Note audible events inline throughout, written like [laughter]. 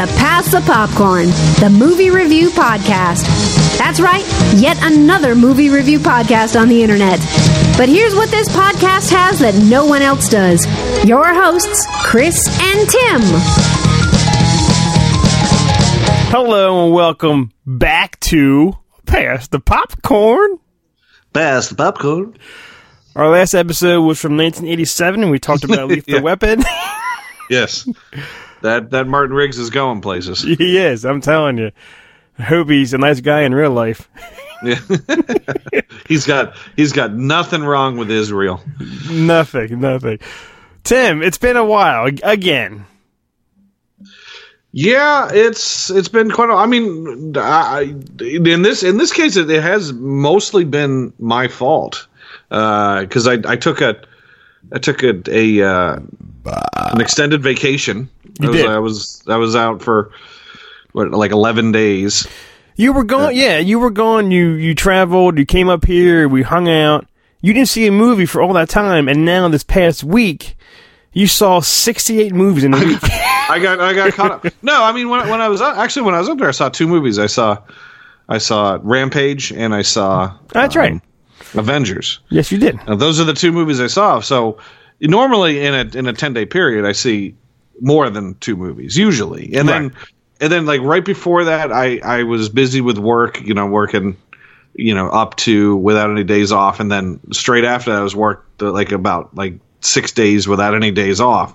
to Pass the Popcorn, the movie review podcast. That's right, yet another movie review podcast on the internet. But here's what this podcast has that no one else does your hosts, Chris and Tim. Hello and welcome back to Pass the Popcorn. Pass the popcorn. Our last episode was from 1987 and we talked about [laughs] Lethal Yeah. Weapon. Yes. [laughs] that that Martin Riggs is going places. [laughs] he is, I'm telling you. I hope he's a nice guy in real life. Yeah. [laughs] he's got he's got nothing wrong with Israel. nothing, nothing. Tim, it's been a while again. Yeah, it's it's been quite. A, I mean, I, in this in this case, it, has mostly been my fault because I I took a I took a, a uh, an extended vacation. I was, did. I was I was out for what like eleven days. You were gone, yeah, you were gone. You you traveled, you came up here, we hung out. You didn't see a movie for all that time, and now this past week, you saw 68 movies in a week. I got I got caught up. No, I mean when when I was actually when I was up there, I saw two movies. I saw I saw Rampage and I saw That's um, right. Avengers. Yes, you did. Now, those are the two movies I saw. So normally in a in a ten day period, I see more than two movies usually, and then and then like right before that, I I was busy with work. You know, working. You know, up to without any days off, and then straight after that, I was worked uh, like about like six days without any days off.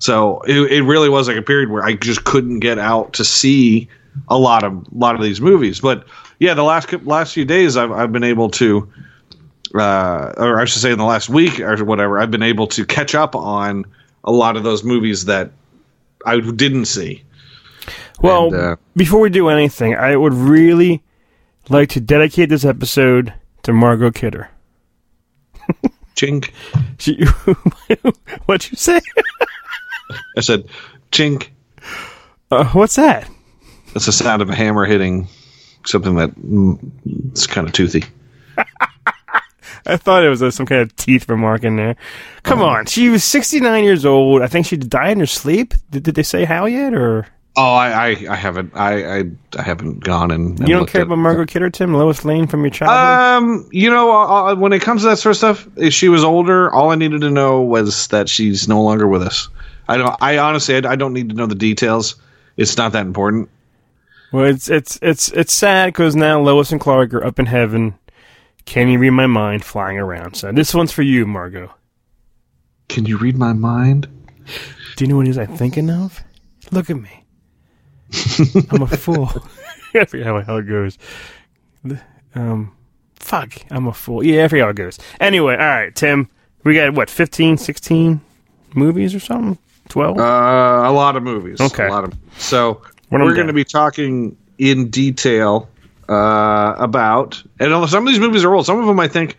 So it, it really was like a period where I just couldn't get out to see a lot of a lot of these movies. But yeah, the last last few days, I've I've been able to uh, or I should say in the last week or whatever, I've been able to catch up on a lot of those movies that I didn't see. Well, And, uh, before we do anything, I would really like to dedicate this episode to Margot Kidder. [laughs] Chink. She, [laughs] what'd you say? I said, chink. Uh, what's that? That's the sound of a hammer hitting something that mm, it's kind of toothy. I thought it was uh, some kind of teeth remark in there. Come Uh-huh. on, she was 69 years old. I think she died in her sleep. Did, did they say how yet, or Oh, I, I, I haven't, I, I, I haven't gone and, and you don't care at- about Margot Kidder, Tim? Lois Lane from your childhood? Um, you know, uh, when it comes to that sort of stuff, if she was older, all I needed to know was that she's no longer with us. I don't. I honestly, I, I don't need to know the details. It's not that important. well, it's it's it's it's sad because now Lois and Clark are up in heaven. Can you read my mind, flying around? So this one's for you, Margot. Can you read my mind? Do you know what it is I'm thinking of? Look at me. [laughs] I'm a fool. I forget how, how it goes. Um, fuck, I'm a fool. Yeah, I forget how it goes. Anyway, all right, Tim. We got, what, 15, 16 movies or something? 12? Uh, a lot of movies. Okay. A lot of. So When we're going to be talking in detail uh, about, and some of these movies are old. Some of them I think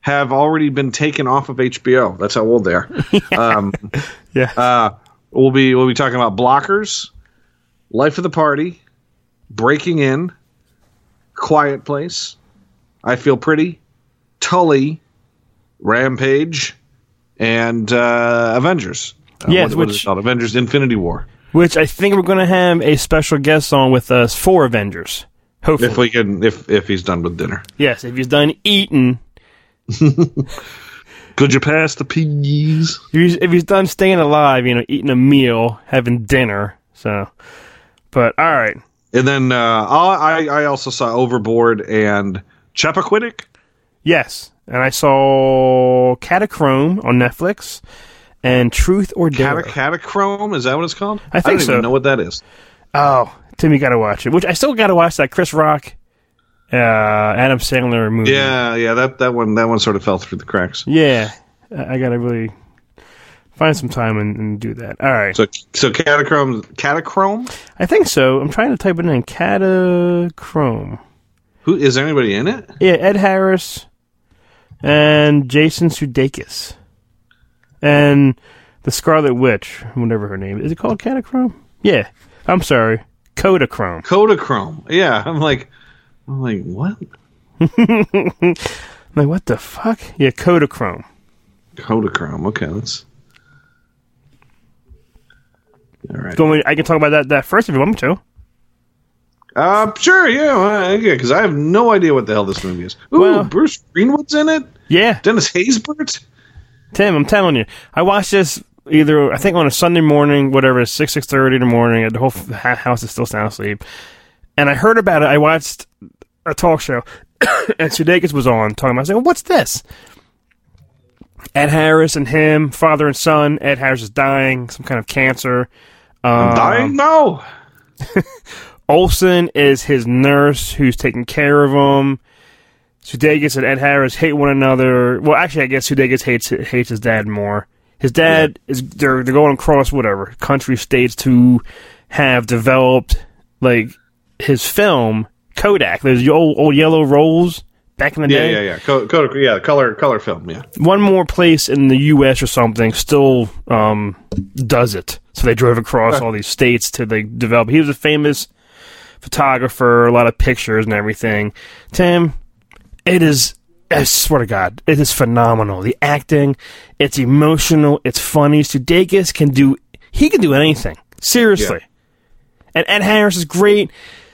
have already been taken off of HBO. That's how old they are. [laughs] um, [laughs] yeah. uh, we'll be we'll be talking about Blockers, Life of the Party, Breaking In, Quiet Place, I Feel Pretty, Tully, Rampage, and uh, Avengers. Uh, Yes, what- what is which-? Avengers: Infinity War. Which I think we're going to have a special guest on with us for Avengers. Hopefully. If we can, if if he's done with dinner, yes, if he's done eating. [laughs] could you pass the peas? If he's, if he's done staying alive, you know, eating a meal, having dinner. So, but all right. And then uh, I I also saw Overboard and Chappaquiddick. Yes, and I saw Catachrome on Netflix and Truth or Dare. Cata- Catachrome is that what it's called? I think don't so. even know what that is. oh, Tim, you got to watch it. Which I still got to watch that Chris Rock, uh, Adam Sandler movie. Yeah, yeah, that that one that one sort of fell through the cracks. yeah. I, I got to really find some time and, and do that. All right, So so Catachrome Catachrome. I think so. I'm trying to type it in. Catachrome. Who is there anybody in it? Yeah, Ed Harris and Jason Sudeikis and the Scarlet Witch, whatever her name is. Is it called Catachrome? Yeah. I'm sorry, Kodachrome. Kodachrome. Yeah, I'm like, I'm like, what? [laughs] I'm like, what the fuck? Yeah, Kodachrome. Kodachrome. Okay, that's All right. I can talk about that that first if you want me to. Uh, sure, yeah, well, yeah, because I have no idea what the hell this movie is. Ooh, Well- Bruce Greenwood's in it. Yeah, Dennis Haysbert. Tim, I'm telling you, I watched this either I think on a Sunday morning, whatever, six six thirty in the morning. The whole house is still sound asleep, and I heard about it. I watched a talk show, [coughs] and Sudeikis was on talking about. was like, "What's this?" Ed Harris and him, father and son. Ed Harris is dying, some kind of cancer. Um, Dying? No. [laughs] Olsen is his nurse who's taking care of him. Sudeikis and Ed Harris hate one another. Well, actually, I guess Sudeikis hates hates his dad more. His dad is they're they're going across whatever country states to have developed like his film Kodak. There's the old old yellow rolls back in the Yeah, day. yeah, yeah. Co- co- yeah, color, color film. Yeah. One more place in the U.S. or something still um, does it. So they drove across all these states to like develop. He was a famous photographer, a lot of pictures and everything. Tim, it is. I swear to God, it is phenomenal. The acting, it's emotional, it's funny. Sudeikis can do. He can do anything. Seriously. And Ed Harris is great.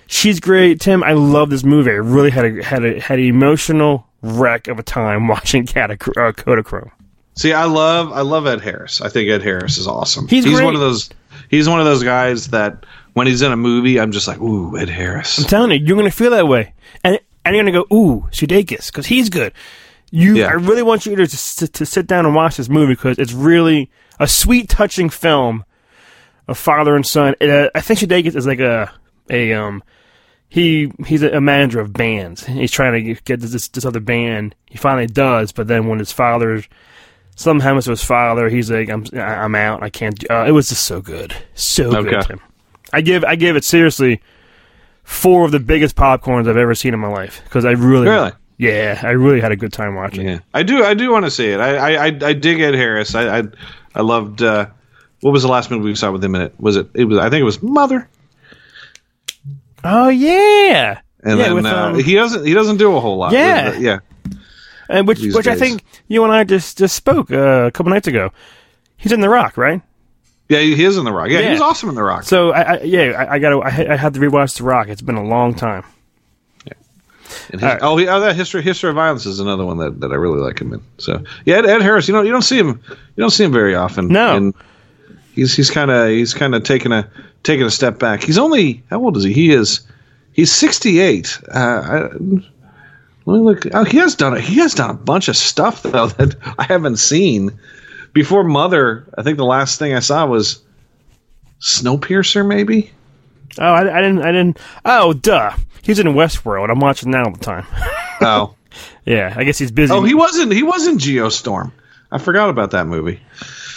She's great. Tim, I love this movie. I really had a had a had an emotional wreck of a time [laughs] watching Catac- uh, Kodachrome. See, I love, I love Ed Harris. I think Ed Harris is awesome. He's great. one of those. He's one of those guys that when he's in a movie, I'm just like, ooh, Ed Harris. I'm telling you, you're gonna feel that way, and and you're gonna go, ooh, Sudeikis, because he's good. You, Yeah. I really want you to, to to sit down and watch this movie because it's really a sweet, touching film of father and son. It, uh, I think Sudeikis is like a a um. He he's a, manager of bands. He's trying to get this this other band. He finally does, but then when his father, something happens to his father, he's like, "I'm I'm out. I can't." do-" Uh, it was just so good, so Okay. good. I give I give it seriously four of the biggest popcorns I've ever seen in my life because I really, Really? yeah, I really had a good time watching. Yeah, I do. I do want to see it. I, I, I, I dig Ed Harris. I, I, I loved. Uh, what was the last movie we saw with him in it? Was it? It was. I think it was Mother. Oh yeah, And yeah, then with, uh, um, he doesn't. He doesn't do a whole lot. Yeah. with the- yeah. and which these which I think you and I just just spoke uh, a couple nights ago. He's in The Rock, right? Yeah, he is in the Rock. Yeah, Yeah. he's awesome in the Rock. So I, I yeah, I, I got to I, I had to rewatch The Rock. It's been a long time. And his, right. Oh, oh, that history history of violence is another one that, that I really like him in. So yeah, Ed, Ed Harris. You know, you don't see him. You don't see him very often. No. and he's he's kind of he's kind of taking a taking a step back. He's only how old is he? He is he's sixty eight. Uh, let me look. Oh, he has done a, he has done a bunch of stuff though [laughs] that I haven't seen before. Mother. I think the last thing I saw was Snowpiercer, maybe. Oh, I, I didn't I didn't. Oh, duh. He's in Westworld. I'm watching that all the time. [laughs] Oh. yeah, I guess he's busy. Oh, he wasn't. He was in Geostorm. I forgot about that movie.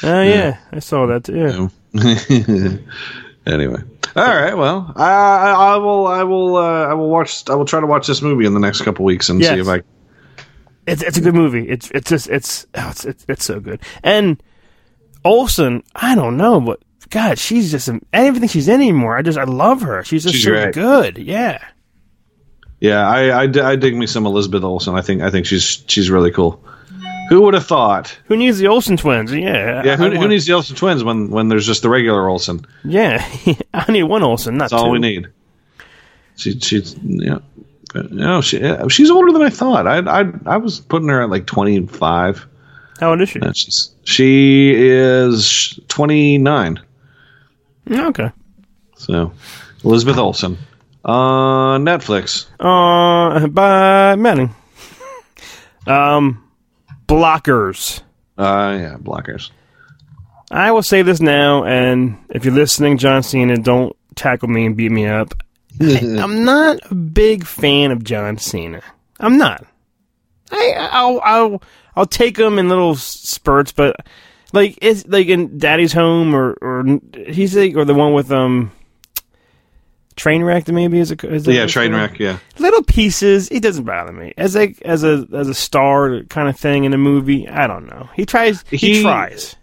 Oh yeah, I saw that. Too. Yeah. [laughs] anyway, all right. Well, I, I, I will. I will. Uh, I will watch. I will try to watch this movie in the next couple weeks and see if I. It's it's a good movie. It's it's just it's oh, it's, it's it's so good. And Olsen, I don't know, but God, she's just everything she's in anymore. I just I love her. She's just She's so great. good. Yeah. Yeah, I, I, I dig me some Elizabeth Olsen. I think. I think she's she's really cool. Who would have thought? Who needs the Olsen twins? Yeah. Yeah, who, who needs the Olsen twins when when there's just the regular Olsen? Yeah, [laughs] I need one Olsen, not That's all we need. She she's yeah. No, she she's older than I thought. I I I was putting her at like twenty five. How old is she? She's she is twenty nine. Okay. So, Elizabeth Olsen on Netflix. Uh, by Manning. um, blockers. Uh, yeah, blockers. I will say this now, and if you're listening, John Cena, don't tackle me and beat me up. I, [laughs] I'm not a big fan of John Cena. I'm not. I, I'll, I'll, I'll take him in little spurts, but like it's like in Daddy's Home or or he's like or the one with um. Trainwreck, maybe is a is Yeah? Trainwreck. Yeah, little pieces. It doesn't bother me as like as a as a star kind of thing in a movie. I don't know. He tries. He, He- tries.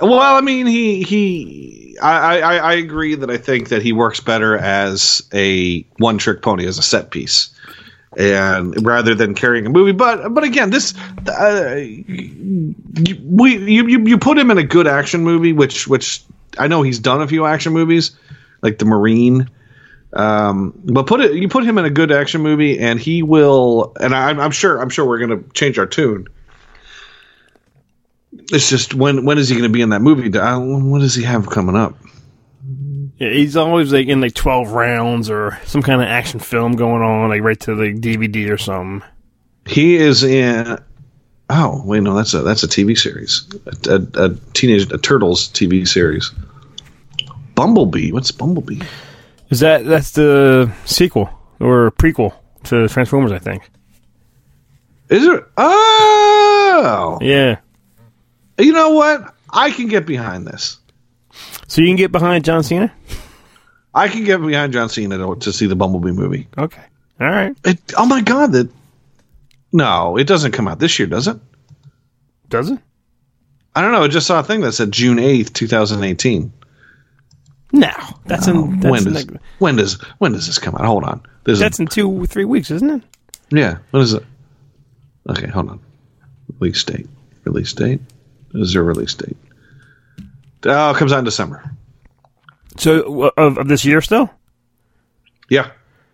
Well, I mean, he he. I, I I agree that I think that he works better as a one trick pony, as a set piece, and rather than carrying a movie. But but again, this uh, you, we you you you put him in a good action movie, which which I know he's done a few action movies, like The Marine. Um, but put it, you put him in a good action movie, and he will. And I, I'm sure, I'm sure we're to change our tune. It's just when when is he going to be in that movie? What does he have coming up? Yeah, he's always like in like twelve rounds or some kind of action film going on, like right to the DVD or something. He is in. Oh wait, no, that's a that's a TV series, a, a, a teenage a turtles TV series. Bumblebee, what's Bumblebee? Is that that's the sequel or prequel to Transformers? I think. Is it? Oh, Yeah. You know what? I can get behind this. So you can get behind John Cena. I can get behind John Cena to, to see the Bumblebee movie. Okay. All right. It, oh my god, that no, it doesn't come out this year, does it? Does it? I don't know. I just saw a thing that said June eighth, two thousand eighteen. No. That's in that's when in, does like, when does when does this come out? Hold on. There's that's in two three weeks, isn't it? yeah. What is it? Okay, hold on. Release date. Release date. Is there a release date? Oh, it comes out in December. So of, of this year still. Yeah.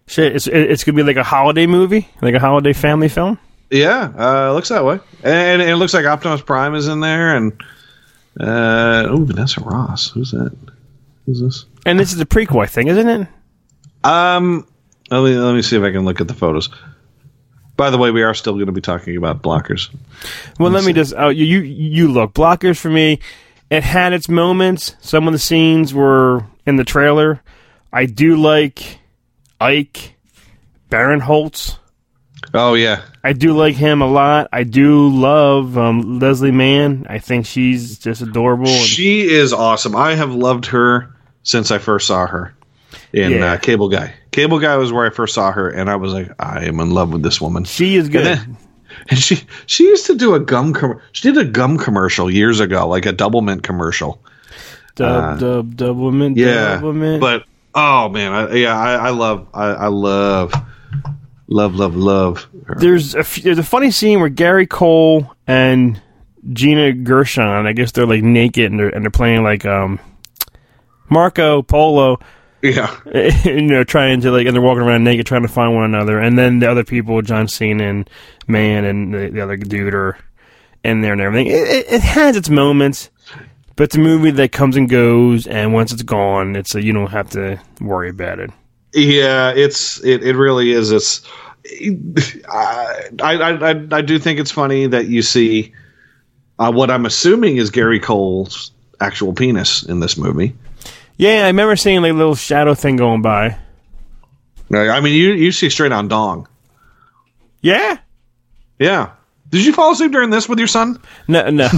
Shit, it's it's gonna be like a holiday movie, like a holiday family film. Yeah, uh, it looks that way, and, and it looks like Optimus Prime is in there, and uh, oh, Vanessa Ross, who's that? Who's this? And this is a prequel, I think, isn't it? Um, let me let me see if I can look at the photos. By the way, we are still going to be talking about blockers. Well, let me just. Oh, you you look blockers for me. It had its moments. Some of the scenes were in the trailer. I do like Ike Barinholtz. Oh yeah, I do like him a lot. I do love um, Leslie Mann. I think she's just adorable. she is awesome. I have loved her since I first saw her in Yeah. uh, Cable Guy. Cable Guy was where I first saw her, and I was like, I am in love with this woman. she is good. And, then- [laughs] and she she used to do a gum com- she did a gum commercial years ago, like a double mint commercial. Dub dub double mint. uh, Yeah, double mint. but oh man, I, yeah, I, I love, I, I love, love, love, love. Her. there's a f- there's a funny scene where Gary Cole and Gina Gershon, I guess they're like naked and they're and they're playing like um Marco Polo, Yeah, [laughs] you know, trying to like and they're walking around naked trying to find one another, and then the other people, John Cena and Mann and the, the other dude are in there and everything. It, it, it has its moments. But it's a movie that comes and goes, and once it's gone, it's a, you don't have to worry about it. yeah, it's it, it really is. It's I, I, I, I do think it's funny that you see uh, what I'm assuming is Gary Cole's actual penis in this movie. Yeah, I remember seeing like a little shadow thing going by. I mean, you you see straight on dong. Yeah, Yeah. Did you fall asleep during this with your son? No, no.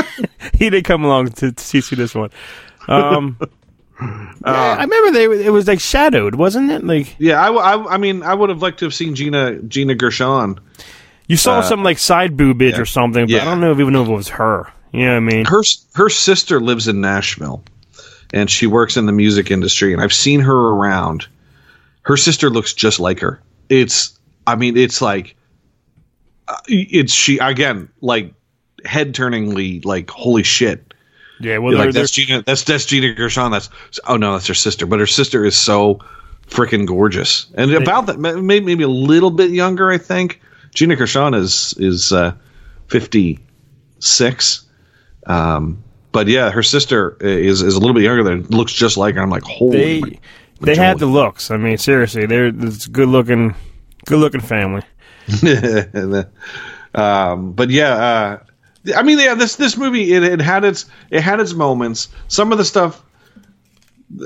[laughs] he didn't come along to, to see, this one. Um, [laughs] yeah, I remember they it was like shadowed, wasn't it? Like Yeah, I I mean, I would have liked to have seen Gina Gina Gershon. you saw some like side boobage or something, but Yeah. I don't know if even know if it was her. You know what I mean? her her sister lives in Nashville, and she works in the music industry. And I've seen her around. Her sister looks just like her. It's, I mean, it's like, uh, it's she again, like head turningly, like holy shit. Yeah, well, like that's Gina, that's that's Gina Gershon. That's oh no, that's her sister. But her sister is so freaking gorgeous, and about that, maybe maybe a little bit younger. I think Gina Gershon is is uh, fifty six. Um, but yeah, her sister is is a little bit younger than looks just like her. I'm like, holy. they they had the looks. I mean, seriously, they're it's good looking, good looking family. [laughs] um, but yeah, uh, I mean, yeah, this this movie it, it had its it had its moments. Some of the stuff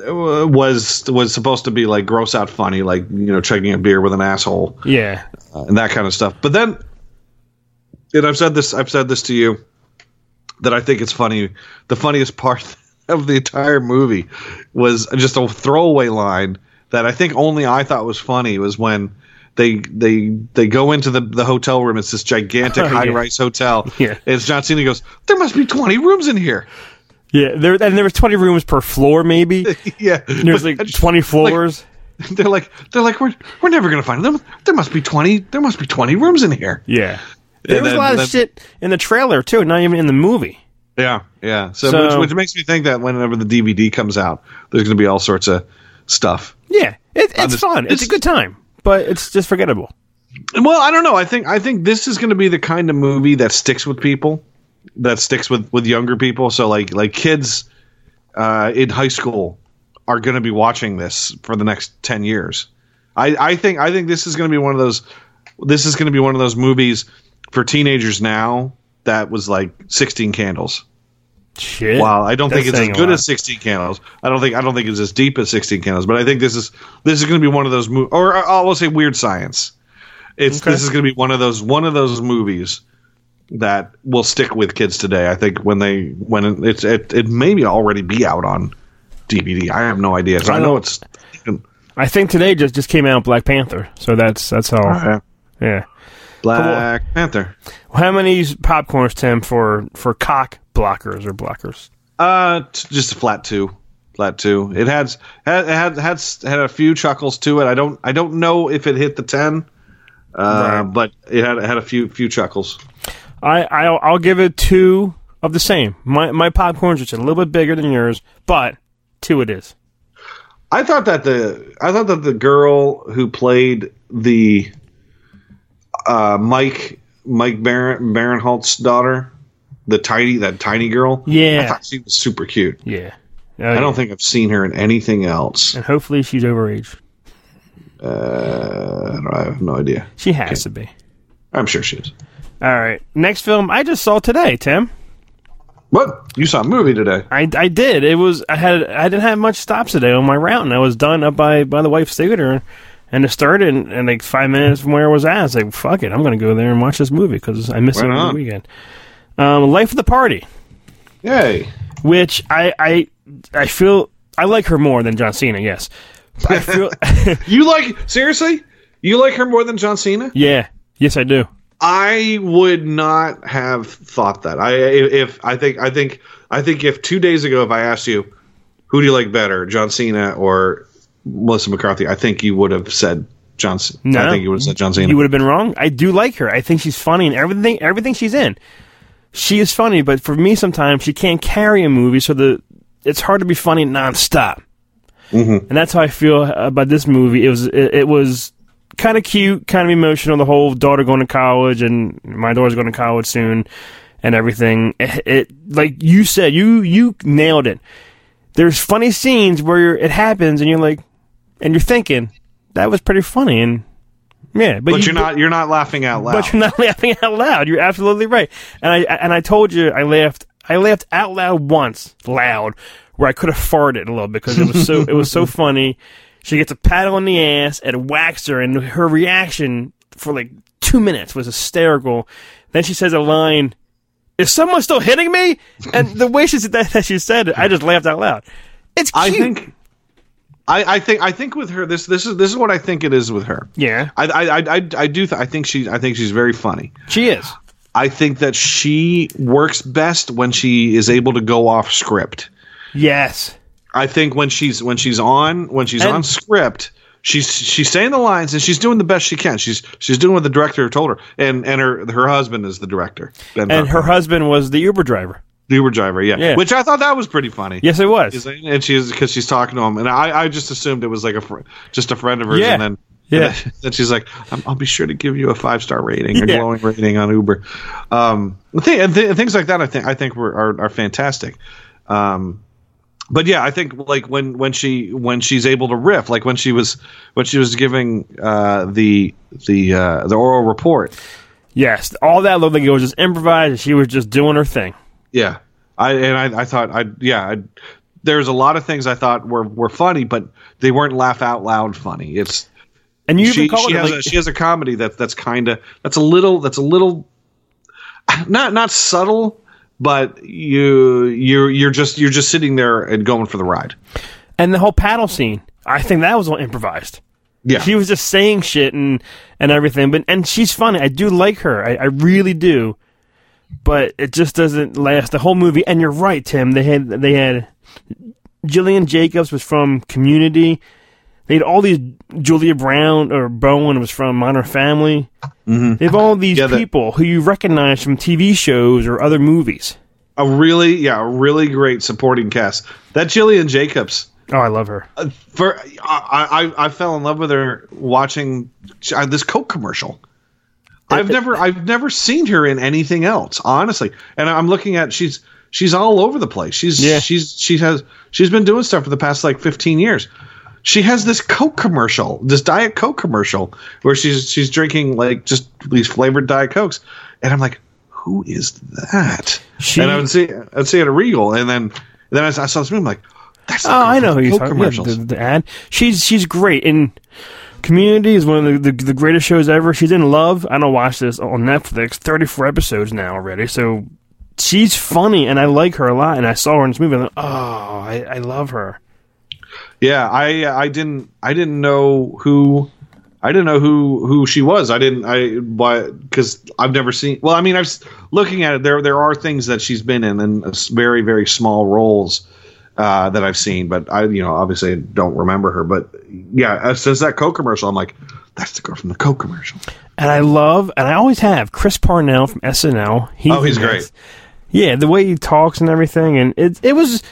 uh, was was supposed to be like gross out funny, like you know, chugging a beer with an asshole Yeah, uh, and that kind of stuff. But then, and I've said this, I've said this to you that I think it's funny. The funniest part [laughs] of the entire movie was just a throwaway line that I think only I thought was funny was when they they they go into the, the hotel room. It's this gigantic [laughs] Oh, high rise hotel. Yeah. And it's John Cena goes, There must be twenty rooms in here. yeah. There and there was twenty rooms per floor, maybe. [laughs] yeah. There's But like twenty floors. they're like they're like we're we're never gonna find them. There must be twenty there must be twenty rooms in here. yeah, there was a lot of shit in the trailer too. Not even in the movie. Yeah, yeah. So, So- which, which makes me think that whenever the DVD comes out, there's going to be all sorts of stuff. Yeah, it, it's just- fun. It's, it's- a good time, but it's just forgettable. Well, I don't know. I think I think this is going to be the kind of movie that sticks with people, that sticks with with younger people. So like like kids uh, in high school are going to be watching this for the next ten years. I, I think I think this is going to be one of those. This is going to be one of those movies for teenagers now that was like Sixteen Candles. Shit. Wow, I don't think it's as good as Sixteen Candles. I don't think I don't think it's as deep as Sixteen Candles, but I think this is this is going to be one of those mo- or I will say Weird Science. It's Okay. this is going to be one of those one of those movies that will stick with kids today. I think when they when it's it, it maybe already be out on DVD. I have no idea. So I, I know it's I think today just just came out Black Panther, so that's that's all. uh, Yeah. Black Panther. How many popcorns, Tim, for for cock blockers or blockers? Uh, t- just a flat two, flat two. It has had it had had had a few chuckles to it. I don't I don't know if it hit the ten, uh, Right. but it had had a few few chuckles. I I'll, I'll give it two of the same. My my popcorn's just a little bit bigger than yours, but two it is. I thought that the I thought that the girl who played the uh, Mike Mike Baron Barinholtz's daughter, the tiny that tiny girl, Yeah. I thought she was super cute. Yeah. I don't think I've seen her in anything else. And hopefully she's overage. Uh, I, don't, I have no idea. She has to be. I'm sure she is. All right. Next film I just saw today, Tim. What you saw a movie today? I, I did. It was I had I didn't have much stops today on my route, and I was done up by by the wife's theater, and it started in, in like five minutes from where I was at. I was like, "Fuck it, I'm gonna go there and watch this movie because I missed it Right on. the weekend." Um, Life of the Party, Yay! which I I I feel I like her more than John Cena. Yes, I feel [laughs] You like seriously? You like her more than John Cena? yeah, yes I do. I would not have thought that. I if I think I think I think if two days ago if I asked you who do you like better, John Cena or Melissa McCarthy, I think you would have said John. C- I No. think you would have said John Cena. You would have been wrong. I do like her. I think she's funny and everything. Everything she's in, she is funny. But for me, sometimes she can't carry a movie, so the it's hard to be funny nonstop. Mm-hmm. And that's how I feel about this movie. It was it, it was kind of cute, kind of emotional. The whole daughter going to college, and my daughter's going to college soon, and everything. It, it like you said, you you nailed it. There's funny scenes where it happens, and you're like, and you're thinking that was pretty funny, and yeah, but, but you, you're not you're not laughing out loud. but you're not [laughs] laughing out loud. You're absolutely right. And I and I told you I laughed. I laughed out loud once, loud, where I could have farted a little because it was so it was so [laughs] funny. She gets a pat on the ass and whacks her, and her reaction for like two minutes was hysterical. Then she says a line, "Is someone still hitting me?" And the way she said that, [laughs] that she said it, I just laughed out loud. It's cute. I think. I, I think I think with her this this is this is what I think it is with her. yeah, I I I, I, do th- I think she I think she's very funny. she is. I think that she works best when she is able to go off script. Yes. I think when she's when she's on when she's And- on script, she's she's saying the lines and she's doing the best she can. She's she's doing what the director told her, and and her her husband is the director, Ben And her husband was the Uber driver. The Uber driver, yeah. Yeah. Which I thought that was pretty funny. Yes, it was. Like- and she's because she's talking to him, and I, I just assumed it was like a fr- just a friend of hers, Yeah. and then Yeah. [laughs] and then, she's like, I'm, I'll be sure to give you a five star rating, a Yeah. glowing rating on Uber. Um, and th- things like that, I think I think were are, are fantastic. Um, but yeah, I think like when when she when she's able to riff, like when she was when she was giving uh, the the uh, the oral report. Yes, all that looked like it was just improvised, and she was just doing her thing. Yeah, I and I, I thought I yeah. I, there's a lot of things I thought were, were funny, but they weren't laugh out loud funny. It's And you she, she it has like, a she has a comedy that that's kind of that's a little that's a little not not subtle, but you you're you're just you're just sitting there and going for the ride. and the whole paddle scene. I think that was all improvised. Yeah, She was just saying shit and and everything, but and she's funny. I do like her. I, I really do. But it just doesn't last the whole movie. And you're right, Tim. They had they had Gillian Jacobs was from Community. They had all these Julia Brown or Bowen was from Modern Family. Mm-hmm. They have all these Yeah, people who you recognize from TV shows or other movies. a really yeah a really great supporting cast. That Gillian Jacobs. Oh, I love her. Uh, for I, I I fell in love with her watching uh, this Coke commercial. I've never I've never seen her in anything else, honestly. And I'm looking at she's she's all over the place. She's Yeah. she's she has she's been doing stuff for the past like 15 years. She has this Coke commercial, this Diet Coke commercial, where she's she's drinking like just these flavored Diet Cokes, and I'm like, who is that? She- and I would see I'd see it at Regal, and then then I, I saw this movie, I'm like, that's Oh, I know who you're talking about. The, the ad. She's she's great. And Community is one of the, the the greatest shows ever. She's in Love. I don't watch this on Netflix. Thirty four episodes now already. So she's funny, and I like her a lot. And I saw her in this movie. And I'm like, oh, I, I love her. Yeah, I I didn't I didn't know who I didn't know who who she was. I didn't I but because I've never seen. Well, I mean, I've looking at it. There there are things that she's been in and s- very very small roles uh, that I've seen, but I you know obviously don't remember her. But yeah, uh, since that Coke commercial, I'm like, that's the girl from the Coke commercial. And I love, and I always have Chris Parnell from SNL. He's Oh, he's great. Yeah, the way he talks and everything, and it it was.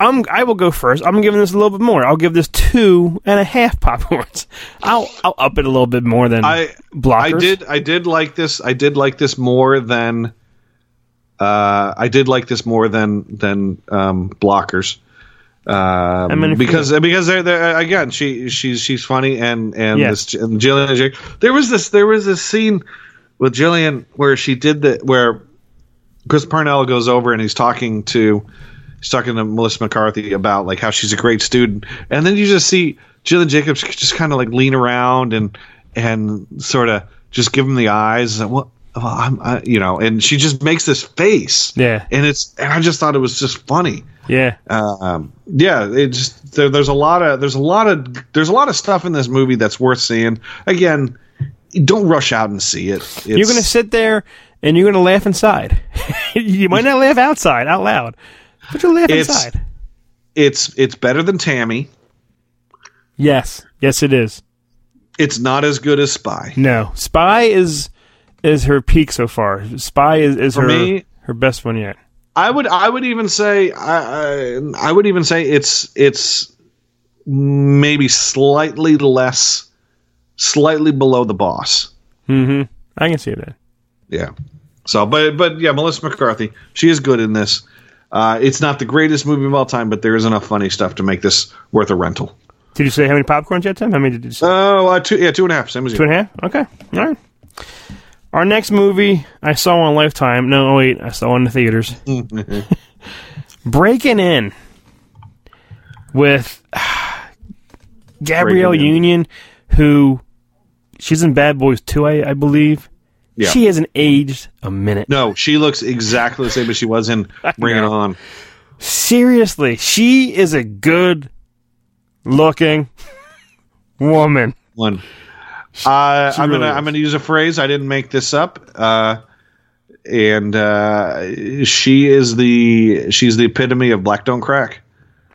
I'm. I will go first. I'm giving this a little bit more. I'll give this two and a half [laughs] popcorns. I'll I'll up it a little bit more than I blockers. I did I did like this. I did like this more than. Uh, I did like this more than than um, blockers. Um, many for because because they're, they're again she she's she's funny and and this and Gillian Jake- there was this there was this scene with Gillian where she did the where Chris Parnell goes over and he's talking to he's talking to Melissa McCarthy about like how she's a great student, and then you just see Gillian Jacobs just kind of like lean around and and sort of just give him the eyes and what. Well, I'm, I, you know, and she just makes this face, Yeah. and it's, and I just thought it was just funny. Yeah. Um, yeah, it just there, there's a lot of there's a lot of there's a lot of stuff in this movie that's worth seeing. Again, don't rush out and see it. It's, You're going to sit there and you're going to laugh inside. [laughs] you might not laugh outside, out loud, but you'll laugh It's- inside. it's it's better than Tammy. Yes. Yes, it is. It's not as good as Spy. No. Spy is is her peak so far. Spy is, is For her me- her best one yet. I would I would even say I, I I would even say it's it's maybe slightly less slightly below the boss. Mm-hmm. I can see that. Yeah. So but but yeah, Melissa McCarthy, she is good in this. Uh, it's not the greatest movie of all time, but there is enough funny stuff to make this worth a rental. Did you say how many popcorns yet, Tim? How many did you say? Oh, uh, two yeah, two and a half. Same as you. Two and a half? Okay. All right. Our next movie I saw on Lifetime. No, wait, I saw one in the theaters. [laughs] Breaking In with [sighs] Gabrielle Breaking In. Union, who she's in Bad Boys 2, I, I believe. Yeah. She hasn't aged a minute. No, she looks exactly the same as she was in [laughs] Bring It. On. Seriously, she is a good looking woman. One. Uh, I'm really gonna is. I'm gonna use a phrase. I didn't make this up. Uh, and uh, she is the she's the epitome of black don't crack.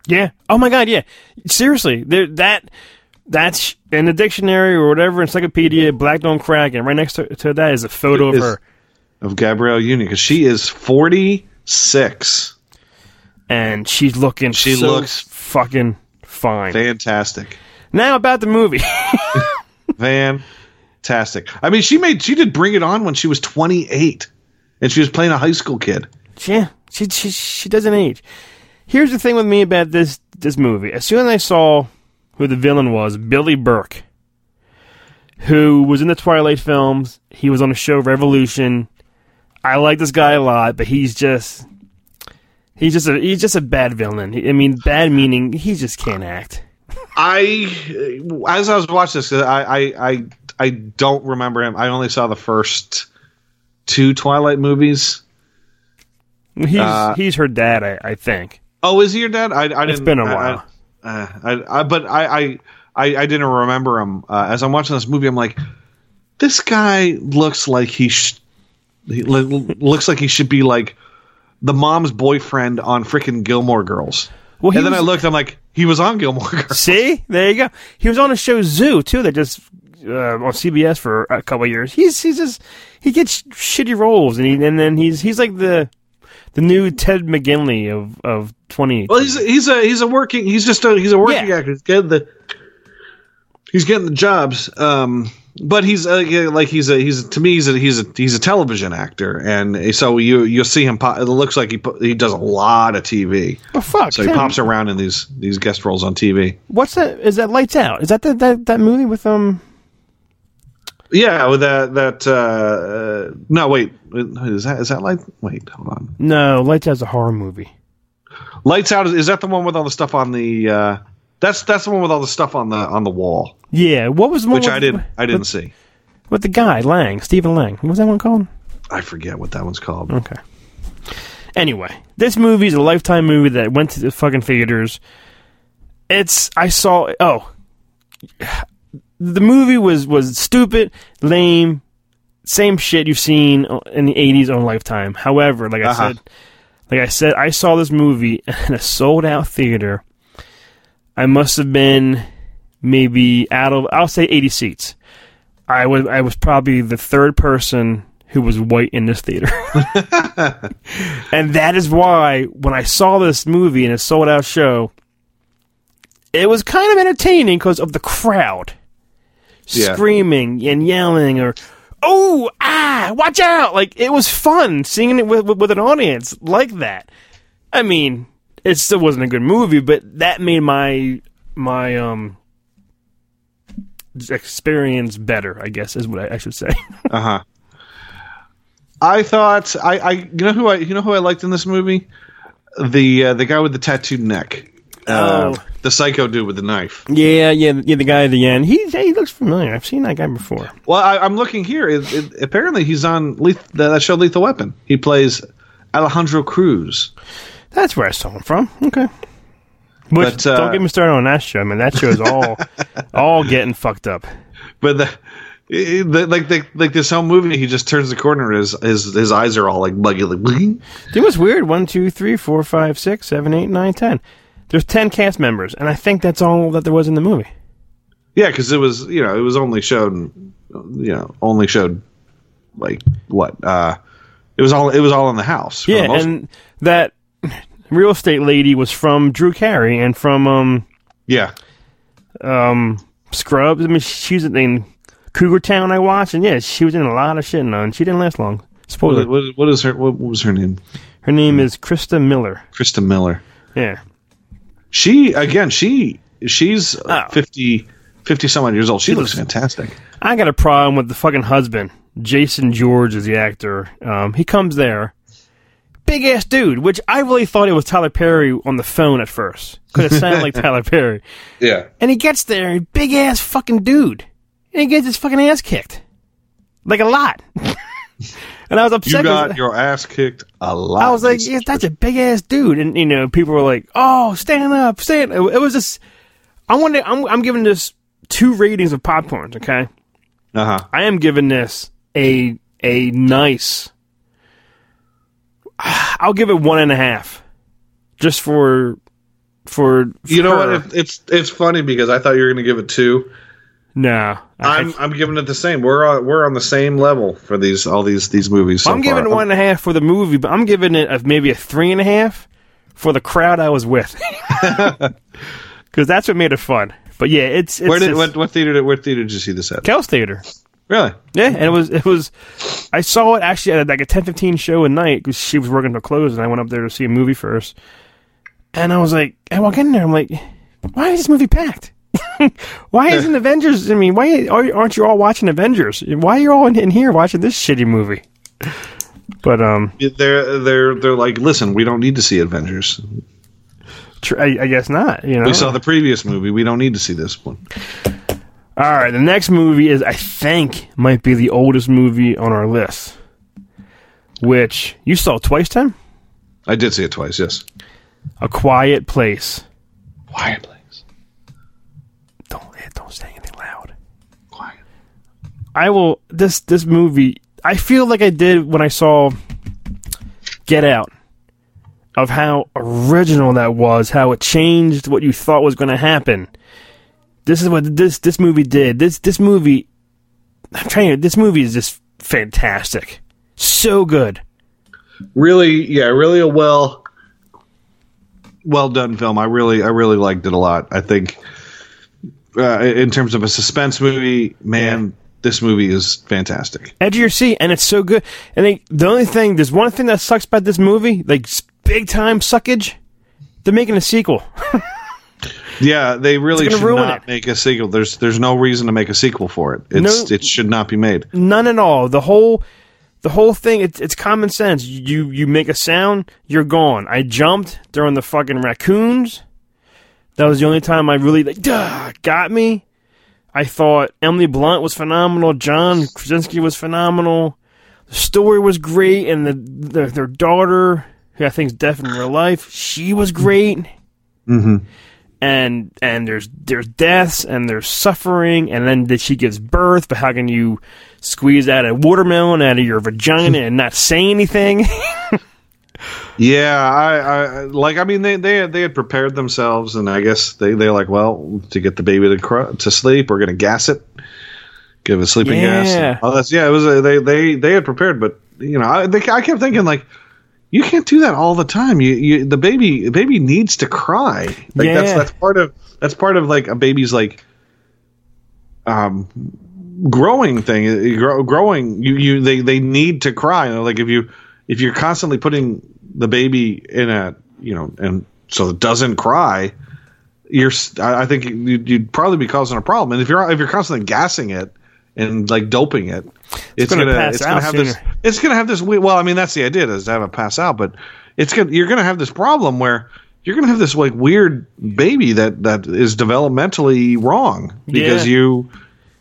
Yeah. Oh my God. Yeah. Seriously, there that that's in the dictionary or whatever encyclopedia. Black don't crack, and right next to, to that is a photo of Is- her, Of Gabrielle Union because she is 46. and she's looking. She so looks- fucking fine. Fantastic. Now about the movie. [laughs] Fantastic. I mean, she made she did Bring It On when she was 28, and she was playing a high school kid. yeah, she she she doesn't age. Here's the thing with me about this this movie. As soon as I saw who the villain was, Billy Burke, who was in the Twilight films, he was on the show Revolution. I like this guy a lot, but he's just he's just a he's just a bad villain. I mean, bad meaning he just can't act. I, as I was watching this, I, I, I, don't remember him. I only saw the first two Twilight movies. He's Uh, he's her dad, I, I think. Oh, is he your dad? I, I. it's been a while. I, uh, I, I, but I, I, I, didn't remember him. Uh, as I'm watching this movie, I'm like, this guy looks like he, sh- he lo- looks like he should be like the mom's boyfriend on freaking Gilmore Girls. Well, and then I looked, I'm like, he was on Gilmore [laughs] Girls. See, there you go. He was on a show Zoo too that just uh, on CBS for a couple of years. He's he's just he gets shitty roles and he and then he's he's like the the new Ted McGinley of of twenty. Well, he's he's a he's a working he's just a he's a working Yeah. actor. He's getting the he's getting the jobs. Um, but he's uh, like he's a he's to me he's a he's a he's a television actor, and so you you'll see him. Pop, it looks like he he does a lot of TV. oh fuck! So he pops around in these these guest roles on TV. What's that? Is that Lights Out? Is that the, that that movie with um? Yeah, with that that uh, uh no wait is that is that like wait hold on No, Lights Out's a horror movie. Lights Out is, is that the one with all the stuff on the uh that's that's the one with all the stuff on the on the wall Yeah, what was the one which with, I didn't I didn't with, see. with the guy Lang, Stephen Lang? What was that one called? I forget what that one's called. Okay. Anyway, this movie is a lifetime movie that went to the fucking theaters. It's I saw oh the movie was was stupid, lame, same shit you've seen in the eighties on Lifetime. However, like I Uh-huh. said, like I said, I saw this movie [laughs] in a sold out theater. I must have been maybe out of I'll say eighty seats. I was I was probably the third person who was white in this theater. [laughs] and that is why when I saw this movie in a sold out show, it was kind of entertaining because of the crowd Yeah. screaming and yelling or oh ah watch out like it was fun seeing it with, with, with an audience like that i mean it still wasn't a good movie but that made my my um experience better i guess is what i, I should say. [laughs] Uh huh. I thought I, I you know who I you know who I liked in this movie? The uh, the guy with the tattooed neck. Uh, Oh. the psycho dude with the knife. Yeah yeah yeah the guy at the end. He he looks familiar. I've seen that guy before. Well I, I'm looking here. It, it, apparently he's on Leth- that show Lethal Weapon. He plays Alejandro Cruz that's where i saw him from okay Which, But, uh, don't get me started on that show. I mean, that show is all, [laughs] all getting fucked up. but the, the like the, like this whole movie he just turns the corner his his his eyes are all like buggy like bling. It was weird. One, two, three, four, five, six, seven, eight, nine, ten. There's ten cast members, and I think that's all that there was in the movie. Yeah, because it was you know it was only shown, you know only showed like what uh it was all it was all in the house. Yeah, and that real estate lady was from Drew Carey and from um yeah, um Scrubs. I mean, she was in Cougar Town. I watched, and yeah, she was in a lot of shit. And she didn't last long. Spoiler. what, what, what is her what, what was her name? Her name is Christa Miller. Christa Miller. Yeah. She again she she's Oh. 50 50 some odd years old. She looks fantastic. I got a problem with the fucking husband. Jason George is the actor. Um, he comes there, big ass dude, which I really thought it was Tyler Perry on the phone at first because it sounded like [laughs] Tyler Perry. Yeah. And he gets there, and big ass fucking dude, and he gets his fucking ass kicked, like a lot. [laughs] and I was upset. You 'cause got your ass kicked a lot. I was like, yeah, that's a big ass dude, and you know, people were like, "Oh, stand up, stand." It, it was just, I wanted, I'm, I'm giving this two ratings of popcorns. Okay, uh huh. I am giving this a a nice. [sighs] I'll give it one and a half, just for for. You know her. what? It's it's funny because I thought you were going to give it two. no, I, I'm I'm giving it the same. We're on, we're on the same level for these all these these movies. So I'm giving it one and a half for the movie, but I'm giving it a, maybe a three and a half for the crowd I was with, [laughs] [laughs] because that's what made it fun. But yeah, it's, it's Where did just- what what theater did what theater did you see this at? Kel's Theater. Really? Yeah, and it was it was. I saw it actually at like a ten fifteen show at night because she was working till close, and I went up there to see a movie first. And I was like, I walk in there, I'm like, why is this movie packed? [laughs] why isn't Avengers? I mean, why are- aren't you all watching Avengers? Why are you all in, in here watching this shitty movie? But um, They're they're they're like, listen, we don't need to see Avengers. I, I guess not. You know, We saw the previous movie. We don't need to see this one. All right, the next movie is I think might be the oldest movie on our list, which you saw twice, Tim. I did see it twice. Yes. A Quiet Place. Quiet, Place. Don't eh, don't say anything loud. Quiet. I will this this movie. I feel like I did when I saw Get Out, of how original that was, how it changed what you thought was going to happen. This is what this this movie did. This this movie, I'm trying to. This movie is just fantastic, so good. really, yeah, really a well, well done film. I really, I really liked it a lot. I think, uh, in terms of a suspense movie, man, this movie is fantastic. Edge of your seat, and it's so good. And they, the only thing, there's one thing that sucks about this movie, like big time suckage. They're making a sequel. [laughs] Yeah, they really should ruin not it. make a sequel. There's, there's no reason to make a sequel for it. It's, No. it should not be made. None at all. The whole, the whole thing. It's, it's common sense. You you make a sound, you're gone. I jumped during the fucking raccoons. That was the only time I really like duh, got me. I thought Emily Blunt was phenomenal. John Krasinski was phenomenal. The story was great, and the, the their daughter, who I think is deaf in real life, she was great. Mm-hmm. And and there's there's deaths and there's suffering and then that she gives birth but how can you squeeze out a watermelon out of your vagina and not say anything [laughs] Yeah, I, I like. I mean, they they they had prepared themselves, and I guess they they're like, well, to get the baby to cr- to sleep, we're gonna gas it, give it sleeping Yeah. gas. Oh, that's yeah. It was a, they they they had prepared, but you know, I they, I kept thinking like, you can't do that all the time. You you the baby the baby needs to cry. Like that's Yeah. that's part of that's part of like a baby's like, um, growing thing. Grow, growing, you you they they need to cry. You know, like if you if you're constantly putting the baby in a you know and so it doesn't cry you're I think you'd, you'd probably be causing a problem and if you're if you're constantly gassing it and like doping it it's, gonna gonna, pass it's out gonna have this sooner. it's gonna have this well i mean that's the idea is to have it pass out but it's gonna you're gonna have this problem where you're gonna have this like weird baby that that is developmentally wrong because Yeah. you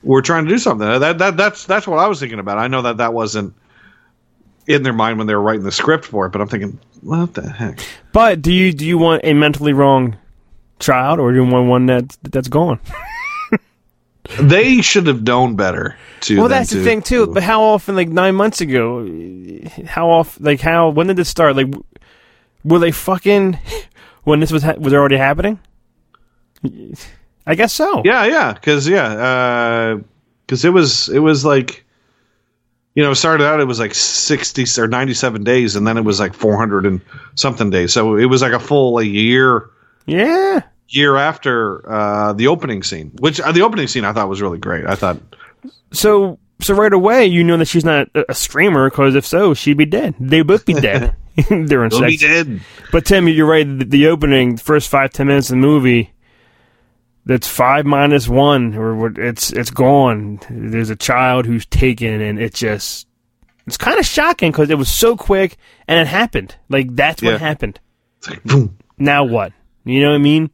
were trying to do something that that that's that's what i was thinking about i know that that wasn't in their mind when they were writing the script for it, but I'm thinking, what the heck? but do you do you want a mentally wrong child or do you want one that that's gone They should have known better. To well that's the thing too. But how often like nine months ago how often like how when did this start? Like were they fucking [laughs] when this was ha- was already happening? I guess so. Yeah, yeah, because yeah, uh, because it was it was like, you know, started out it was like sixty or ninety seven days, and then it was like four hundred and something days. So it was like a full like year. Yeah year after uh, the opening scene, which uh, the opening scene I thought was really great. I thought, So, so right away, you know that she's not a, screamer because if so, she'd be dead. They'd both be dead [laughs] [laughs] during "We'll be sex. dead." But Tim, you're right. The, the opening, the first five ten minutes of the movie, that's five minus one, or it's it's gone. There's a child who's taken, and it just it's kind of shocking because it was so quick and it happened. Like that's Yeah. what happened. It's like, boom. Now what? You know what I mean?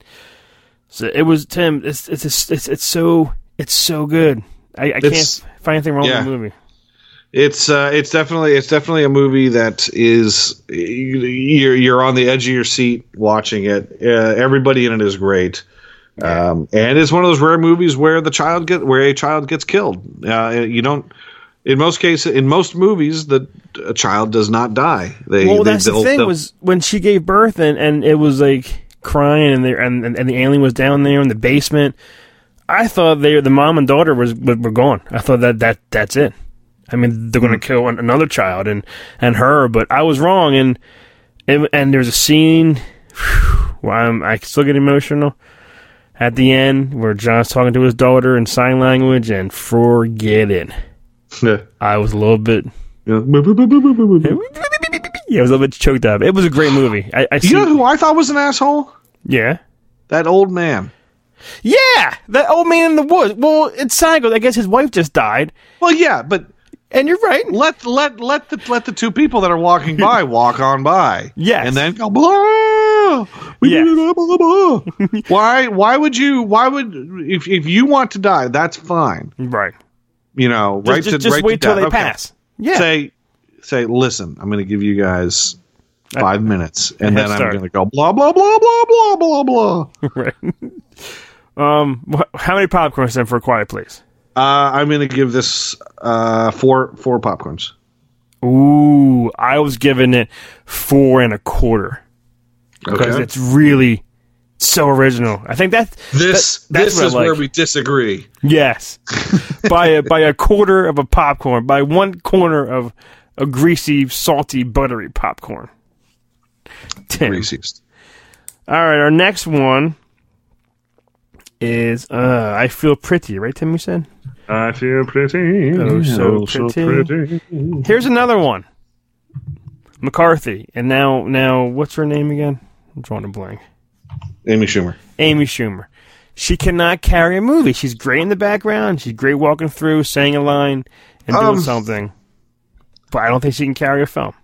So it was Tim. It's it's it's it's, so it's so good. I, I can't find anything wrong yeah. with the movie. It's uh, it's definitely it's definitely a movie that is you're you're on the edge of your seat watching it. Uh, everybody in it is great, um, and it's one of those rare movies where the child get where a child gets killed. Uh, you don't. In most cases, in most movies, the a child does not die. They, Well, they- that's the thing was when she gave birth and, and it was like crying and there and, and the alien was down there in the basement. I thought they the mom and daughter was were were gone. I thought that that that's it. I mean, they're Hmm. going to kill an, another child and and her, but I was wrong. And and, and there's a scene where I'm I still get emotional at the end where John's talking to his daughter in sign language and forget it. Yeah. I was a little bit Yeah. Yeah, I was a little bit choked up. It was a great movie. I, I see. You know who I thought was an asshole? yeah, That old man. yeah, that old man in the woods. Well, it's Seinfeld. I guess his wife just died, Well, yeah, but and you're right. let let let the let the two people that are walking by [laughs] walk on by. Yes. and then go blah. Yeah. blah, blah, blah. [laughs] why? Why would you? Why would if if you want to die? That's fine. Right. You know, Just, right just, to just right wait till death. they Okay. pass. Yeah. Say say, listen. I'm going to give you guys five minutes, and then I'm going to go blah blah blah blah blah blah blah. [laughs] right. um, wh- how many popcorns then for a quiet Please? Uh, I'm going to give this uh, four four popcorns. Ooh, I was giving it four and a quarter because Okay. it's really so original. I think that's This that- that's this is where we disagree. Yes, [laughs] by a by a quarter of a popcorn, by one corner of a greasy, salty, buttery popcorn. Tim. Reese's. All right, our next one is uh, I Feel Pretty, right, Tim? You said? I feel pretty. Oh, so pretty. Here's another one McCarthy. And now, now, what's her name again? I'm drawing a blank. Amy Schumer. Amy Schumer. She cannot carry a movie. She's great in the background. She's great walking through, saying a line, and doing Um, something. But I don't think she can carry a film.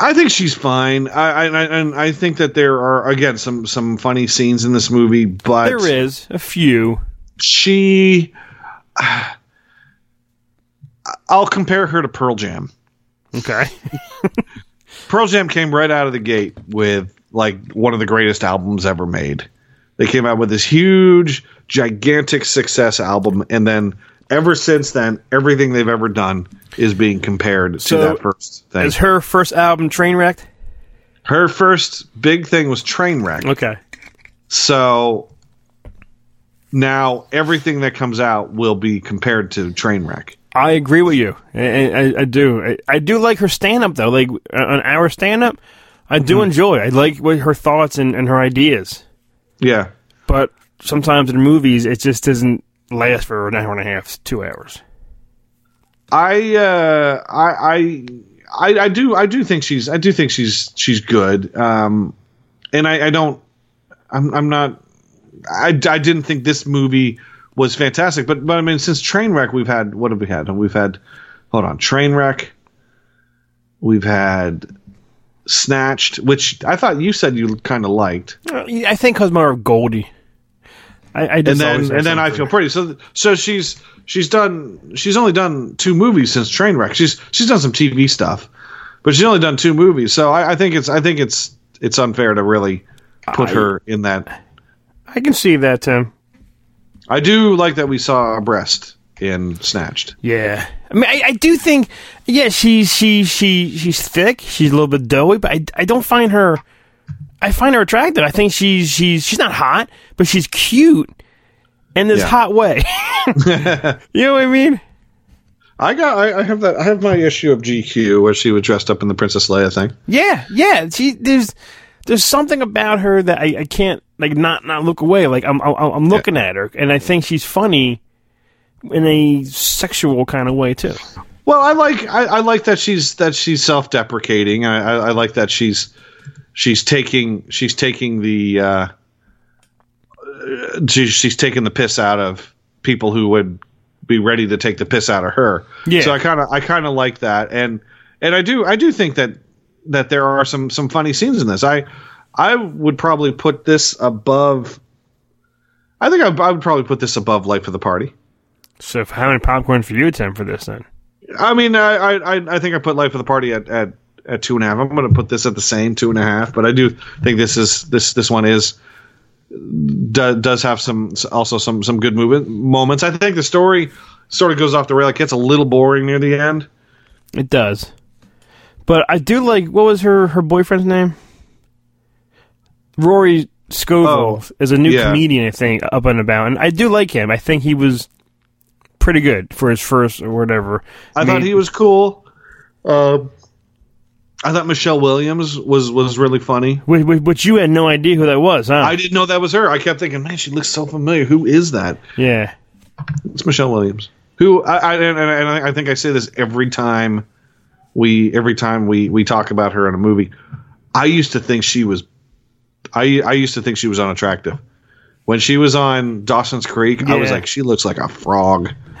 I think she's fine. I, I and I think that there are again some some funny scenes in this movie, but There is a few. she. [sighs] I'll compare her to Pearl Jam. Okay. [laughs] Pearl Jam came right out of the gate with like one of the greatest albums ever made. They came out with this huge, gigantic success album, and then ever since then, everything they've ever done is being compared So, to that first thing. is her first album Trainwrecked? Her first big thing was Trainwreck. Okay. So now everything that comes out will be compared to Trainwreck. I agree with you. I, I, I do. I, I do like her stand up though. Like uh, an hour stand up, I do mm-hmm. enjoy. I like what her thoughts and, and her ideas. Yeah. But sometimes in movies, it just doesn't last for an hour and a half, two hours. I uh I I I, I do I do think she's I do think she's she's good. Um and I, I don't I'm I'm not I, I didn't think this movie was fantastic, but but I mean since Trainwreck we've had what have we had? We've had hold on, Trainwreck. We've had Snatched, which I thought you said you kind of liked. Uh, I think because more of Goldie. I, I and then and then I feel pretty. So so she's she's done she's only done two movies since Trainwreck. She's she's done some TV stuff, but she's only done two movies. So I, I think it's I think it's it's unfair to really put I- her in that. I can see that, Tim. I do like that we saw a breast in Snatched. Yeah, I mean, I, I do think, yeah, she's she she she's thick. She's a little bit doughy, but I, I don't find her. I find her attractive. I think she's she's she's not hot, but she's cute in this Yeah. hot way. [laughs] [laughs] you know what I mean? I got I, I have that I have my issue of GQ where she was dressed up in the Princess Leia thing. Yeah, yeah. She there's there's something about her that I, I can't like not not look away. Like I'm I'm, I'm looking at her, and I think she's funny in a sexual kind of way too. Well, I like I, I like that she's that she's self deprecating. I, I, I like that she's she's taking she's taking the uh, she's, she's taking the piss out of people who would be ready to take the piss out of her. Yeah. So I kind of I kind of like that, and and I do I do think that that there are some some funny scenes in this. I I would probably put this above. I think I, I would probably put this above Life of the Party. So if how many popcorn for you, Tim, for this then? I mean, I, I I think I put Life of the Party at, at, at two and a half. I'm going to put this at the same two and a half, but I do think this is this this one is do, does have some also some some good movement moments. I think the story sort of goes off the rail. It gets a little boring near the end. It does. But I do like what was her her boyfriend's name? Rory Scovel Oh, is a new yeah. comedian, I think, up and about, and I do like him. I think he was pretty good for his first or whatever. I thought he was cool. Um, I thought Michelle Williams was was really funny. But, you had no idea who that was, huh? I didn't know that was her. I kept thinking, man, she looks so familiar. Who is that? yeah. It's Michelle Williams. Who I, I and, and I think I say this every time we every time we we talk about her in a movie. I used to think she was. I I used to think she was unattractive. When she was on Dawson's Creek, I was like, she looks like a frog. [laughs]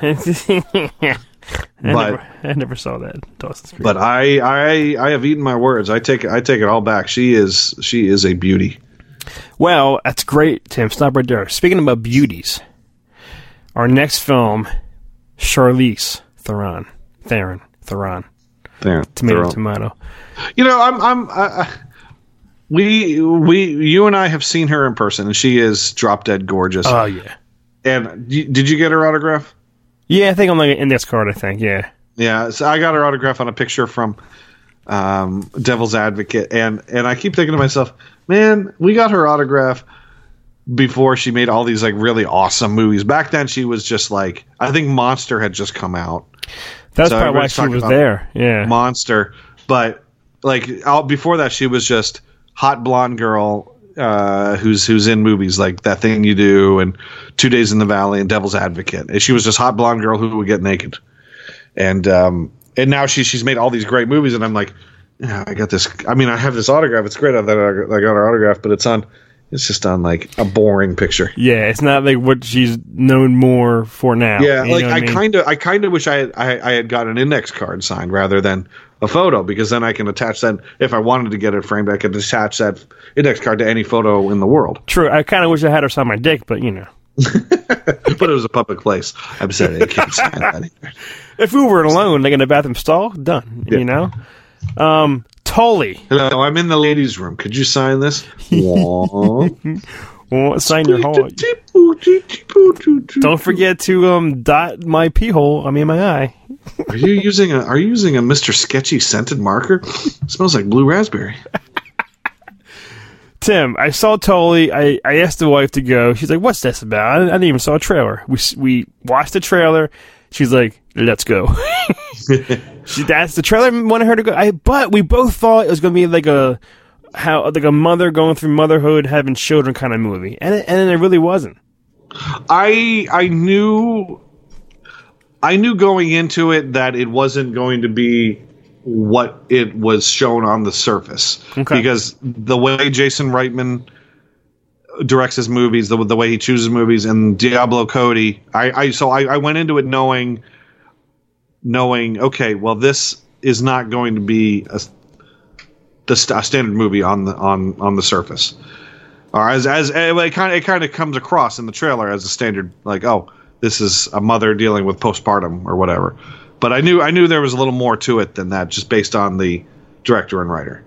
I, But- never, I never saw that Dawson's Creek. But I I I have eaten my words. I take it I take it all back. She is she is a beauty. Well, that's great, Tim. Stop right there. Speaking about beauties, our next film, Charlize Theron, Theron, Theron, Theron, tomato, throw- tomato. You know, I'm I'm. I, I, we we you and I have seen her in person, and she is drop dead gorgeous. Oh yeah, and did you get her autograph? Yeah. I think I'm like an index card. I think yeah. Yeah, so I got her autograph on a picture from um, Devil's Advocate, and and I keep thinking to myself, man, we got her autograph before she made all these like really awesome movies. Back then, she was just like I think Monster had just come out, That's So probably why she was there. Yeah. monster. But like out before that, she was just hot blonde girl uh, who's who's in movies like that thing you do and Two Days in the Valley and Devil's Advocate. And she was just hot blonde girl who would get naked. And um, and now she she's made all these great movies, and I'm like, yeah, I got this. I mean, I have this autograph. It's great that I got her autograph, but it's on. It's just on like a boring picture. yeah, it's not like what she's known more for now. Yeah, You like I mean? kind of, I kind of wish I had, I, I had got an index card signed rather than a photo because then I can attach that. If I wanted to get it framed, I could attach that index card to any photo in the world. True. I kind of wish I had her sign my dick, but you know, [laughs] but it was a public place. I'm sorry, I can't sign that. Either. [laughs] if we were alone, like in a bathroom stall, done. Yeah. You know. Um, Tully, Hello, I'm in the ladies' room. Could you sign this? [laughs] Well, sign your hole. Don't forget to um dot my pee hole. I mean my eye. Are you using a Are you using a Mr. Sketchy scented marker? smells like blue raspberry. Tim, I saw Tully. I, I asked the wife to go. She's like, "What's this about?" I, I didn't even saw a trailer. We we watched the trailer. She's like, "Let's go." [laughs] [laughs] she, that's the trailer. Wanted her to go. I but we both thought it was going to be like a how like a mother going through motherhood, having children kind of movie, and it, and it really wasn't. I I knew I knew going into it that it wasn't going to be what it was shown on the surface Okay. because the way Jason Reitman directs his movies, the the way he chooses movies, and Diablo Cody, I, I so I, I went into it knowing knowing okay, well this is not going to be a the st- standard movie on the on on the surface or as as it kind of it kind of comes across in the trailer as a standard like oh this is a mother dealing with postpartum or whatever but i knew i knew there was a little more to it than that just based on the director and writer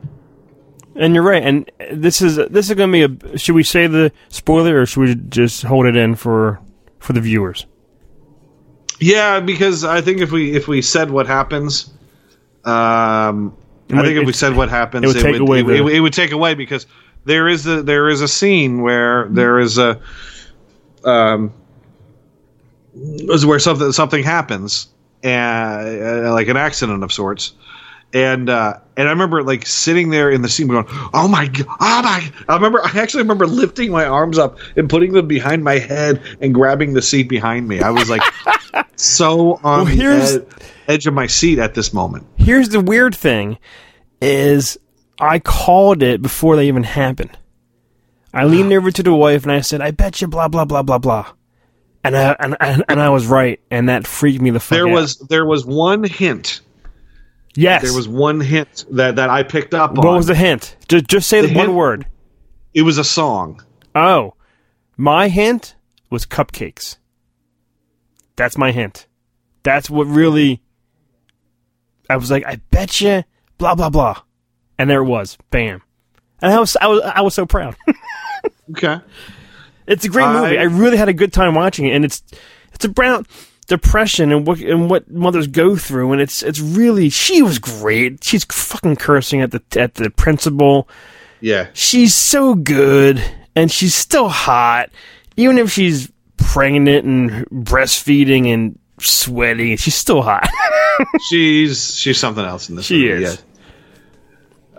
And you're right. And this is this is going to be a. Should we say the spoiler, or should we just hold it in for for the viewers? yeah because i think if we if we said what happens um i think if we said what happens it would take away it, the- it, it would take away because there is a there is a scene where there is a um is where something something happens and uh, like an accident of sorts and uh, and I remember like sitting there in the scene going, "Oh my god! Oh my!" I remember I actually remember lifting my arms up and putting them behind my head and grabbing the seat behind me. I was like [laughs] so on Well, here's- ed- edge of my seat at this moment. Here's the weird thing: is I called it before they even happened. I leaned over to the wife and I said, "I bet you blah blah blah blah blah," and I and, and, and I was right, and that freaked me the fuck There out. was there was one hint. yes. There was one hint that that I picked up what on. was the hint? Just just say the, The one hint- word. It was a song. Oh, my hint was cupcakes. That's my hint. That's what really. I was like, I bet you, blah blah blah, and there it was, bam, and I was I was I was so proud. [laughs] Okay. it's a great I- movie. I really had a good time watching it, and it's it's about depression and what and what mothers go through, and it's it's really she was great. She's fucking cursing at the at the principal Yeah. she's so good and she's still hot even if she's pregnant and breastfeeding and sweaty she's still hot [laughs] she's she's something else in this. She movie, is. Yeah.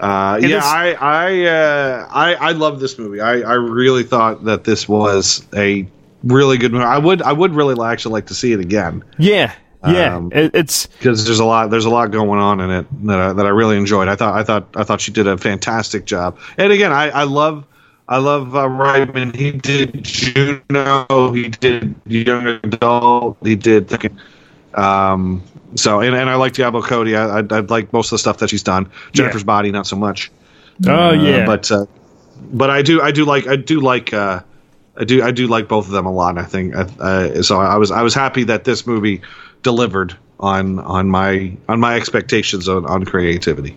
Uh, yeah, I I, uh, I I love this movie. I, I really thought that this was a really good movie. I would I would really actually like to see it again yeah yeah Um, it, it's because there's a lot there's a lot going on in it that I, that I really enjoyed. I thought I thought I thought she did a fantastic job. And again, I, I love I love uh, Reitman. He did Juno. He did Young Adult. He did. Um, so and, and I like Diablo Cody. I, I I like most of the stuff that she's done. Jennifer's Body, not so much. oh Uh, yeah but uh, but I do I do like I do like uh, I do I do like both of them a lot. I think uh, so. I was I was happy that this movie delivered on on my on my expectations on, on creativity.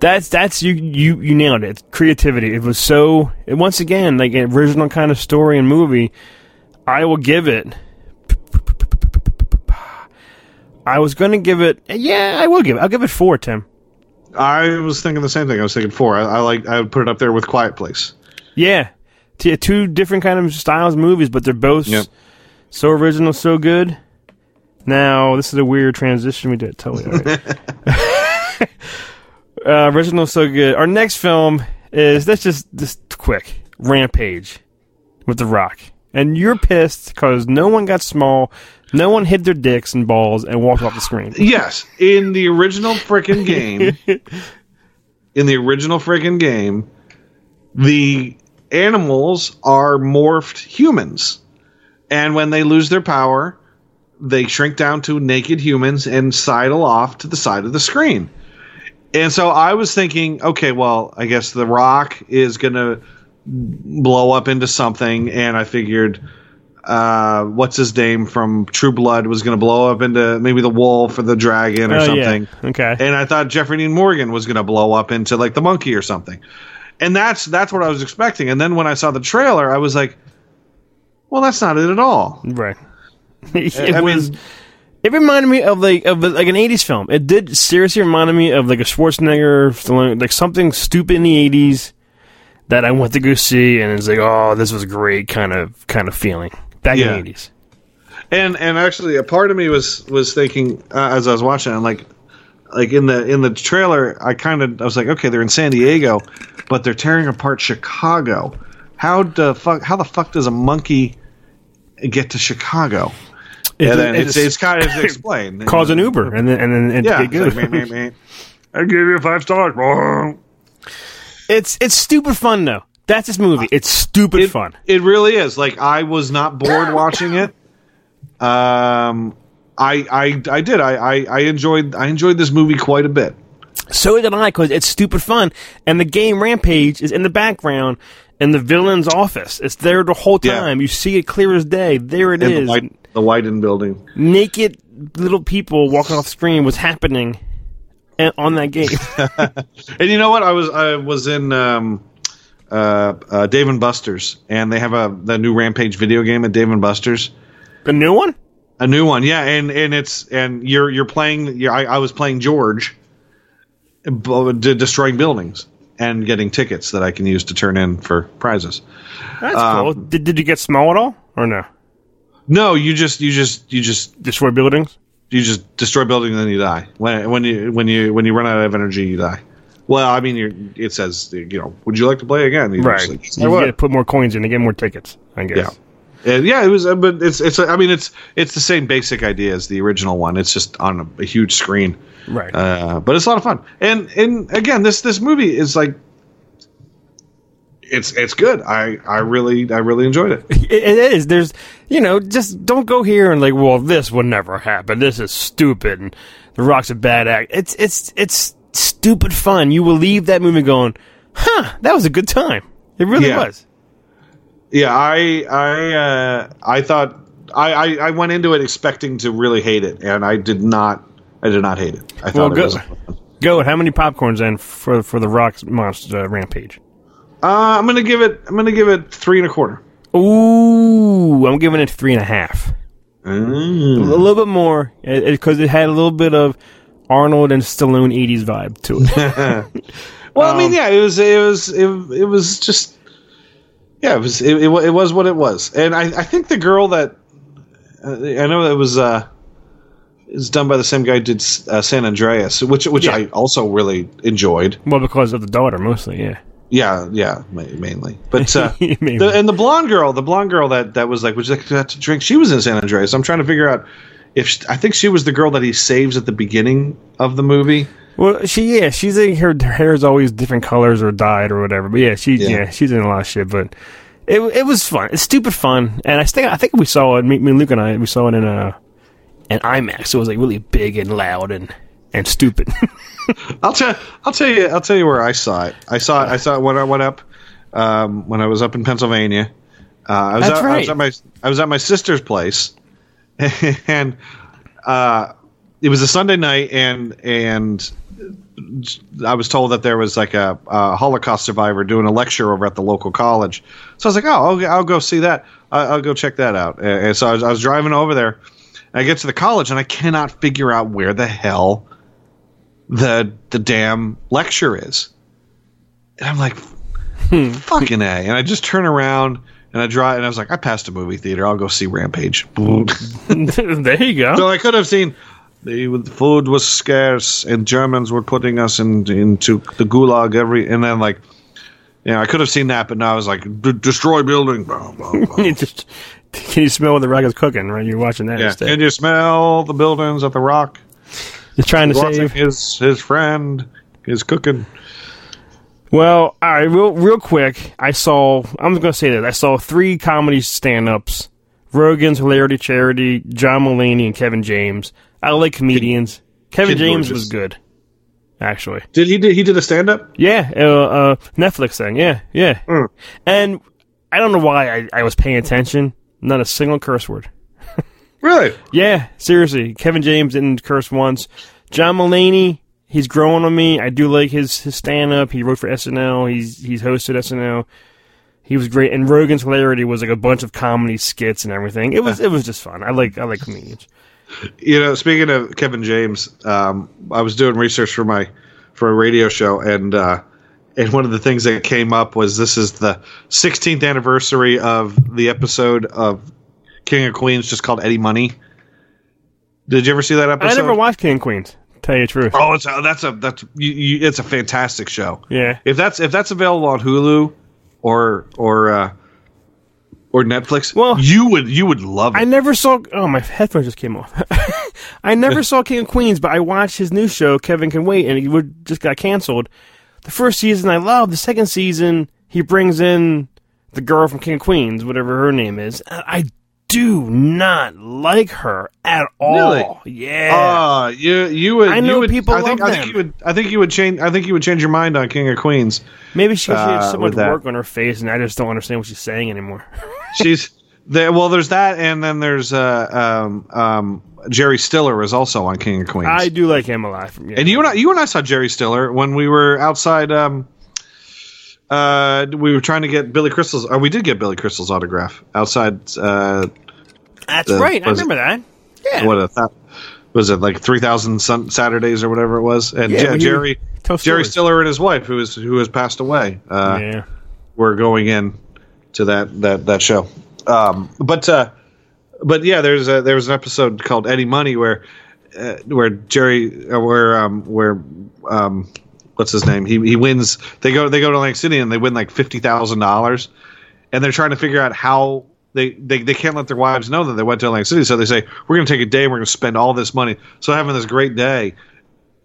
That's that's you you you nailed it creativity it was so and once again like an original kind of story and movie i will give it i was gonna give it yeah i will give it i'll give it four tim I was thinking the same thing. I was thinking four. I, I like I would put it up there with Quiet Place. Yeah, T- two different kind of styles of movies, but they're both Yep. so original, so good. Now, this is a weird transition we did. Totally. all right. [laughs] [laughs] uh, original so good. Our next film is that's just just quick. Rampage with The Rock, and you're pissed because no one got small, no one hid their dicks and balls and walked off the screen. [sighs] Yes, in the original freaking game, [laughs] in the original freaking game, the animals are morphed humans, and when they lose their power, they shrink down to naked humans and sidle off to the side of the screen. And so I was thinking, okay, well, I guess The Rock is gonna blow up into something, and I figured uh, what's his name from True Blood was going to blow up into maybe the wolf or the dragon or Oh, yeah. something. Okay. And I thought Jeffrey Dean Morgan was going to blow up into like the monkey or something. And that's that's what I was expecting. And then when I saw the trailer, I was like, well, that's not it at all. Right. [laughs] it I was. mean- it reminded me of like of like an '80s film. It did seriously remind me of like a Schwarzenegger, Stallone, like something stupid in the '80s that I went to go see, and it's like, oh, this was great, kind of kind of feeling back Yeah. in the '80s. And and actually, a part of me was was thinking uh, as I was watching, it, like like in the in the trailer, I kind of I was like, okay, they're in San Diego, but they're tearing apart Chicago. How the fuck? How the fuck does a monkey get to Chicago? It- and then it it's, just it's kind of [laughs] explained. calls an Uber, and then and then it, Yeah, it goes. it's like, meh, meh, meh. [laughs] I give you five stars. [laughs] It's it's stupid fun though. That's this movie. It's stupid It, fun. it really is. Like I was not bored watching it. Um, I I I did. I, I I enjoyed I enjoyed this movie quite a bit. So did I, because it's stupid fun. And the game Rampage is in the background in the villain's office. It's there the whole Yeah. time. You see it clear as day. There it In is. the white the Whiten building. Naked little people walking off screen was happening on that game. [laughs] [laughs] And you know what? I was I was in um, uh, uh, Dave and Buster's, and they have a the new Rampage video game at Dave and Buster's. the new one? A new one, yeah, and and it's and you're you're playing. You're, I, I was playing George, b- d- destroying buildings and getting tickets that I can use to turn in for prizes. That's Um, cool. Did, did you get small at all? Or no? No, you just you just you just Destroy buildings? you just destroy buildings and then you die. When when you when you when you run out of energy, you die. Well, I mean, you're, it says you know, would you like to play again? You Right. like, You would." get to put more coins in to get more tickets, I guess. Yeah. And yeah, it was, uh, but it's it's. I mean, it's it's the same basic idea as the original one. It's just on a, a huge screen, Right. uh, but it's a lot of fun. And and again, this this movie is like, it's it's good. I I really I really enjoyed it. [laughs] It, it is. There's, you know, just don't go here and like, well, this would never happen. This is stupid, and The Rock's a bad act. It's it's it's stupid fun. You will leave that movie going, huh? That was a good time. It really Yeah. was. Yeah, I I uh, I thought I, I I went into it expecting to really hate it, and I did not. I did not hate it. I Well, thought it good. was. Go. How many popcorns then for for the Rock's monster uh, rampage? Uh, I'm gonna give it. I'm gonna give it three and a quarter. Ooh, I'm giving it three and a half. A little bit more because it, had a little bit of Arnold and Stallone '80s vibe to it. [laughs] Well, I Um, mean, yeah, it was, it was, it, it was just, yeah, it was, it, it, it was what it was, and I, I think the girl that, uh, I know that was, uh, is done by the same guy who did uh, San Andreas, which, which Yeah. I also really enjoyed. well, because of the daughter mostly. Yeah. Yeah, yeah, ma- mainly, but uh, [laughs] Mainly. The, and the blonde girl, the blonde girl that that was like, would you like to to drink? She was in San Andreas. I'm trying to figure out if she, I think she was the girl that he saves at the beginning of the movie. Well, she yeah, she's like her, her hair is always different colors or dyed or whatever. But yeah, she yeah. Yeah. she's in a lot of shit. But it it was fun. It's stupid fun, and I think I think we saw it. Me, me and Luke and I we saw it in a an IMAX. So it was like really big and loud and and stupid. [laughs] I'll tell I'll tell you I'll tell you where I saw it. I saw it I saw it when I went up um, when I was up in Pennsylvania. Uh, I was That's at, I was right. at my I was at my sister's place, [laughs] and uh, it was a Sunday night, and and I was told that there was like a, a Holocaust survivor doing a lecture over at the local college. So I was like, oh, okay, I'll go see that. I, I'll go check that out. And, and so I was, I was driving over there. And I get to the college, and I cannot figure out where the hell the the damn lecture is. And I'm like, hmm. fucking A. And I just turn around and I drive, and I was like, I passed a movie theater. I'll go see Rampage. [laughs] there you go. so I could have seen the, food was scarce, and Germans were putting us in, into the gulag every, and then like, yeah, I could have seen that, but now I was like, "D- destroy building. Blah, blah, blah. [laughs] Just can you smell what the rock is cooking? Right, you're watching that yeah, instead. can you smell the buildings at the Rock? Just trying to save. his his friend is cooking. Well, all right, real real quick. I saw. I'm going to say that I saw three comedy stand-ups: Rogen's Hilarity Charity, John Mulaney, and Kevin James. I like comedians. Kevin Kid James Gorgeous. was good, actually. Did he did he did a stand up? Yeah, uh, uh, Netflix thing. Yeah, yeah. Mm. And I don't know why I, I was paying attention. Not a single curse word. Really? Yeah, seriously. Kevin James didn't curse once. John Mulaney, he's growing on me. I do like his, his stand up. He wrote for SNL. He's he's hosted SNL. He was great. And Rogen's hilarity was like a bunch of comedy skits and everything. It was it was just fun. I like I like comedians. You know, speaking of Kevin James, um, I was doing research for my for a radio show, and uh, and one of the things that came up was this is the 16th anniversary of the episode of King of Queens, just called Eddie Money. Did you ever see that episode? I never watched King and Queens. Tell you the truth. Oh, it's a, that's a that's you, you, it's a fantastic show. Yeah. If that's if that's available on Hulu or or uh, or Netflix, Well, you would you would love it. I never saw. Oh, my headphones just came off. [laughs] I never saw King of Queens, but I watched his new show, Kevin Can Wait, and it would, just got canceled. The first season I loved. The second season, he brings in the girl from King of Queens, whatever her name is. I do not like her at all. Really? Yeah. Uh, you you would. I you know would, people I think, love I think them. you would. I think you would change. I think you would change your mind on King of Queens. Maybe she, she has uh, so much work on her face, and I just don't understand what she's saying anymore. [laughs] She's there. Well, there's that, and then there's uh um um Jerry Stiller is also on King of Queens. I do like him a lot. From, yeah. and you and I, you and I saw Jerry Stiller when we were outside. Um, uh, we were trying to get Billy Crystal's. Or we did get Billy Crystal's autograph outside. Uh, That's uh, right. I was it- remember that. Yeah. what a th- was it like three thousand Saturdays or whatever it was? And Yeah, Je- when you Jerry Jerry stories. Stiller and his wife, who is who has passed away, uh, yeah. were going in to that that that show. Um, but uh, but yeah, there's a, there was an episode called Eddie Money where uh, where Jerry uh, where um where um what's his name he he wins they go they go to Atlantic City and they win like fifty thousand dollars and they're trying to figure out how. They, they, they can't let their wives know that they went to Atlantic City, so they say we're going to take a day we're going to spend all this money. So having this great day,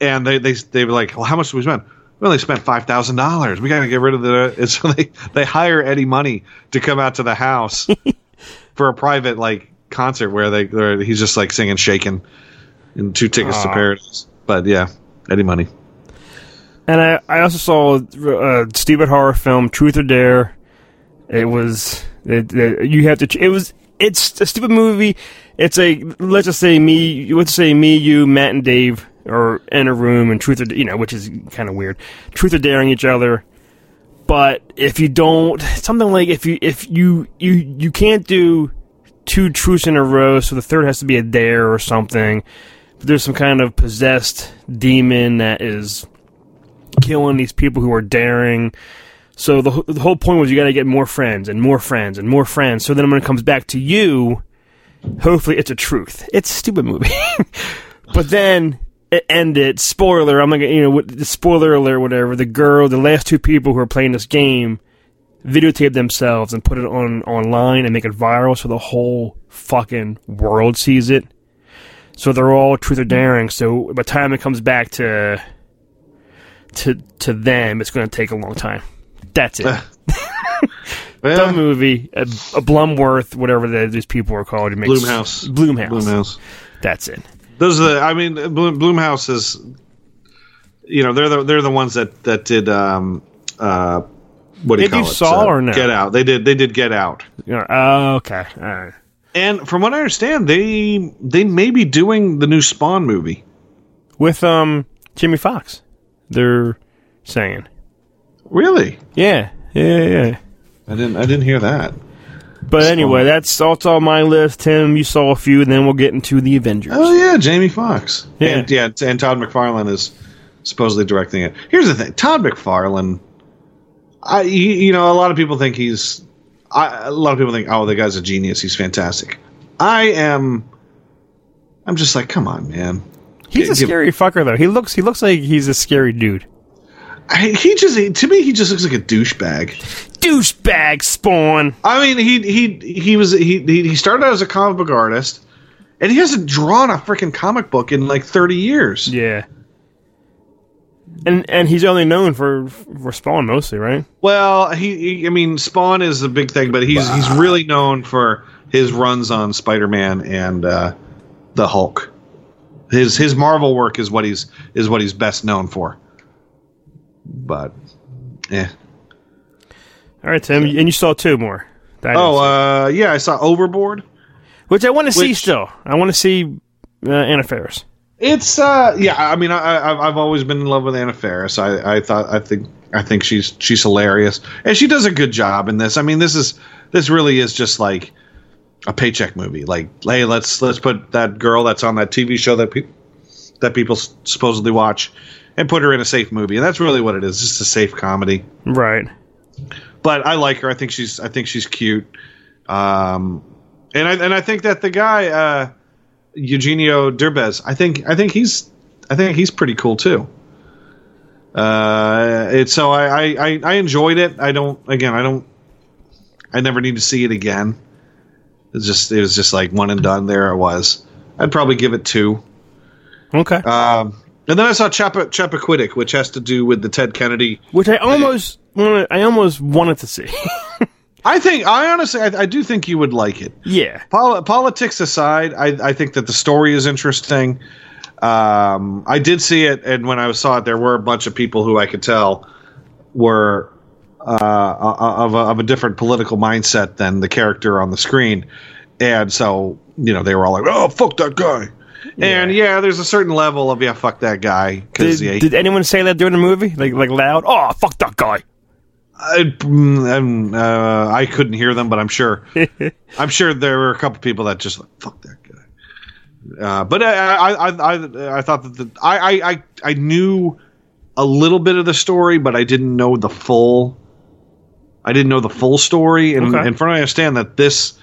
and they they they were like, well, how much did we spend? We only spent five thousand dollars. We got to get rid of the. And so they they hire Eddie Money to come out to the house [laughs] for a private like concert where they where he's just like singing shaking and two tickets to Paradise. But yeah, Eddie Money. And I, I also saw a stupid horror film, Truth or Dare. It was it, it- you have to. It was it's a stupid movie. It's a let's just say me. Let's say me, you, Matt, and Dave are in a room, and truth or you know, which is kind of weird. Truth or daring each other. But if you don't, something like if you if you you you can't do two truths in a row, so the third has to be a dare or something. But There's some kind of possessed demon that is killing these people who are daring. So the, the whole point was you got to get more friends and more friends and more friends. So then when it comes back to you, hopefully it's a truth. It's a stupid movie, [laughs] but then it ended. Spoiler. I'm like you know the spoiler alert. Whatever. The girl, the last two people who are playing this game, videotape themselves and put it on online and make it viral, so the whole fucking world sees it. So they're all truth or daring. So by the time it comes back to to to them, it's going to take a long time. That's it. [laughs] [laughs] Yeah, Dumb movie, a, a Blumworth, whatever the, these people are called. It makes, Blumhouse. Blumhouse. Blumhouse. That's it. Those are the. I mean, Blum, Blumhouse is. You know, they're the they're the ones that that did. Um, uh, what do you They do call it? Saw Uh, or no? Get Out. They did. They did Get Out. Oh, okay. All right. And from what I understand, they they may be doing the new Spawn movie. With um Jimmy Fox, they're saying. Really? Yeah, yeah, yeah. I didn't. I didn't hear that. But anyway, that's that's on my list. Tim, you saw a few, and then we'll get into the Avengers. Oh yeah, Jamie Foxx. Yeah. and, yeah, and Todd McFarlane is supposedly directing it. Here's the thing: Todd McFarlane. I you, you know a lot of people think he's. I, a lot of people think, oh, the guy's a genius. He's fantastic. I am. I'm just like, come on, man. He's a Give- scary fucker though. He looks he looks like he's a scary dude. I, he just to me, he just looks like a douchebag. Douchebag spawn. I mean, he he he was he he he started out as a comic book artist, and he hasn't drawn a freaking comic book in like 30 years. Yeah. And and he's only known for for Spawn mostly, right? Well, he, he I mean, Spawn is the big thing, but he's he's really known for his runs on Spider-Man and uh, the Hulk. His his Marvel work is what he's is what he's best known for. But, yeah. All right, Tim, and you saw two more. That Oh, uh, yeah, I saw Overboard. which I want to see still. I want to see uh, Anna Faris. It's uh yeah, I mean I, I I've- I've always been in love with Anna Faris. I I thought I think I think she's she's hilarious. And she does a good job in this. I mean this is this really is just like a paycheck movie. Like hey, let's let's put that girl that's on that TV show that people that people s- supposedly watch and put her in a safe movie. And that's really what it is. Just a safe comedy. Right. But I like her. I think she's I think she's cute. Um and I and I think that the guy uh Eugenio Derbez. I think I think he's I think he's pretty cool too. Uh, it's so I, I I I enjoyed it. I don't again I don't I never need to see it again. It's just it was just like one and done. There it was. I'd probably give it two. Okay. Um, and then I saw Chappa Chappaquiddick, which has to do with the Ted Kennedy. which I almost wanted. I almost wanted to see. [laughs] I think I honestly I, I do think you would like it. yeah. Pol- politics aside, I, I think that the story is interesting. Um, I did see it, and when I saw it, there were a bunch of people who I could tell were uh, of, a, of a different political mindset than the character on the screen, and so you know they were all like, "Oh, fuck that guy," and yeah, there's a certain level of yeah, fuck that guy Did, yeah, did anyone say that during the movie? Like like loud? Oh fuck that guy. I, mm, um, uh, I couldn't hear them, but I'm sure. [laughs] I'm sure there were a couple people that just like fuck that guy. Uh, but I, I, I, I, I thought that the, I, I, I, I knew a little bit of the story, but I didn't know the full. I didn't know the full story, and, Okay. and from what I understand that this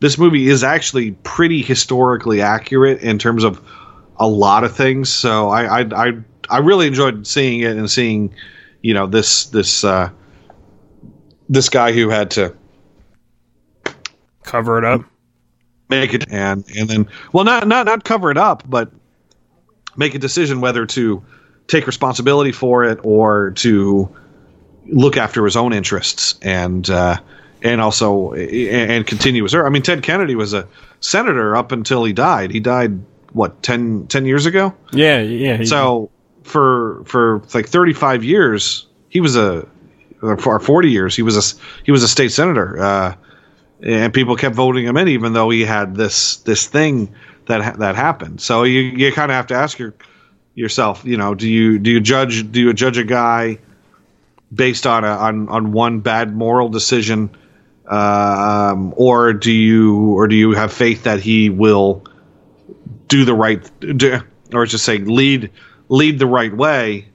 this movie is actually pretty historically accurate in terms of a lot of things. So I, I, I, I really enjoyed seeing it and seeing, you know, this this. Uh, this guy who had to Cover it up. make it and and then well not not not cover it up but make a decision whether to take responsibility for it or to look after his own interests and uh and also and, continue his i mean ted kennedy was a senator up until he died he died what 10 10 years ago Yeah, yeah. he- so for for like 35 years he was a for 40 years he was a he was a state senator uh, and people kept voting him in even though he had this this thing that that happened so you you kind of have to ask your yourself you know do you do you judge do you judge a guy based on a on on one bad moral decision um, or do you or do you have faith that he will do the right do, or just say lead lead the right way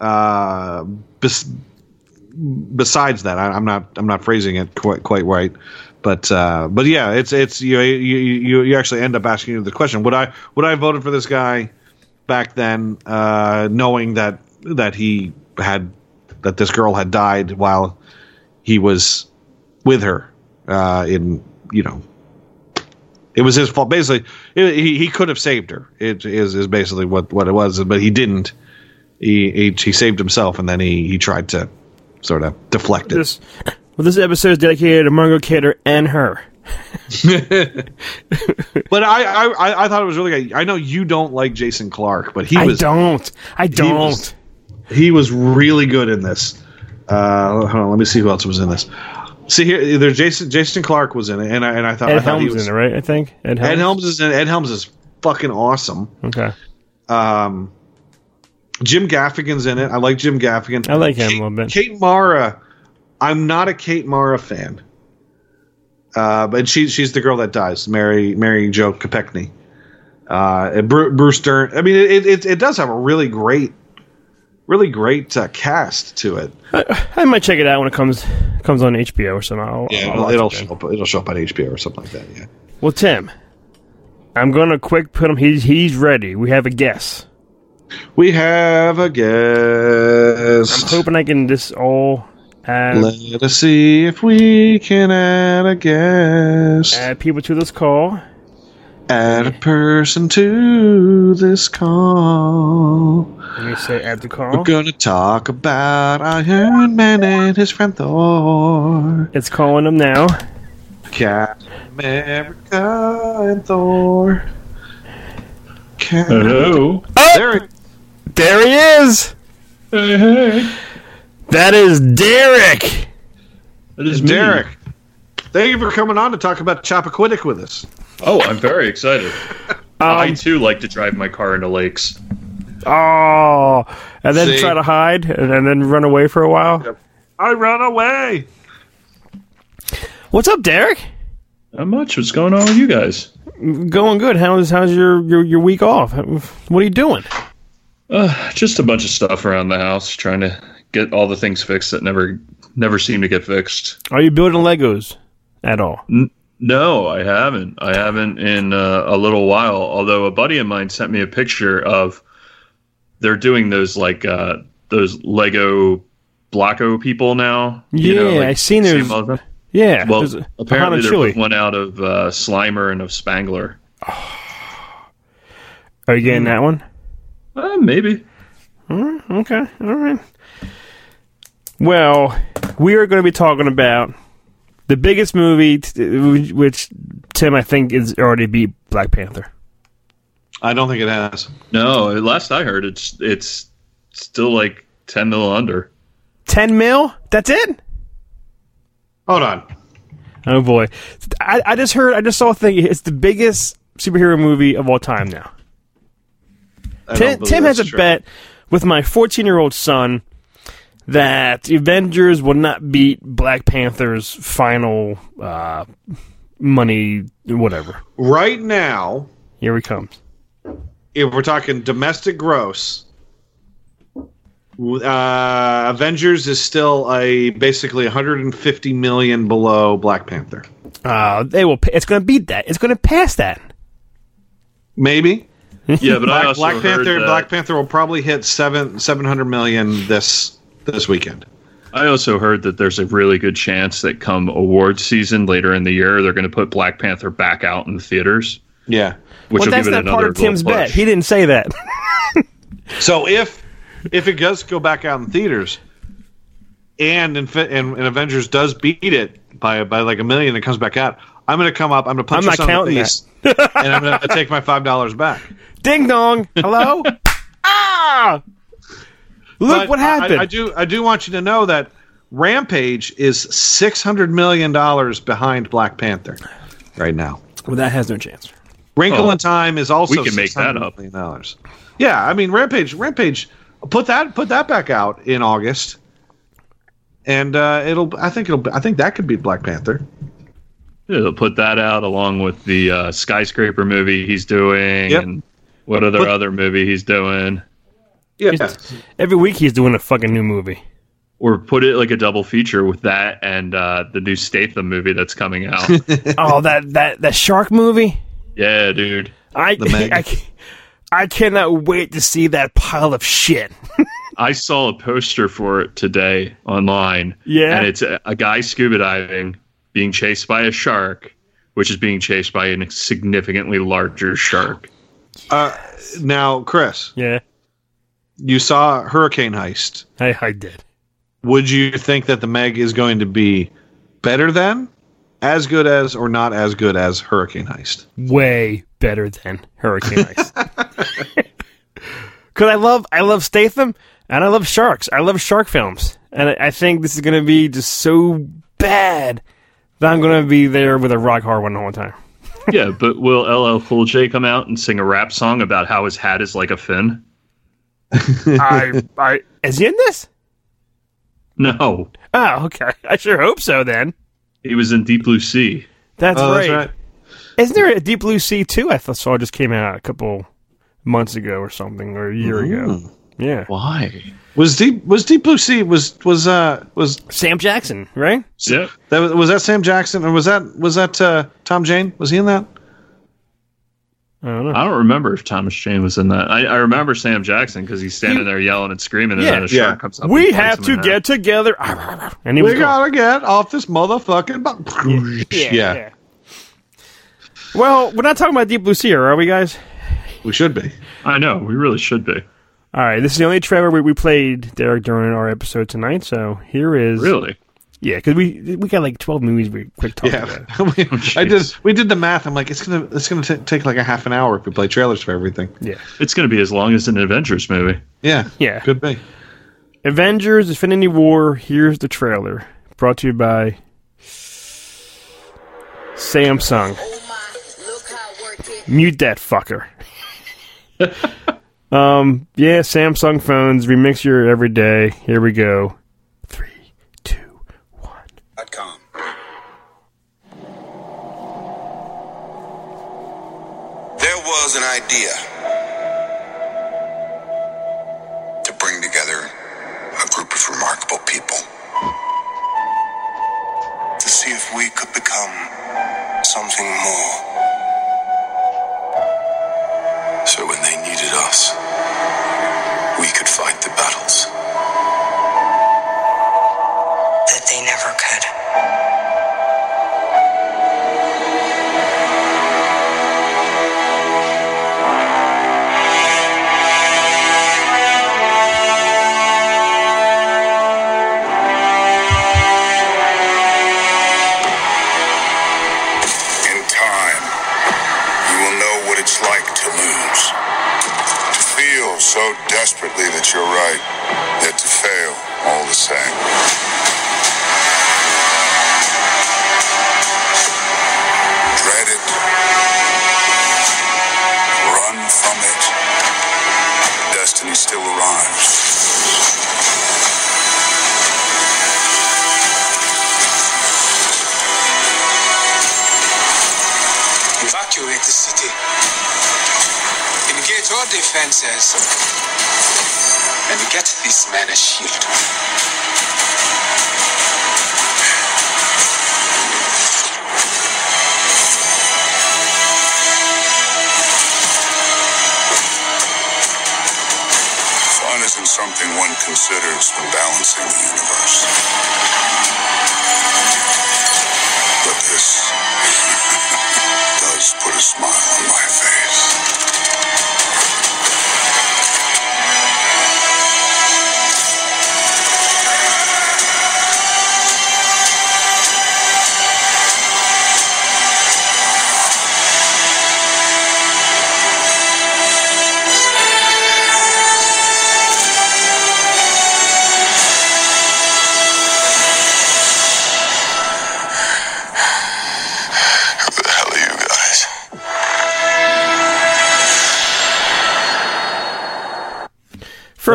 uh, bes- besides that? I, i'm not i'm not phrasing it quite quite right but uh, but yeah it's it's you, you you you actually end up asking the question would i would i have voted for this guy back then uh, knowing that that he had that this girl had died while he was with her uh, in you know it was his fault. Basically, it, he he could have saved her. It is is basically what what it was, but he didn't. He he, he saved himself, and then he he tried to sort of deflect it. this well, this episode is dedicated to Margot Kidder and her. [laughs] But I, I I- I thought it was really good. I know you don't like Jason Clarke, but he was I don't. I don't. He was really good in this. Uh, hold on, let me see who else was in this. See here, there's Jason Jason Clarke was in it, and I and I thought, I Ed thought he Helms was in it, right? I think Ed Helms. Ed Helms is in. Ed Helms is fucking awesome. Okay, Um, Jim Gaffigan's in it. I like Jim Gaffigan. I like him a Kate, little bit. Kate Mara. I'm not a Kate Mara fan. Uh, but she, she's the girl that dies, Mary Mary Jo Kopechne. Uh, and Bruce Dern. I mean, it, it it does have a really great really great uh, cast to it. I might check it out when it comes comes on HBO or something. I'll, Yeah, I'll it'll, it'll show up. It'll show up on HBO or something like that. Yeah. Well, Tim, I'm gonna quick put him. He's he's ready. We have a guess. We have a guess. I'm hoping I can just all add, Let us see if we can add a guest. add people to this call. Add a person to this call. Let me say add the We're gonna talk about Iron Man and his friend Thor. It's calling him now. Captain America and Thor. Cap- Hello. there it- There he is. Hey, hey. That is Derek. That is me. Derek. Thank you for coming on to talk about Chappaquiddick with us. Oh, I'm very excited. [laughs] I Um, too like to drive my car into lakes. Oh, and then See? try to hide and, and then run away for a while. I run away. What's up, Derek? Not much. What's going on with you guys? Going good. How's how's your your, your week off? What are you doing? Uh, just a bunch of stuff around the house, trying to get all the things fixed that never never seem to get fixed. Are you building Legos at all? No, I haven't. I haven't in uh, a little while. Although a buddy of mine sent me a picture of they're doing those like uh, those Lego Blocko people now. You know, Yeah, like, I seen those. there's- them all the time? Yeah. Well, there's a- apparently Hana they're putting one out of uh, Slimer and of Spengler. Are you getting that one? Uh, maybe. Okay. All right. Well, we are going to be talking about the biggest movie, t- which Tim I think is already beat Black Panther. I don't think it has. No, last I heard, it's it's still like ten mil under. Ten mil. That's it. Hold on. Oh boy, I, I just heard. I just saw a thing. It's the biggest superhero movie of all time now. Tim, Tim has a true. bet with my 14 year old son that Avengers will not beat Black Panther's final uh, money, whatever. Right now, Here he comes. If we're talking domestic gross, uh, Avengers is still a basically 150 million below Black Panther. Uh, they will. It's going to beat that. It's going to pass that. Maybe [laughs] Yeah, but I Black, also Black heard Panther. that, Black Panther will probably hit seven 700 million this this weekend. I also heard that there's a really good chance that come award season later in the year, they're going to put Black Panther back out in the theaters, Yeah. which well, will that's give it not part of Tim's little bet. He didn't say that. [laughs] So if if it does go back out in theaters, and Infi- and, and Avengers does beat it by by like a million, and comes back out, I'm going to come up. I'm going to punch I'm you not on the counting face, and I'm going [laughs] to take my five dollars back. Ding dong. Hello. [laughs] ah. Look But what I- happened. I, do I do want you to know that Rampage is six hundred million dollars behind Black Panther right now. well, that has no chance. Wrinkle Oh, in Time is also we can make that 600 up. million dollars. Yeah, I mean Rampage. Rampage. Put that put that back out in August, and uh, it'll. I think it'll. I think that could be Black Panther. Yeah, they'll put that out along with the uh, skyscraper movie he's doing Yep. and what other But- other movie he's doing. Yeah. Every week he's doing a fucking new movie. Or put it like a double feature with that and uh, the new Statham movie that's coming out. [laughs] oh, that that that shark movie. Yeah, dude. I [laughs] I, I cannot wait to see that pile of shit. [laughs] I saw a poster for it today online. Yeah? And it's a, a guy scuba diving being chased by a shark, which is being chased by a significantly larger shark. Uh, now, Chris, Yeah, you saw Hurricane Heist. I I did. Would you think that the Meg is going to be better than, as good as, or not as good as Hurricane Heist? Way better than Hurricane Ice. [laughs] Because I love I love Statham and I love sharks. I love shark films, and I, I think this is going to be just so bad that I'm going to be there with a rock hard one the whole time. [laughs] yeah, but will LL Cool J come out and sing a rap song about how his hat is like a fin? [laughs] I I is he in this? No. Oh, okay. I sure hope so. Then He was in Deep Blue Sea. that's, Oh, right. that's right. Isn't there a Deep Blue Sea too? I thought saw just came out a couple months ago or something, or a year ago. Yeah. Why? Was Deep was Deep Blue Sea was was uh was Sam Jackson, right? Yeah. that was, was that Sam Jackson or was that was that uh, Tom Jane? Was he in that? I don't know. I don't remember if Thomas Jane was in that. I, I remember Sam Jackson because he's standing there yelling and screaming, and Yeah. then a shark Yeah. comes up. we and have to get head. together. And he We gone. gotta get off this motherfucking. Bu- yeah, Well, we're not talking about Deep Blue Sea, are we, guys? we should be. I know. We really should be. All right, this is the only trailer we, we played, Derek, during our episode tonight. So here is Really? Yeah, because we we got like twelve movies we quick talk Yeah, about. [laughs] We- I did. We did the math. I'm like, it's gonna it's gonna t- take like a half an hour if we play trailers for everything. Yeah, It's going to be as long as an Avengers movie. Yeah, Yeah. could be. Avengers: Infinity War. Here's the trailer, brought to you by Samsung. Mute that fucker. [laughs] um, yeah, Samsung phones remix your everyday. Here we go.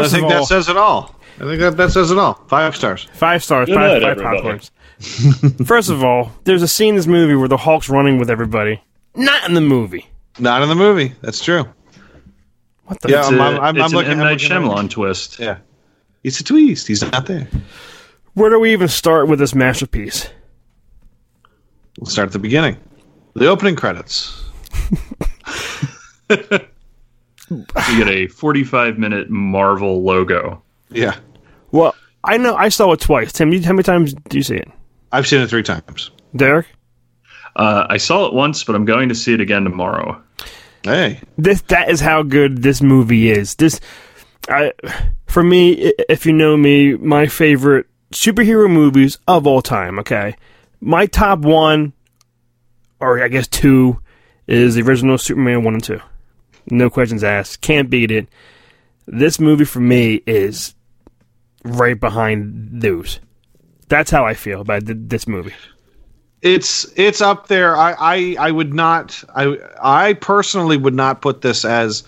I think of all, that says it all. I think that, that says it all. Five stars. five stars, Good five, night, five popcorns. [laughs] First of all, there's a scene in this movie where the Hulk's running with everybody. Not in the movie. Not in the movie. That's true. What the? Yeah, It's, I'm- a, I'm- I'm- it's I'm looking- an M. I'm Night looking at- Shyamalan twist. Yeah. it's a twist. He's not there. Where do we even start with this masterpiece? We'll start at the beginning. The opening credits. [laughs] You get a 45 minute Marvel logo. Yeah. Well, I know I saw it twice. Tim, you, how many times do you see it? I've seen it three times. Derek? Uh, I saw it once, but I'm going to see it again tomorrow. Hey. This that is how good this movie is. This, I, for me, if you know me, my favorite superhero movies of all time. Okay, my top one, or I guess two, is the original Superman one and two. No questions asked. Can't beat it. This movie for me is right behind those. That's how I feel about th- this movie. It's it's up there. I, I I would not I I personally would not put this as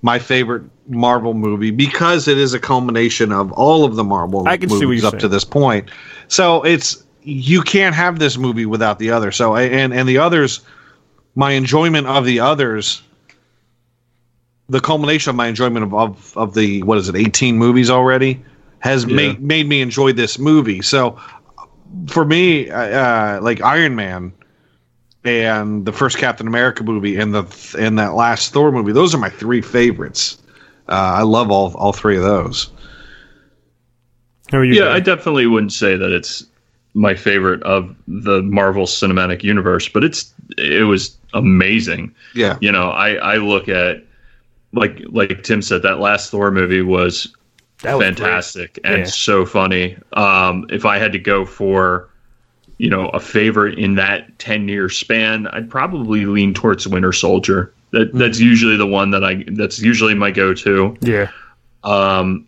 my favorite Marvel movie because it is a culmination of all of the Marvel I can see what movies you're up saying. to this point. So it's you can't have this movie without the other. So and and the others, my enjoyment of the others the culmination of my enjoyment of, of, of the what is it, eighteen movies already has Yeah. made made me enjoy this movie. So for me, uh, like Iron Man and the first Captain America movie and the and that last Thor movie, those are my three favorites. Uh, I love all all three of those. How are you? Yeah, guys? I definitely wouldn't say that it's my favorite of the Marvel Cinematic Universe, but it's it was amazing. Yeah, You know, I I look at like like Tim said that last Thor movie was was fantastic and Yeah. so funny. Um, if I had to go for, you know, a favorite in that ten year span, I'd probably lean towards Winter Soldier. That that's usually the one that I that's usually my go to. Yeah. Um,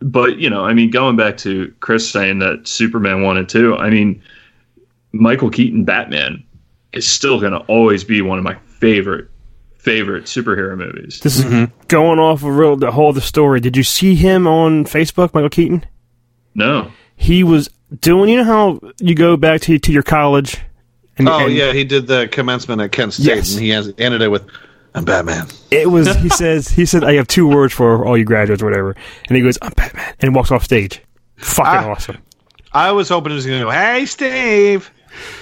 but you know, I mean, going back to Chris saying that Superman one and two, I mean, Michael Keaton Batman is still going to always be one of my favorite favorite superhero movies. This is going off of real the whole of the story. Did you see him on Facebook, Michael Keaton? No, He was doing. You know how you go back to to your college. And, Oh and yeah, he did the commencement at Kent State, Yes. and he has ended it with "I'm Batman." It was. He [laughs] says. He said, "I have two words for all you graduates, or whatever." And he goes, "I'm Batman," and walks off stage. Fucking Ah. awesome. I was hoping he was going to go, "Hey, Steve."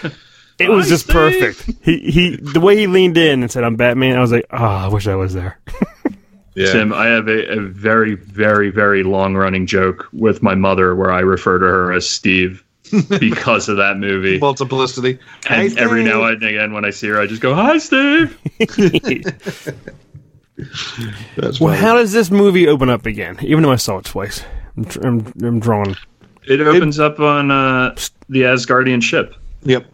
[laughs] It was Hi, just Steve. perfect. He he. The way he leaned in and said, "I'm Batman," I was like, "Oh, I wish I was there." [laughs] Yeah. Tim, I have a, a very very very long running joke with my mother where I refer to her as Steve [laughs] because of that movie. Multiplicity. and Hey, every Steve. now and again, when I see her, I just go, "Hi, Steve." [laughs] That's Well, funny. how does this movie open up again? Even though I saw it twice, I'm, I'm, I'm drawn. It opens up on uh, the Asgardian ship. Yep.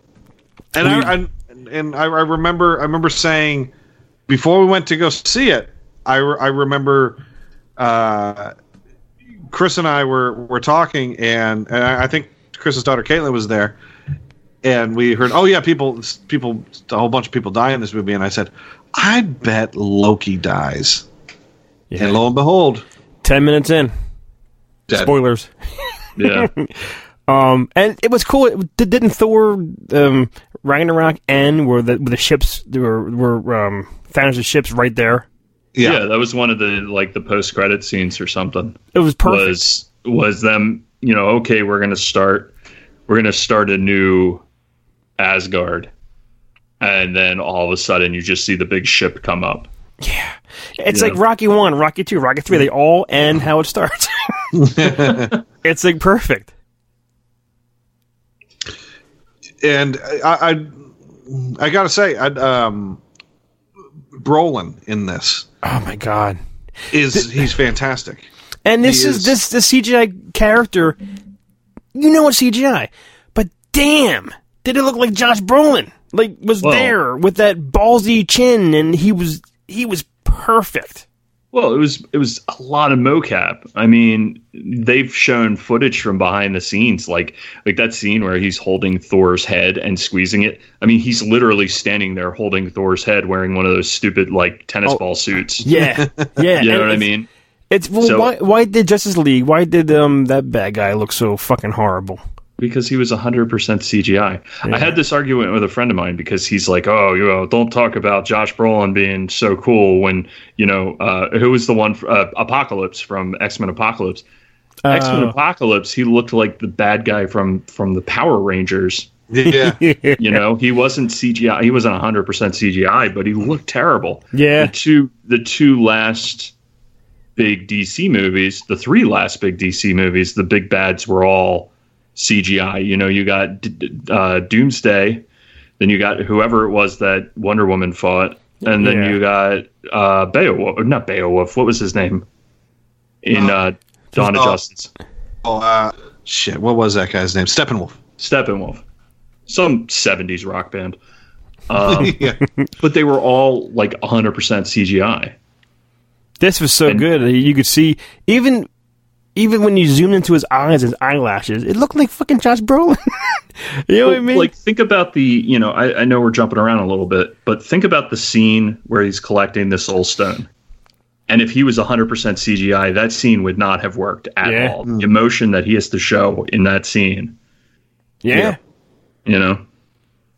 And I, I and I, I remember I remember saying before we went to go see it, I, I remember uh, Chris and I were were talking, and, and I I think Chris's daughter Caitlin was there, and we heard, oh yeah, people people a whole bunch of people die in this movie, and I said, I bet Loki dies, Yeah. and lo and behold, Ten minutes in, dead. spoilers. Yeah. [laughs] Um, and it was cool. It, did- didn't Thor um, Ragnarok end where the where the ships were were um, Thanos' ships right there? yeah, Yeah, that was one of the like the post credit scenes or something. It was perfect. Was was them? You know, okay, we're gonna start. We're gonna start a new Asgard, and then all of a sudden you just see the big ship come up. yeah, it's Yeah. like Rocky One, Rocky Two, Rocky Three. They all end how it starts. [laughs] [laughs] it's like perfect. And I, I, I gotta say, I, um, Brolin in this Oh my god! is he's fantastic. And this is, is- this the CGI character. You know it's CGI, but damn, did it look like Josh Brolin? Like was Well- there with that ballsy chin, and he was he was perfect. Well, it was it was a lot of mocap. I mean, they've shown footage from behind the scenes, like like that scene where he's holding Thor's head and squeezing it. I mean, he's literally standing there holding Thor's head, wearing one of those stupid like tennis Oh. ball suits. Yeah, yeah. [laughs] You know what I mean? It's well, So- why why did Justice League? Why did um that bad guy look so fucking horrible? Because he was 100% CGI. I had this argument with a friend of mine because he's like, "Oh, you know, don't talk about Josh Brolin being so cool when you know uh, who was the one uh, Apocalypse from X Men Apocalypse." X Men Uh, Apocalypse, he looked like the bad guy from from the Power Rangers. Yeah, [laughs] You know, he wasn't CGI. He wasn't 100% CGI, but he looked terrible. Yeah. The two the two last big DC movies, the three last big DC movies, the big bads were all CGI. You know, you got D- D- uh, Doomsday, then you got whoever it was that Wonder Woman fought, and then Yeah. you got uh, Beowulf, not Beowulf. What was his name in uh, Dawn of oh. Justice? oh, uh, shit, what was that guy's name? Steppenwolf. Steppenwolf, some '70s rock band. Um, [laughs] yeah, but they were all like 100% CGI. This was so And- good. You could see even even when you zoomed into his eyes, his eyelashes, it looked like fucking Josh Brolin. [laughs] you know what I mean? Like, think about the, you know, I, I know we're jumping around a little bit, but think about the scene where he's collecting the soul stone. And if he was 100% CGI, that scene would not have worked at Yeah. all. The emotion that he has to show in that scene, yeah. you know?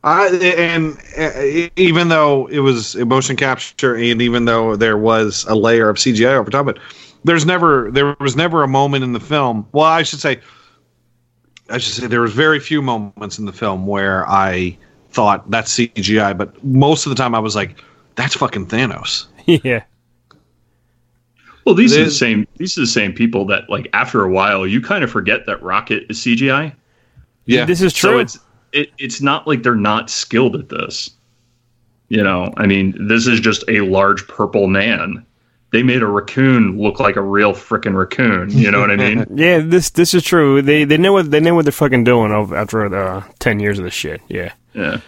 I and uh, even though it was motion capture, and even though there was a layer of CGI over top of it, there's never there was never a moment in the film. Well, I should say, I should say there was very few moments in the film where I thought that's CGI, but most of the time I was like, that's fucking Thanos. [laughs] yeah. Well, these are the same. These are the same people that, like, after a while, you kind of forget that Rocket is CGI. Yeah, This is true. So true. it's it, it's not like they're not skilled at this. You know, I mean, this is just a large purple man. They made a raccoon look like a real freaking raccoon. You know what I [laughs] mean? yeah, this this is true. They they know what they know what they're fucking doing of- after uh, ten years of this shit. Yeah. Yeah.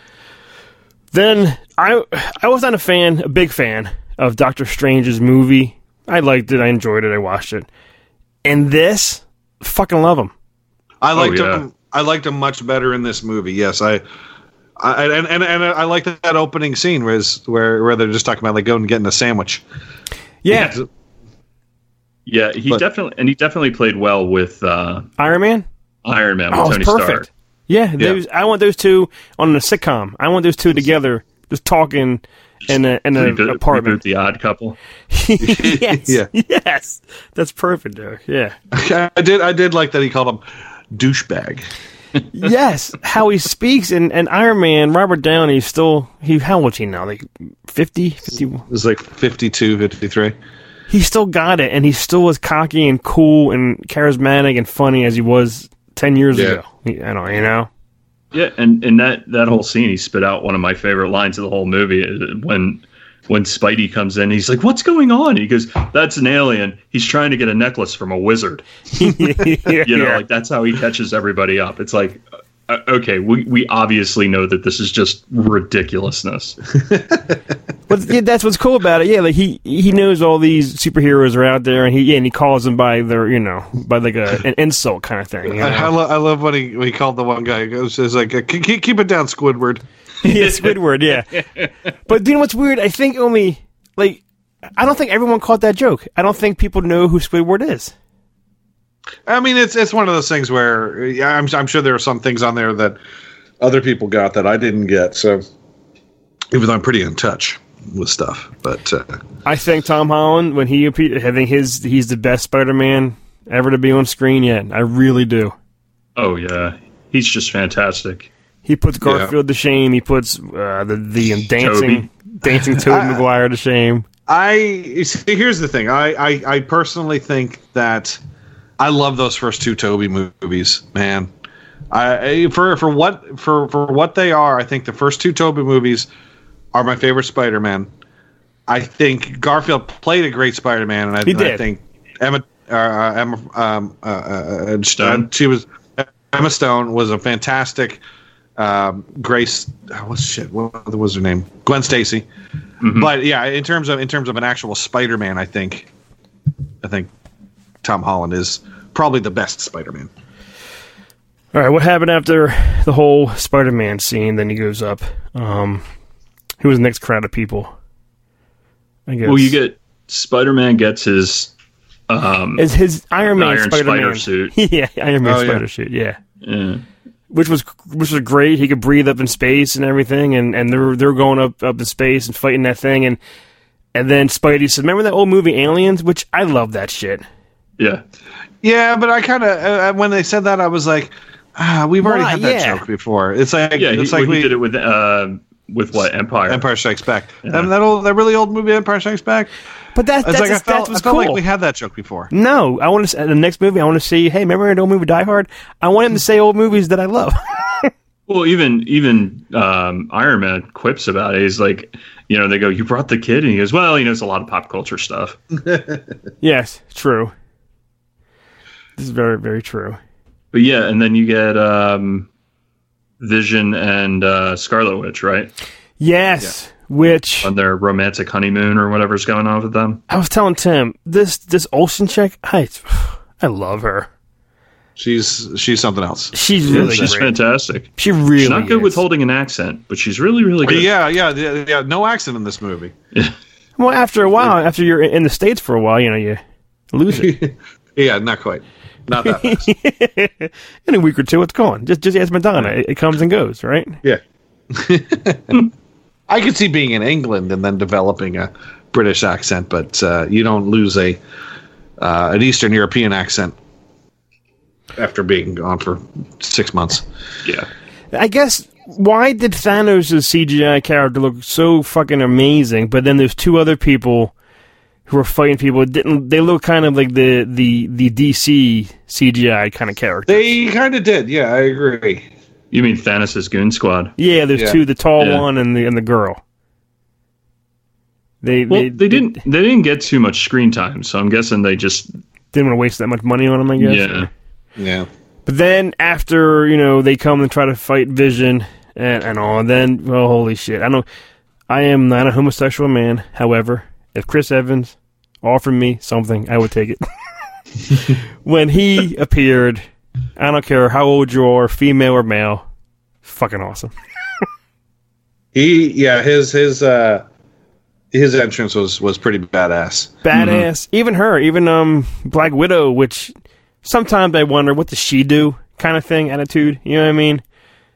Then I I was not a fan, a big fan of Doctor Strange's movie. I liked it. I enjoyed it. I watched it. And this, fucking love him. I liked yeah. him. I liked him much better in this movie. Yes, I. I, and, and and I like that, that opening scene where, is- where where they're just talking about like going and getting a sandwich. Yeah, Yeah, he But- definitely and he definitely played well with uh, Iron Man. Iron Man with Oh, Tony perfect. Stark. Yeah, those, I want those two on a sitcom. I want those two together, just talking in a in an Reboot, apartment. reboot the Odd Couple. [laughs] [laughs] yes, Yeah. yes, that's perfect, Derek. Yeah, [laughs] I did I did like that he called him douchebag. Yes, how he speaks and, and Iron Man, Robert Downey, still he how old is he now? Like 50, 50 It was like 52, 53. He still got it, and he still was cocky and cool and charismatic and funny as he was ten years Yeah. ago. I don't, you know. Yeah, and and that that whole scene, he spit out one of my favorite lines of the whole movie uh, when when Spidey comes in. He's like, "What's going on?" He goes, "That's an alien. He's trying to get a necklace from a wizard." [laughs] You know, like that's how he catches everybody up. It's like, uh, okay, we we obviously know that this is just ridiculousness. [laughs] But yeah, that's what's cool about it. Yeah, like he he knows all these superheroes are out there, and he yeah, and he calls them by their you know by like a an insult kind of thing. You I, I, lo- I love when he when he called the one guy. He goes says like keep, keep keep it down, Squidward. [laughs] yeah, Squidward. Yeah, [laughs] but do you know what's weird? I think only like I don't think everyone caught that joke. I don't think people know who Squidward is. I mean, it's it's one of those things where yeah, I'm I'm sure there are some things on there that other people got that I didn't get. So even though I'm pretty in touch with stuff, but uh, I think Tom Holland when he appeared, I think his he's the best Spider-Man ever to be on screen yet. I really do. Oh yeah, he's just fantastic. He puts Garfield to shame. He puts uh, the the dancing Tobey. dancing [laughs] Tobey Maguire to shame. I see, here's the thing. I, I I personally think that I love those first two Tobey movies, man. I I- for for what for for what they are, I think the first two Tobey movies are my favorite Spider-Man. I think Garfield played a great Spider-Man, and I, He and I think Emma uh, Emma um, uh, uh, Stone? uh, she was Emma Stone was a fantastic. Um, Grace, oh, what's shit? What was her name? Gwen Stacy. But yeah, in terms of in terms of an actual Spider-Man, I think, I think Tom Holland is probably the best Spider-Man. All right, what happened after the whole Spider-Man scene? Then he goes up. Um, who was the next crowd of people? I guess. Well, you get Spider Man gets his um, is his Iron Man Iron Spider-Man Spider suit. [laughs] yeah, Iron Man Oh, yeah. Suit. Yeah. yeah. Which was which was great. He could breathe up in space and everything, and and they're they're going up up in space and fighting that thing, and and then Spidey said, "Remember that old movie Aliens?" Which I love that shit. yeah. Yeah, but I kind of uh, when they said that, I was like, ah, we've already Why, had that yeah. joke before. It's like Yeah, he, like well, he we did it with uh, with what Empire. Empire Strikes Back. That, that old that really old movie Empire Strikes Back. But that, It's that's like I that's felt, I felt cool. like we had that joke before. no, I want to the next movie. I want to see. Hey, remember the old movie Die Hard? I want him to say old movies that I love. [laughs] Well, even even um, Iron Man quips about it. He's like, you know, they go, "You brought the kid," and he goes, "Well, he knows a lot of pop culture stuff." [laughs] yes, true. This is very very true. But yeah, and then you get um, Vision and uh, Scarlet Witch, right, Yes, which on their romantic honeymoon or whatever's going on with them. I was telling Tim this this Olsen chick. I I love her. She's she's something else. She's really she's great. fantastic. She really She's not good is. with holding an accent, but she's really, really good. yeah, yeah, yeah, yeah. No accent in this movie. Well, after a while, after you're in the states for a while, you know you lose it. [laughs] Yeah, not quite. Not that fast. [laughs] in a week or two, it's gone. Just just ask Madonna. It, it comes and goes, right? yeah. [laughs] I could see being in England and then developing a British accent, but uh, you don't lose a uh, an Eastern European accent after being gone for six months. Yeah. I guess why did Thanos' CGI character look so fucking amazing, but then there's two other people who are fighting people that didn't they look kind of like the the the DC CGI kind of character. They kind of did, yeah, I agree. You mean Thanos' Goon Squad? yeah, there's Yeah. two, the tall Yeah. one and the and the girl. They Well, they, didn't. They didn't get too much screen time, so I'm guessing they just. didn't want to waste that much money on them, I guess. Yeah. Yeah. But then after you know they come and try to fight Vision and and all, then well, holy shit! I don't. I am not a homosexual man. However, if Chris Evans offered me something, I would take it. [laughs] when he appeared, I don't care how old you are, female or male, fucking awesome. [laughs] He yeah, his his uh his entrance was was pretty badass. Badass. Even her, even um Black Widow, which sometimes I wonder what does she do, kind of thing, attitude. You know what I mean?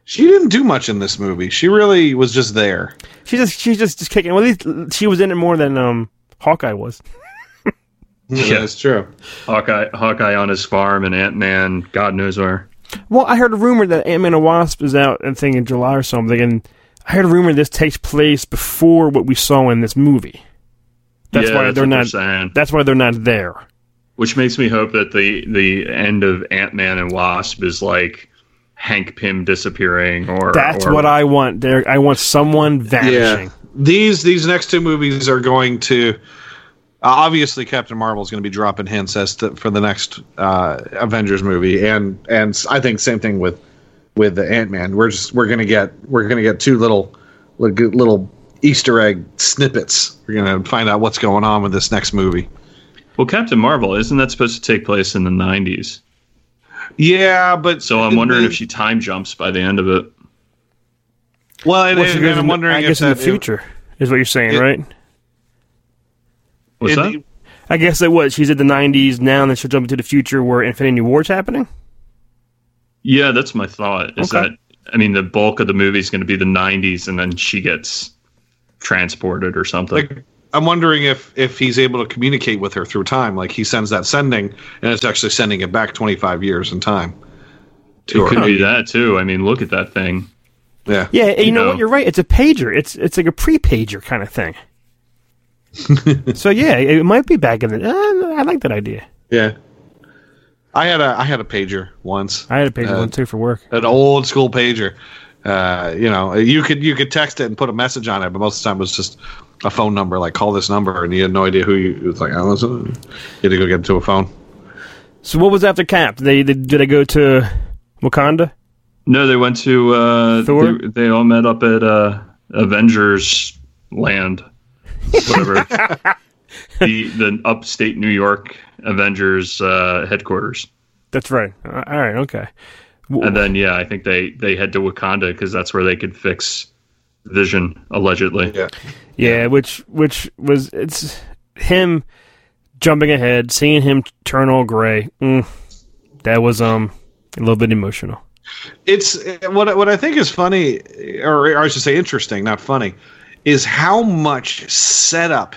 She didn't do much in this movie. She really was just there. She just she's just just kicking. Well, at least she was in it more than um Hawkeye was. Yeah. That's true. Hawkeye, Hawkeye on his farm, and Ant Man, God knows where. Well, I heard a rumor that Ant Man and Wasp is out, I think, in July or something, and I heard a rumor this takes place before what we saw in this movie. That's Yeah, why that's they're what they're not. saying. That's why they're not there. Which makes me hope that the the end of Ant Man and Wasp is like Hank Pym disappearing, or That's or- what I want. There, I want someone vanishing. Yeah. These these next two movies are going to uh, obviously Captain Marvel is going to be dropping hints as to, for the next uh, Avengers movie, and and I think same thing with with the Ant Man. We're just we're gonna get we're gonna get two little little, little Easter egg snippets. We're gonna find out what's going on with this next movie. Well, Captain Marvel isn't that supposed to take place in the '90s? Yeah, but So I'm wondering if she time jumps by the end of it. Well, and, Well, and- and I'm wondering I if guess in the future is what you're saying, it- right? What's it- that? I guess it was. She's at the 90s now, and then she'll jump into the future where Infinity War's happening. Yeah, that's my thought. Is Okay. that I mean the bulk of the movie is going to be the '90s, and then she gets transported or something. like I'm wondering if if he's able to communicate with her through time. Like he sends that sending, and it's actually sending it back 25 years in time. To it could her. be that too. I mean, look at that thing. Yeah. Yeah, and you, know, know. what? You're right. It's a pager. It's it's like a pre-pager kind of thing. [laughs] so yeah, it might be back in the. Uh, I like that idea. Yeah. I had a I had a pager once. I had a pager Uh, one too for work. An old school pager. Uh, you know, you could you could text it and put a message on it, but most of the time it was just a phone number, like call this number, and you had no idea who you. It was like, oh, listen, you had to go get to a phone. So what was after Cap? They, they did they go to Wakanda? No, they went to uh, Thor? They, they all met up at uh, Avengers Land, whatever. [laughs] the the upstate New York Avengers uh, headquarters, That's right. Uh, all right. Okay. And then yeah, I think they they head to Wakanda because that's where they could fix Vision allegedly. Yeah. Yeah, which which was it's him jumping ahead, seeing him turn all gray. Mm, that was um a little bit emotional. it's what what I think is funny, or, or I should say interesting, not funny, is how much setup.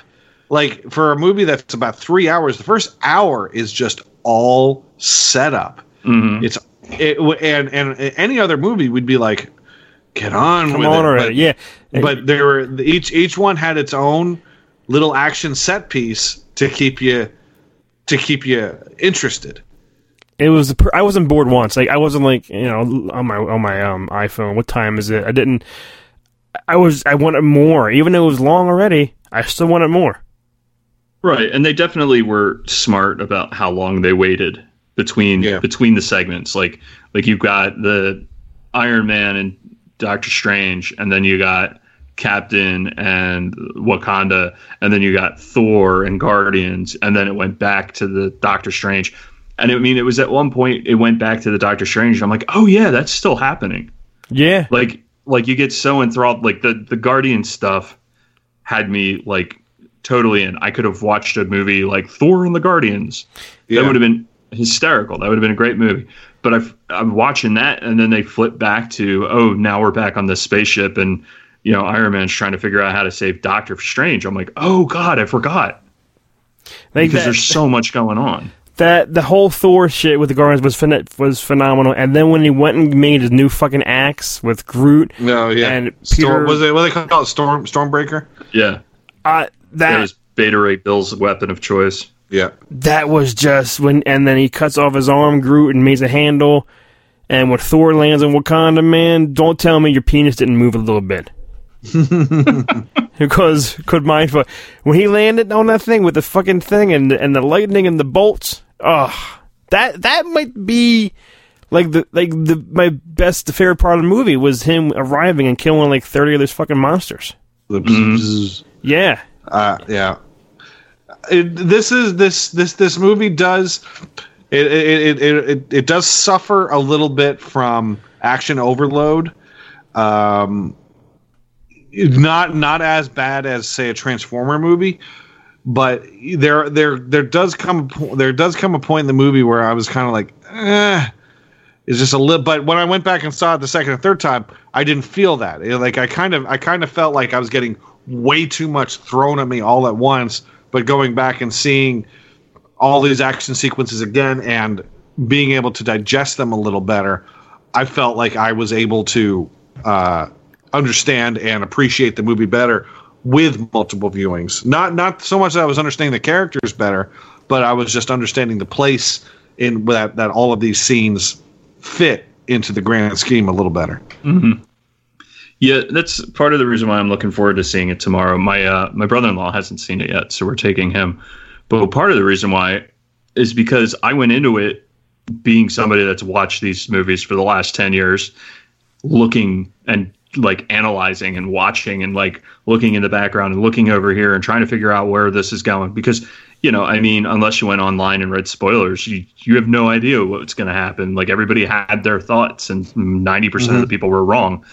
Like for a movie that's about three hours, the first hour is just all setup. Mhm. It's it and and any other movie would be like, get on Come with on it. already. But, yeah. but there were each each one had its own little action set piece to keep you to keep you interested. It was. I wasn't bored once. Like I wasn't like you know on my on my um iPhone. What time is it? I didn't. I was. I wanted more, even though it was long already. I still wanted more. Right, and they definitely were smart about how long they waited between Yeah. between the segments. Like like you've got the Iron Man and Doctor Strange, and then you got Captain and Wakanda, and then you got Thor and Guardians, and then it went back to the Doctor Strange. And I mean, it was at one point it went back to the Doctor Strange. I'm like, oh yeah, that's still happening. Yeah. Like like you get so enthralled. Like the the Guardian stuff had me like totally in. I could have watched a movie like Thor and the Guardians. Yeah. That would have been hysterical. That would have been a great movie. But I've, I'm watching that, and then they flip back to, oh, now we're back on this spaceship, and you know, Iron Man's trying to figure out how to save Doctor Strange. I'm like, oh god, I forgot Like because that, there's so much going on. that the whole Thor shit with the Guardians was phen- was phenomenal. And then when he went and made his new fucking axe with Groot, No, yeah. And Storm, Peter- was it what they call it? Storm Stormbreaker. Yeah, uh, that that was Beta Ray Bill's weapon of choice. Yeah. that was just when. And then he cuts off his arm, Groot, and makes a handle. And when Thor lands in Wakanda, man, don't tell me your penis didn't move a little bit. [laughs] because could mind fuck when he landed on that thing with the fucking thing and and the lightning and the bolts. Oh, that that might be like the like the my best the favorite part of the movie was him arriving and killing like thirty of those fucking monsters. The bzz, Yeah, Uh, yeah. This is this this this movie does it it, it it it does suffer a little bit from action overload. Um, not not as bad as say a Transformer movie, but there there there does come there does come a point in the movie where I was kind of like, eh. It's just a little, but when I went back and saw it the second and third time, I didn't feel that. It, like I kind of, I kind of felt like I was getting way too much thrown at me all at once. But going back and seeing all these action sequences again and being able to digest them a little better, I felt like I was able to uh, understand and appreciate the movie better with multiple viewings. Not not so much that I was understanding the characters better, but I was just understanding the place in that that all of these scenes fit into the grand scheme a little better. Yeah, that's part of the reason why I'm looking forward to seeing it tomorrow. My uh, my brother-in-law hasn't seen it yet, so we're taking him. But part of the reason why is because I went into it being somebody that's watched these movies for the last 10 years, looking and like analyzing and watching and like looking in the background and looking over here and trying to figure out where this is going because you know i mean unless you went online and read spoilers you, you have no idea what's going to happen like everybody had their thoughts and 90% of the people were wrong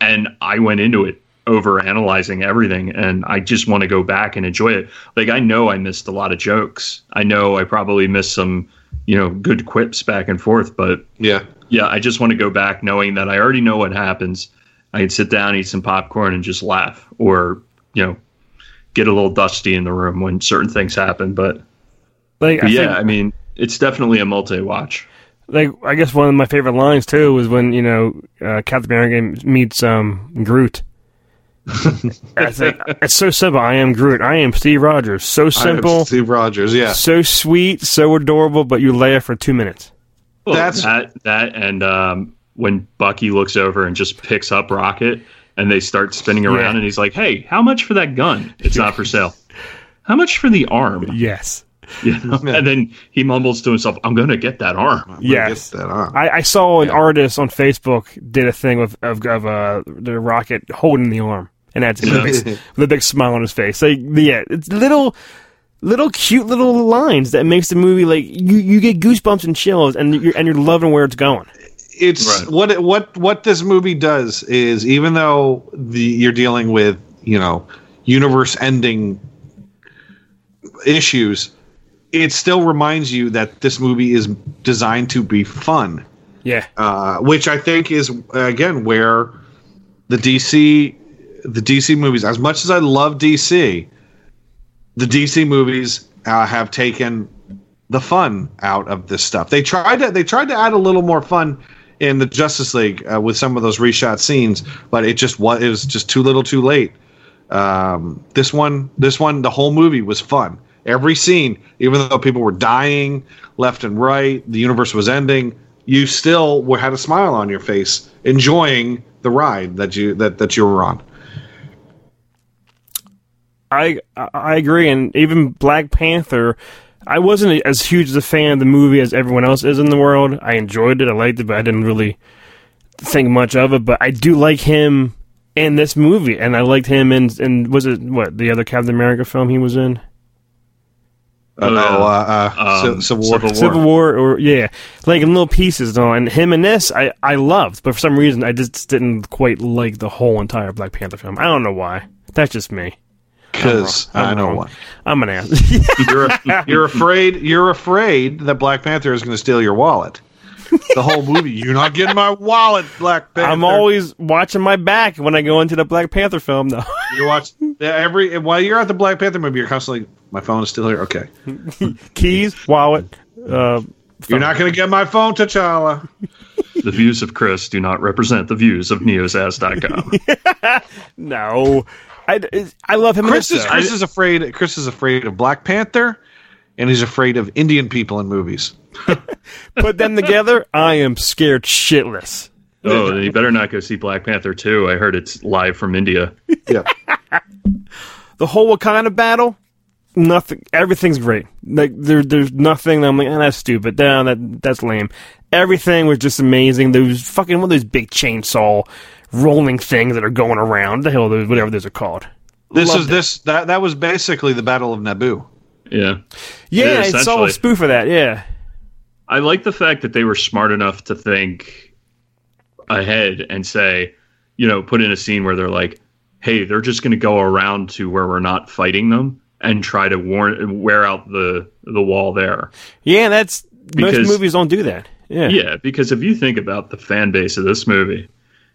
and I went into it over analyzing everything and I just want to go back and enjoy it. Like I know I missed a lot of jokes. I know I probably missed some, you know, good quips back and forth, but Yeah. yeah, I just want to go back knowing that I already know what happens. I can sit down, eat some popcorn and just laugh or, you know, get a little dusty in the room when certain things happen, but, like I but yeah, think- I mean, it's definitely a multi-watch. Like I guess one of my favorite lines too was when you know uh, Captain America meets um, Groot. I think [laughs] it's so simple. I am Groot. I am Steve Rogers. So I am simple, Steve Rogers. Yeah. so sweet, so adorable. But you laugh for two minutes. Well, That's- that that and um, when Bucky looks over and just picks up Rocket and they start spinning around Yeah. and he's like, "Hey, how much for that gun? It's not for sale. [laughs] How much for the arm?" Yes, [laughs] You know? And then he mumbles to himself, "I'm going to get that arm." I'm yes. get that on. I, I saw an artist on Facebook did a thing with of, of uh, the rocket holding the arm, and that's with, a big, with a big smile on his face. Like yeah, it's little. Little cute little lines that makes the movie like you, you get goosebumps and chills and you're and you're loving where it's going. it's Right. what it, what what this movie does is even though the you're dealing with you know universe ending issues it still reminds you that this movie is designed to be fun Yeah, uh, which i think is again where the dc the dc movies as much as i love dc the dc movies uh, have taken the fun out of this stuff. They tried to they tried to add a little more fun in the Justice League uh, with some of those reshot scenes, but it just was it was just too little, too late. Um, this one, this one, the whole movie was fun. Every scene, even though people were dying left and right, the universe was ending. You still had a smile on your face, enjoying the ride that you that that you were on. I I agree, and even Black Panther, I wasn't as huge a fan of the movie as everyone else is in the world. I enjoyed it, I liked it, but I didn't really think much of it. But I do like him in this movie, and I liked him in in was it what the other Captain America film he was in? Oh, Oh, uh, uh, Um, Civil War. Civil War. Civil War, or yeah, like in little pieces though. And him in this, I I loved, but for some reason, I just didn't quite like the whole entire Black Panther film. I don't know why. That's just me. Because I'm know why. I'm an ass. [laughs] You're you're afraid you're afraid that Black Panther is going to steal your wallet. The whole movie, you're not getting my wallet, Black Panther. I'm always watching my back when I go into the Black Panther film, though. you watch every while you're at the Black Panther movie, you're constantly my phone is still here. Okay, [laughs] Keys, wallet. Uh, you're not going to get my phone, T'Challa. [laughs] The views of Chris do not represent the views of NeoZAZ.com. [laughs] no, I, I love him. Chris is though. Chris is afraid. Chris is afraid of Black Panther, and he's afraid of Indian people in movies. Put them together, I am scared shitless. oh, then you better not go see Black Panther 2. I heard it's live from India. Yeah, The whole Wakanda battle, nothing. Everything's great. Like there, there's nothing. That I'm like, eh, that's stupid. Nah, that that's lame. Everything was just amazing. Those fucking one of those big chainsaw rolling things that are going around. The hell, those whatever those are called. this Loved is it. this that that was basically the Battle of Naboo. Yeah. Yeah, it's all a spoof of that. Yeah, I like the fact that they were smart enough to think ahead and say, you know, put in a scene where they're like, hey, they're just going to go around to where we're not fighting them and try to warn wear out the the wall there. yeah. That's most movies don't do that. Yeah, Yeah, because if you think about the fan base of this movie,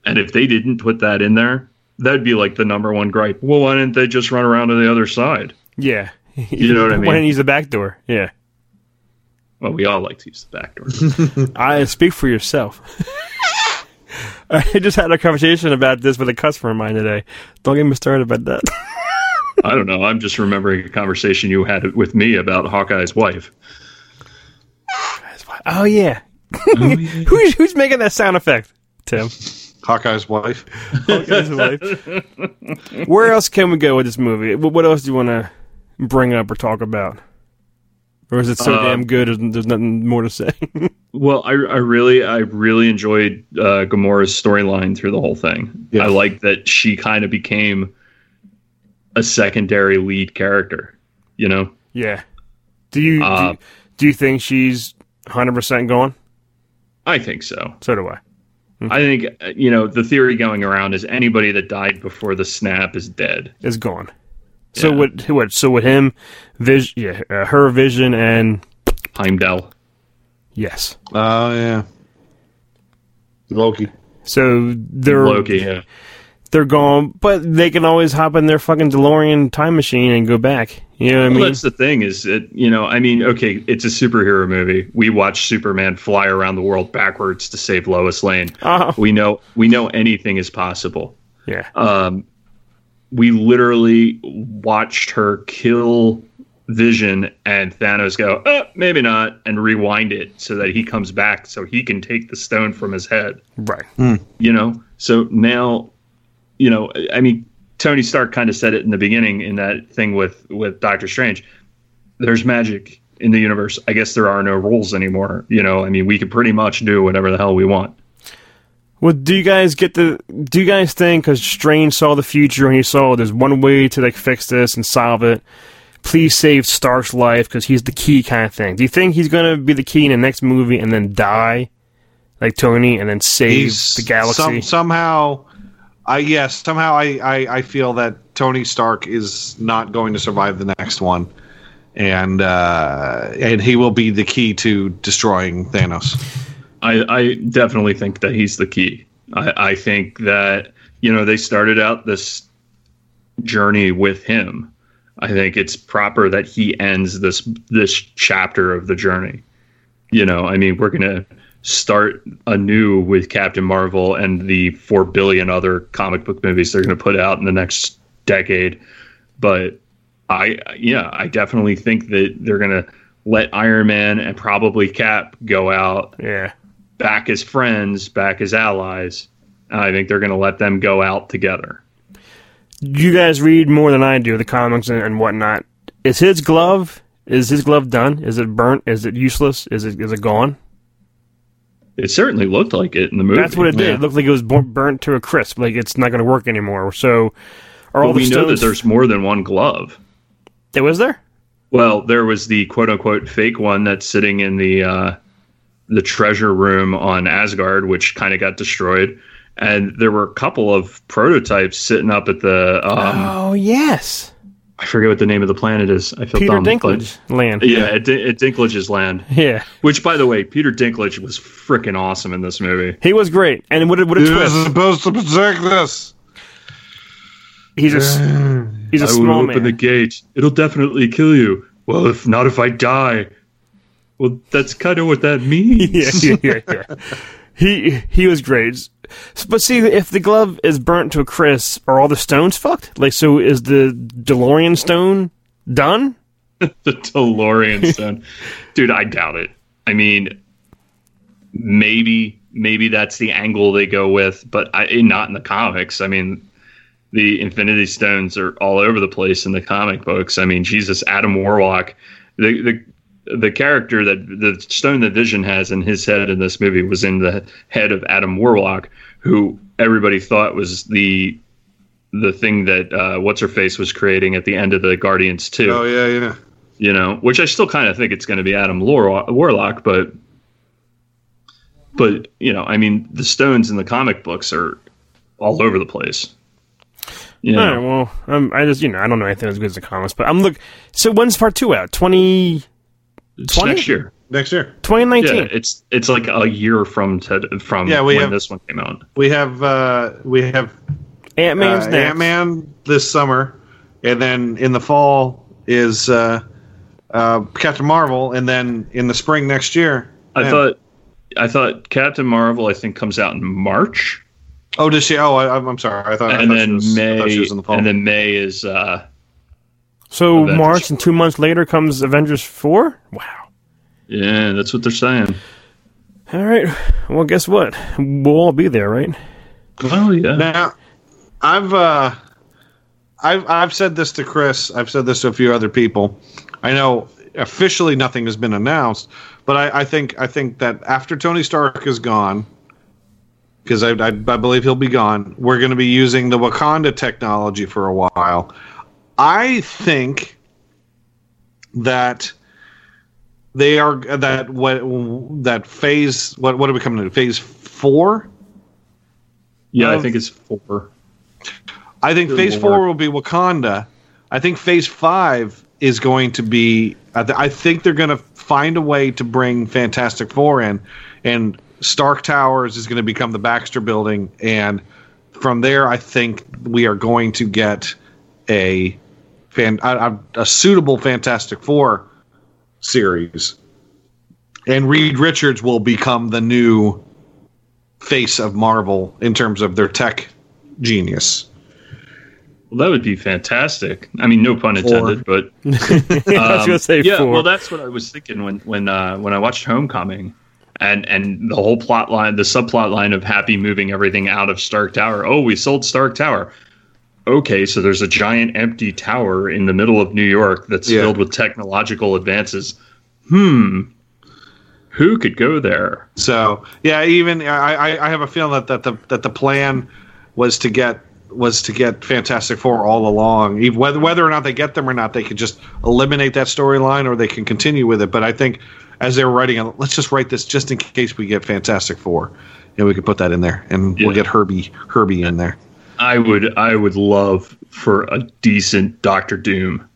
and if they didn't put that in there, that'd be like the number one gripe. Well, why didn't they just run around to the other side? yeah. [laughs] You know what I mean. [laughs] Why didn't use the back door? Yeah. Well, we all like to use the back door. [laughs] I speak for yourself. I just had a conversation about this with a customer of mine today. Don't get me started about that. I don't know. I'm just remembering a conversation you had with me about Hawkeye's wife. oh yeah. [laughs] who's who's making that sound effect? Tim. Hawkeye's wife. His wife. Where else can we go with this movie? What else do you want to bring up or talk about? Or is it so Uh, damn good? There's, there's nothing more to say. [laughs] Well, I, I really, I really enjoyed uh, Gamora's storyline through the whole thing. Yeah. I like that she kind of became a secondary lead character. You know, yeah. Do you do, Uh, you- do you think she's 100 percent gone? I think so. So do I. I think uh, you know the theory going around is anybody that died before the snap is dead. Is gone. So Yeah. what? What? So with him, Vision, yeah, uh, her vision, and Heimdall. yes. Oh yeah. Loki. So they're Loki. Yeah. They're gone, but they can always hop in their fucking DeLorean time machine and go back. You know what I Well, mean? that's the thing is that you know I mean okay it's a superhero movie we watch Superman fly around the world backwards to save Lois Lane Oh. we know we know anything is possible yeah. um, we literally watched her kill Vision and Thanos go uh, maybe not and rewind it so that he comes back so he can take the stone from his head right. you know so now you know i mean tony stark kind of said it in the beginning in that thing with with doctor strange there's magic in the universe i guess there are no rules anymore you know i mean we can pretty much do whatever the hell we want Well, do you guys get the? Do you guys think because Strange saw the future and he saw there's one way to like fix this and solve it? Please save Stark's life because he's the key kind of thing. Do you think he's gonna be the key in the next movie and then die, like Tony, and then save He's the galaxy? Some, somehow, I yes, somehow I, I I feel that Tony Stark is not going to survive the next one, and uh, and he will be the key to destroying Thanos. I, I definitely think that he's the key. I, I think that you know they started out this journey with him. I think it's proper that he ends this this chapter of the journey. You know, I mean, we're gonna start anew with Captain Marvel and the four billion other comic book movies they're gonna put out in the next decade. But I, yeah, I definitely think that they're gonna let Iron Man and probably Cap go out yeah. back as friends, back as allies. I think they're going to let them go out together. You guys read more than I do the comics and, and whatnot. Is his glove? Is his glove done? Is it burnt? Is it useless? Is it is it gone? It certainly looked like it in the movie. That's what it did. Yeah. It looked like it was burnt to a crisp. Like it's not going to work anymore. So, are all the we know that there's more than one glove. There was there. Well, there was the quote unquote fake one that's sitting in the uh, the treasure room on Asgard, which kind of got destroyed. And there were a couple of prototypes sitting up at the um, Oh yes. I forget what the name of the planet is. I feel Peter dumb. Dinklage land. Yeah, at, Din- at Dinklage's land. yeah, Which, by the way, Peter Dinklage was freaking awesome in this movie. he was great. And what a, what a You're twist! supposed to protect this. He's a s- he's a I will open man. the gate. It'll definitely kill you. Well, if not, if I die. Well, that's kind of what that means. [laughs] yeah, yeah, yeah, yeah. He he was great. But see, if the glove is burnt to a crisp, are all the stones fucked? Like, so is the DeLorean stone done? [laughs] the DeLorean stone. [laughs] Dude, I doubt it. I mean, maybe maybe that's the angle they go with, but I, eh, not in the comics. I mean, the Infinity Stones are all over the place in the comic books. I mean, Jesus, Adam Warlock, the the the character that the stone that Vision has in his head in this movie was in the head of Adam Warlock, who everybody thought was the the thing that uh, what's her face was creating at the end of the Guardians two Oh yeah, yeah. you know, which I still kind of think it's going to be Adam Lor- Warlock, but but you know, I mean, the stones in the comic books are all over the place. Yeah. All know, right, well, um, I just you know I don't know anything as good as the comics, but I'm look. So when's part two out? 20, it's 20? next year. Next year 2019. Yeah, it's it's like a year from to, from Yeah, we when have- this one came out. we have uh, we have Ant Man's uh, next. Ant Man this summer, and then in the fall is uh, uh, Captain Marvel, and then in the spring next year. I Yeah. thought I thought Captain Marvel I think comes out in March, Oh, does she? Oh, I, I'm I'm sorry. I thought. I and thought she then was, I thought she May was in the fall. and then May is uh, So Avengers. March and two months later comes Avengers four. Wow. yeah, that's what they're saying. All right. Well, guess what? We'll all be there, right? Well, yeah, Now, I've uh, I've I've said this to Chris. I've said this to a few other people. I know officially nothing has been announced, but I, I think I think that after Tony Stark is gone, because I, I I believe he'll be gone, we're going to be using the Wakanda technology for a while. I think that they are that what that phase what what are we coming to phase four yeah, I think it's four. I think Good Phase lord. Four will be Wakanda. I think Phase Five is going to be. I, th- I think they're going to find a way to bring Fantastic Four in, and Stark Towers is going to become the Baxter Building, and from there, I think we are going to get a fan a, a, a suitable Fantastic Four series, and Reed Richards will become the new face of Marvel in terms of their tech genius. Well, that would be fantastic. I mean, no pun intended, but [laughs] I was Um, gonna say yeah, four. well, that's what I was thinking when when uh, when I watched Homecoming, and and the whole plot line, the subplot line of Happy moving everything out of Stark Tower. Oh, we sold Stark Tower. Okay, so there's a giant empty tower in the middle of New York that's Yeah. filled with technological advances. Hmm. Who could go there? So yeah, even I, I- have a feeling that, that the that the plan was to get was to get Fantastic Four all along. Even whether whether or not they get them or not, they could just eliminate that storyline or they can continue with it. But I think as they were writing it, let's just write this just in case we get Fantastic Four, and we could put that in there, and we'll get Herbie Herbie in there. I would I would love for a decent Doctor Doom.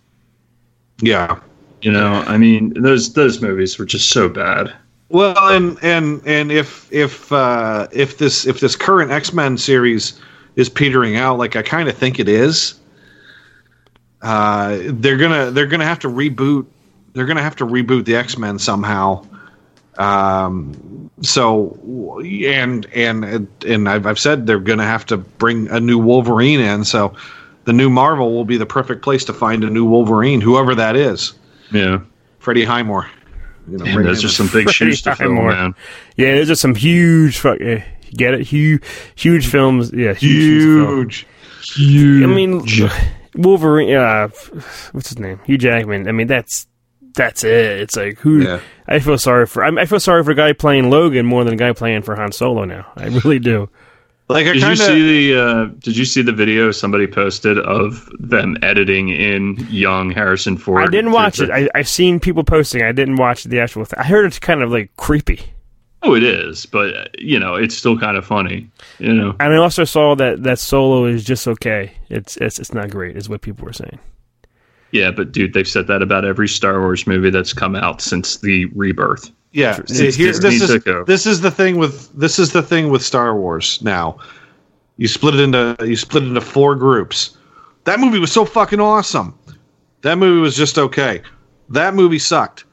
Yeah. You know, I mean, those those movies were just so bad. Well, and and and if if uh, if this if this current X Men series is petering out, like I kind of think it is, uh, they're gonna they're gonna have to reboot. They're gonna have to reboot the X Men somehow. Um, so and and and I've I've said they're gonna have to bring a new Wolverine in. So the new Marvel will be the perfect place to find a new Wolverine, whoever that is. Yeah. Freddie Highmore. You know, Man, bring those are some big Freddie shoes to fill, Highmore. man. yeah, there's just some huge fuck. Yeah, get it? Huge, huge films. Yeah, huge. shoes to fill. huge. I mean, Wolverine. Uh, what's his name? Hugh Jackman. I mean, that's that's it. It's like who? Yeah. I feel sorry for. I, I feel sorry for a guy playing Logan more than a guy playing for Han Solo. Now, I really do. Like I Did kind you see the uh, Did you see the video somebody posted of them editing in young Harrison Ford? I didn't watch it. I, I've seen people posting. I didn't watch the actual. Th- I heard it's kind of like creepy. oh, it is, but uh, you know, it's still kind of funny. You know, And I also saw that that Solo is just okay. It's it's it's not great, is what people were saying. Yeah, but dude, they've said that about every Star Wars movie that's come out since the rebirth. Yeah, Since here, this is this is the thing with this is the thing with Star Wars. Now, you split it into you split it into four groups. That movie was so fucking awesome. That movie was just okay. That movie sucked.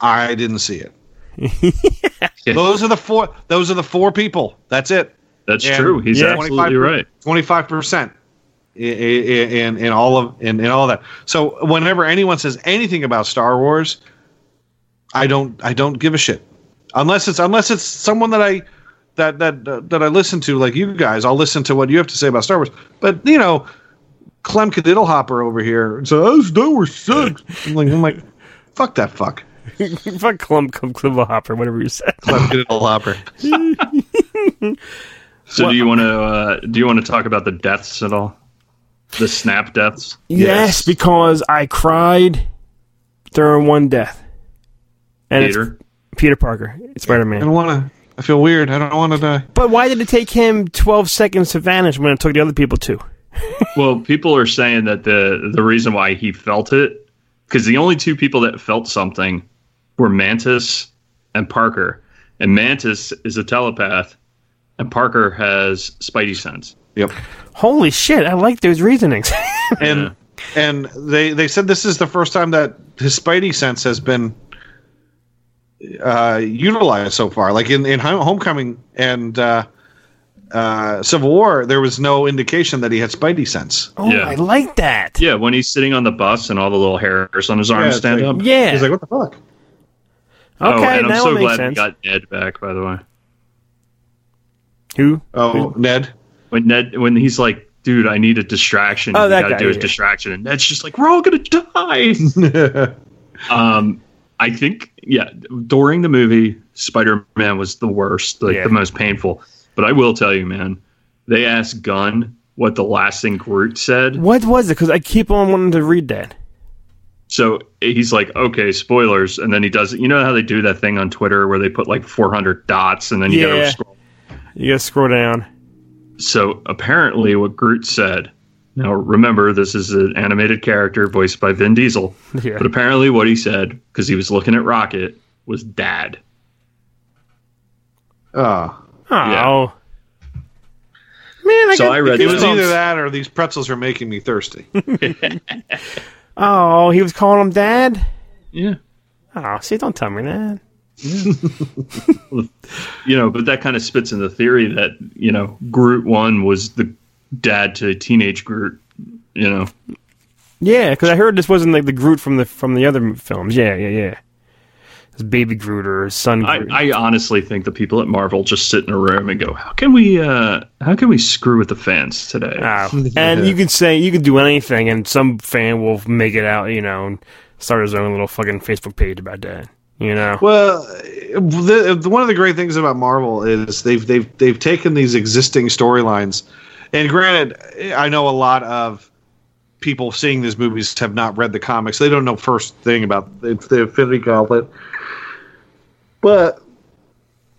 I didn't see it. [laughs] Yeah. Those are the four. Those are the four people. That's it. That's And true. He's yeah, absolutely right. Twenty five percent in in all of in, in all that. So whenever anyone says anything about Star Wars, I don't I don't give a shit unless it's unless it's someone that I that that uh, that I listen to like you guys. I'll listen to what you have to say about Star Wars. But you know, Clem Hopper over here. So oh, Star Wars sucks. I'm like I'm like fuck that fuck. [laughs] Fuck Clump, Clump, Clump Hopper, whatever you said. Clem Hopper. [laughs] So do you want to uh, do you want to talk about the deaths at all? The snap deaths? Yes, because I cried during one death. And it's Peter. Peter Parker, Spider Man. I don't want to. I feel weird. I don't want to die. But why did it take him 12 seconds to vanish when it took the other people two? [laughs] Well, people are saying that the the reason why he felt it because the only two people that felt something were Mantis and Parker, and Mantis is a telepath, and Parker has Spidey sense. Yep. Holy shit, I like those reasonings. [laughs] and and they they said this is the first time that his spidey sense has been uh, utilized so far. Like in in Homecoming and uh, uh, Civil War, there was no indication that he had spidey sense. oh, Yeah. I like that. Yeah, when he's sitting on the bus and all the little hairs on his arms it's stand like- up. Yeah. He's like, what the fuck? oh, okay, and I'm that so would make glad sense. we got Ned back. By the way, Who? Oh, Ned. When Ned when he's like, "Dude, I need a distraction. Oh, you that got to guy, do a yeah. distraction," and Ned's just like, "We're all gonna die." [laughs] Um, I think yeah. During the movie, Spider Man was the worst, like Yeah. the most painful. But I will tell you, man, they asked Gunn what the last thing Groot said. What was it? Because I keep on wanting to read that. So he's like, "Okay, spoilers," and then he does it. You know how they do that thing on Twitter where they put like 400 dots, and then you Yeah. gotta scroll. You gotta scroll down. So apparently, what Groot said. Now remember, this is an animated character voiced by Vin Diesel. [laughs] Yeah. But apparently, what he said, because he was looking at Rocket, was "Dad." Oh. Oh. Man, I So I read It was Goosebumps. either that or these pretzels are making me thirsty. [laughs] [laughs] Oh, he was calling him dad? Yeah. Oh, see, don't tell me that. [laughs] you know, but that kind of spits in the theory that you know Groot one was the dad to teenage Groot. You know, Yeah, because I heard this wasn't like the Groot from the from the other films. Yeah, yeah, yeah. His baby Groot or his son I, Groot. I honestly think the people at Marvel just sit in a room and go, "How can we, uh how can we screw with the fans today?" Oh. [laughs] And you could say you could do anything, and some fan will make it out, you know, and start his own little fucking Facebook page about that. You know, Well, the, the, one of the great things about Marvel is they've they've they've taken these existing storylines, and granted, I know a lot of people seeing these movies have not read the comics; they don't know first thing about the, the Infinity Gauntlet. But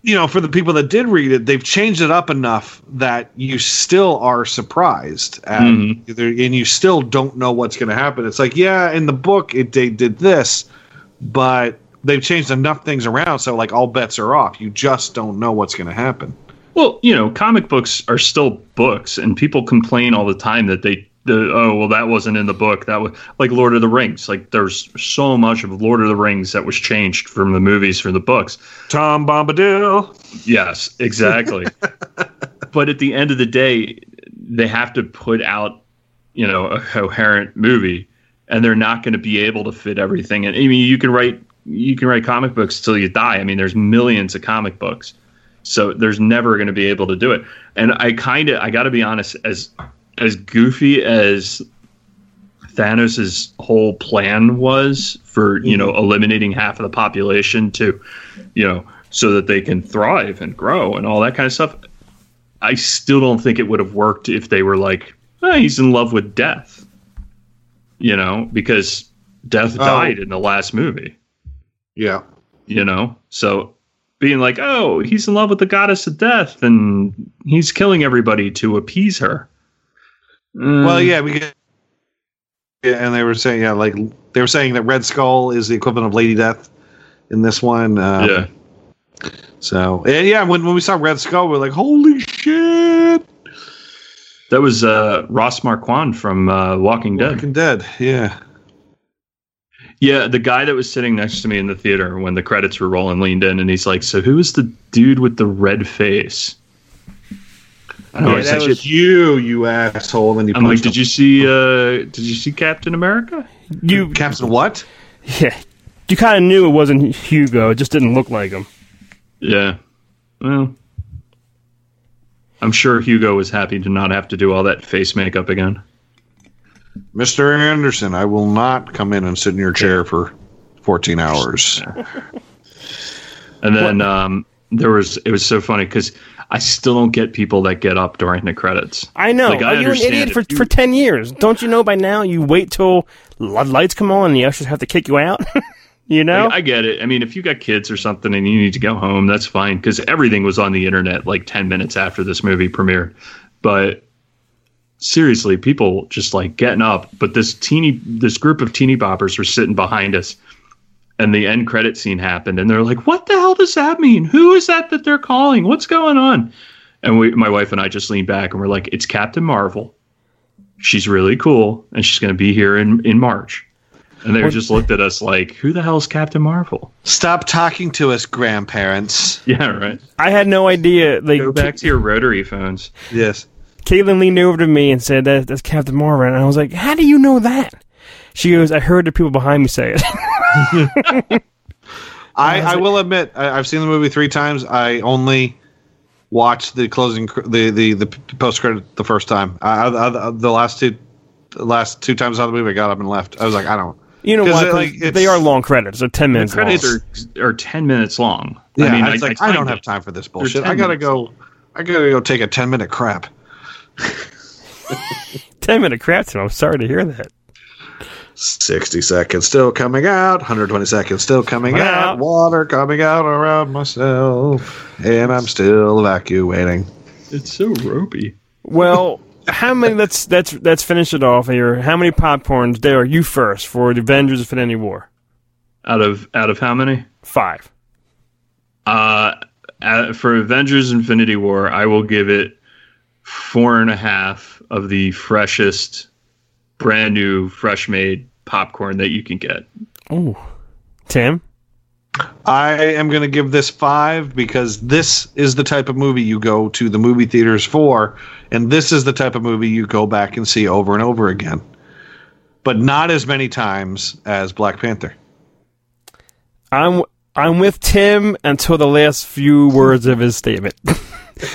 you know, for the people that did read it, they've changed it up enough that you still are surprised, at, Mhm. and you still don't know what's going to happen. It's like, yeah, in the book, it they did this, but they've changed enough things around, so like all bets are off. You just don't know what's going to happen. Well, you know, comic books are still books, and people complain all the time that they, the, oh, well, that wasn't in the book. That was like Lord of the Rings. Like, there's so much of Lord of the Rings that was changed from the movies from the books. Tom Bombadil. Yes, exactly. [laughs] but at the end of the day, they have to put out, you know, a coherent movie, and they're not going to be able to fit everything. And I mean, you can write you can write comic books till you die. I mean, there's millions of comic books, so there's never going to be able to do it. And I kind of, I got to be honest, as as goofy as Thanos' whole plan was for you know eliminating half of the population to, you know, so that they can thrive and grow and all that kind of stuff. I still don't think it would have worked if they were like, "Ah, he's in love with death, you know, because death Oh. died in the last movie, Yeah. you know. So being like, oh, he's in love with the goddess of death and he's killing everybody to appease her. Mm, Well, yeah, because and they were saying yeah, like they were saying that Red Skull is the equivalent of Lady Death in this one. Um, yeah. So and yeah, when when we saw Red Skull, we are like, holy shit! That was uh, Ross Marquand from uh, Walking Dead. Walking Dead. Yeah. Yeah, the guy that was sitting next to me in the theater when the credits were rolling leaned in and he's like, "So who is the dude with the red face?" I don't know. Yeah, that was- You, you asshole! And you I'm like, punched "Did you see? Uh, did you see Captain America?" You Captain what? yeah, you kind of knew it wasn't Hugo. It just didn't look like him. Yeah. Well, I'm sure Hugo was happy to not have to do all that face makeup again. Mr. Anderson, I will not come in and sit in your chair for 14 [laughs] hours. And then um, there was it was so funny because I still don't get people that get up during the credits. I know. Like, I Are you an idiot for, you- for 10 years? Don't you know by now you wait till lights come on and the ushers have to kick you out? [laughs] you know? Like, I get it. I mean, if you got kids or something and you need to go home, that's fine because everything was on the internet like 10 minutes after this movie premiered. But seriously, people just like getting up. But this teeny, this group of teeny boppers were sitting behind us and the end credit scene happened and they're like, what the hell does that mean? Who is that that they're calling? What's going on? And we, my wife and I just leaned back and we're like, it's Captain Marvel. She's really cool and she's going to be here in, in March. And they just looked at us like, who the hell's Captain Marvel? Stop talking to us, grandparents. Yeah, right. I had no idea. Like, Go back to your rotary phones. Yes. Caitlin leaned over to me and said, that, That's Captain Marvel. And I was like, How do you know that? She goes, I heard the people behind me say it. [laughs] I, I will admit, I, I've seen the movie three times. I only watched the closing, the the, the post credit the first time. I, I, I- the last two, the last two times I saw the movie, I got up and left. I was like, I don't. You know why? it, 'Cause uh, like, they are long credits. They're 10 minutes long. Credits are, are 10 minutes long. Yeah, I mean, it's like I, timed don't it. have time for this bullshit. I gotta minutes go. I gotta go take a ten minute crap. [laughs] 10 minute crap I'm sorry to hear that. 60 seconds still coming out, 120 seconds still coming Coming out, out. water coming out around myself, and I'm still evacuating. It's so ropey. Well, how many? Let's let's let's finish it off here. How many popcorns there are you first for the Avengers: Infinity War? Out of out of how many? Five. Uh, uh, for Avengers: Infinity War, I will give it four and a half of the freshest, brand new, fresh made popcorn that you can get. Oh, Tim. I am going to give this five because this is the type of movie you go to the movie theaters for, and this is the type of movie you go back and see over and over again. But not as many times as Black Panther. I'm I'm with Tim until the last few words of his statement.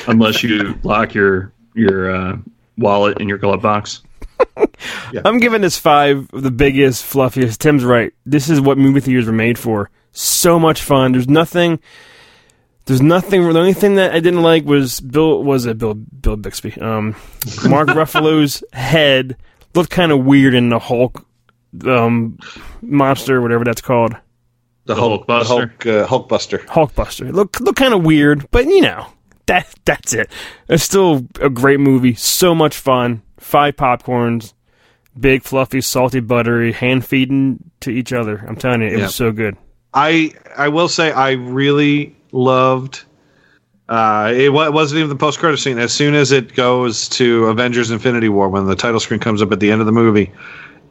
Unless you lock your your uh, wallet in your glove box. [laughs] I'm giving this five of the biggest, fluffiest. Tim's right. This is what movie theaters were made for. So much fun. There's nothing. There's nothing. The only thing that I didn't like was Bill. Was it Bill? Bill Bixby. Um, Mark [laughs] Ruffalo's head looked kind of weird in the Hulk um, monster, whatever that's called. The, Hulk the Buster. Hulk, uh, Hulkbuster. Hulkbuster. Look, look kind of weird, but you know that that's it. It's still a great movie. So much fun. Five popcorns, big, fluffy, salty, buttery, hand feeding to each other. I'm telling you, it Yeah. was so good. I I will say I really loved. Uh, it wasn't even the post credit scene. As soon as it goes to Avengers: Infinity War, when the title screen comes up at the end of the movie,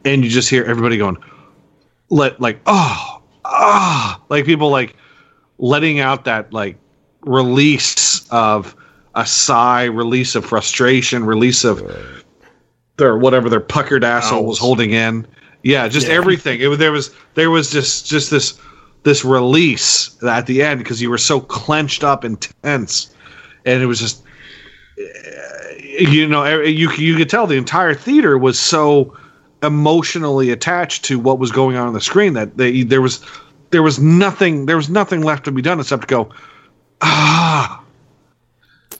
and you just hear everybody going, "Let like oh ah," like people like letting out that like release of a sigh, release of frustration, release of their whatever their puckered asshole was holding in. Yeah, just everything. It was there was there was just just this this release at the end because you were so clenched up and tense, and it was just eh, you know eh, you you could tell the entire theater was so emotionally attached to what was going on on the screen that they, there was there was nothing there was nothing left to be done except to go ah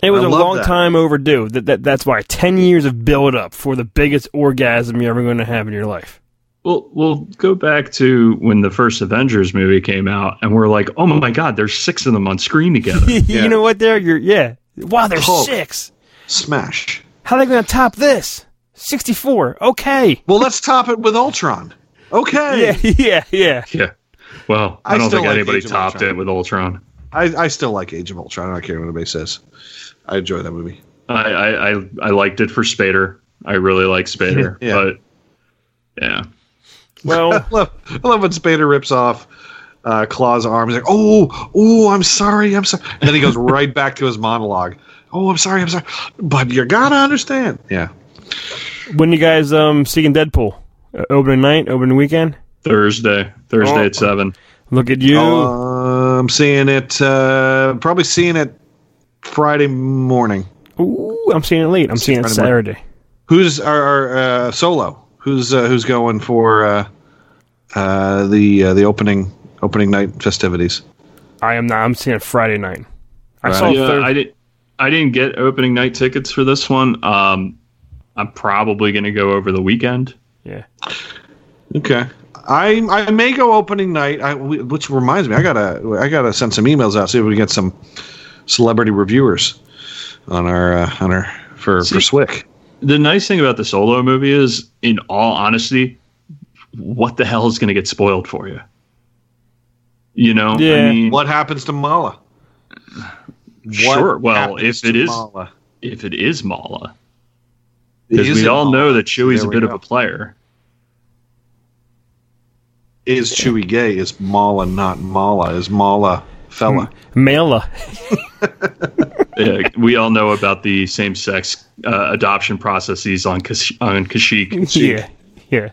It was a long that. time overdue. That, that that's why ten years of build up for the biggest orgasm you're ever going to have in your life. Well, we'll go back to when the first Avengers movie came out, and we're like, "Oh my God, there's six of them on screen together." [laughs] you know what? There, you're yeah. Wow, there's Hulk. six. smash How are they going to top this? 64. Okay. Well, let's top it with Ultron. Okay. Yeah, [laughs] yeah, yeah. Yeah. Well, I, I don't think like anybody topped Ultron. it with Ultron. I, I still like Age of Ultron. I don't care what anybody says. I enjoy that movie. I, I, I, I liked it for Spader. I really like [laughs] Spader. Yeah. But yeah. Well, [laughs] I love, I love when Spader rips off uh, Klaue's arm. He's like, "Oh, oh, I'm sorry, I'm sorry," and then he goes [laughs] right back to his monologue. Oh, I'm sorry, I'm sorry, but you gotta understand. Yeah, when you guys um seeing Deadpool? Uh, opening night, opening weekend? Thursday. Thursday Oh. at seven. Look at you. Uh, I'm seeing it. Uh, probably seeing it Friday morning. Ooh, I'm seeing it late. I'm seeing it Friday morning. Saturday. Who's our, our uh, solo? Who's uh, who's going for uh, uh, the uh, the opening opening night festivities? I am not. I'm seeing it Friday night. I Right. saw yeah, Thur- I didn't. I didn't get opening night tickets for this one. Um, I'm probably going to go over the weekend. Yeah. Okay. I I may go opening night. I, which reminds me, I gotta I gotta send some emails out see if we can get some celebrity reviewers on our uh, on our for for Swick. The nice thing about the solo movie is, in all honesty, what the hell is going to get spoiled for you? You know, Yeah. I mean, What happens to Mala? What Sure, well, if it is Mala? if it is Mala, because we all Mala? know that Chewie's There a we bit of a player. is Chewie gay? Is Mala not Mala? Is Mala fella? Mela. [laughs] Uh, we all know about the same-sex uh, adoption processes on Kash- on Kashyyyk. [laughs] Yeah. Yeah.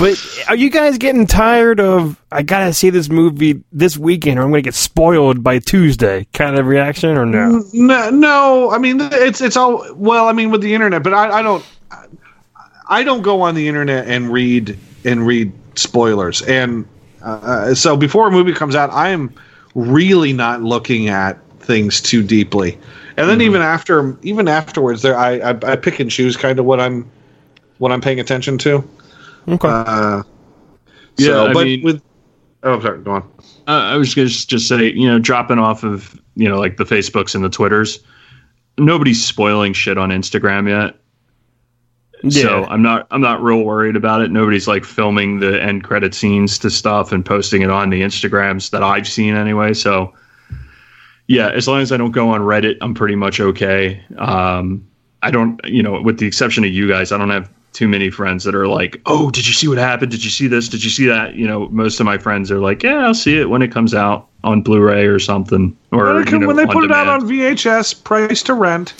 But are you guys getting tired of I gotta see this movie this weekend or I'm gonna get spoiled by Tuesday kind of reaction or no? No, no. I mean, it's it's all well. I mean, with the internet, but I, I don't. I don't go on the internet and read and read spoilers. And uh, so before a movie comes out, I am really not looking at things too deeply. And then even after, even afterwards, there I, I I pick and choose kind of what I'm what I'm paying attention to. Okay. Uh, Yeah, so, I but mean- with oh, sorry, go on. Uh, I was going to just say, you know, dropping off of, you know, like the Facebooks and the Twitters, nobody's spoiling shit on Instagram yet. So I'm not I'm not real worried about it. Nobody's like filming the end credit scenes to stuff and posting it on the Instagrams that I've seen anyway. So yeah, as long as I don't go on Reddit, I'm pretty much okay. Um, I don't, you know, with the exception of you guys, I don't have too many friends that are like, "Oh, did you see what happened? Did you see this? Did you see that?" You know, most of my friends are like, "Yeah, I'll see it when it comes out on Blu-ray or something." Or When, it you know, when they put it out on VHS, price to rent.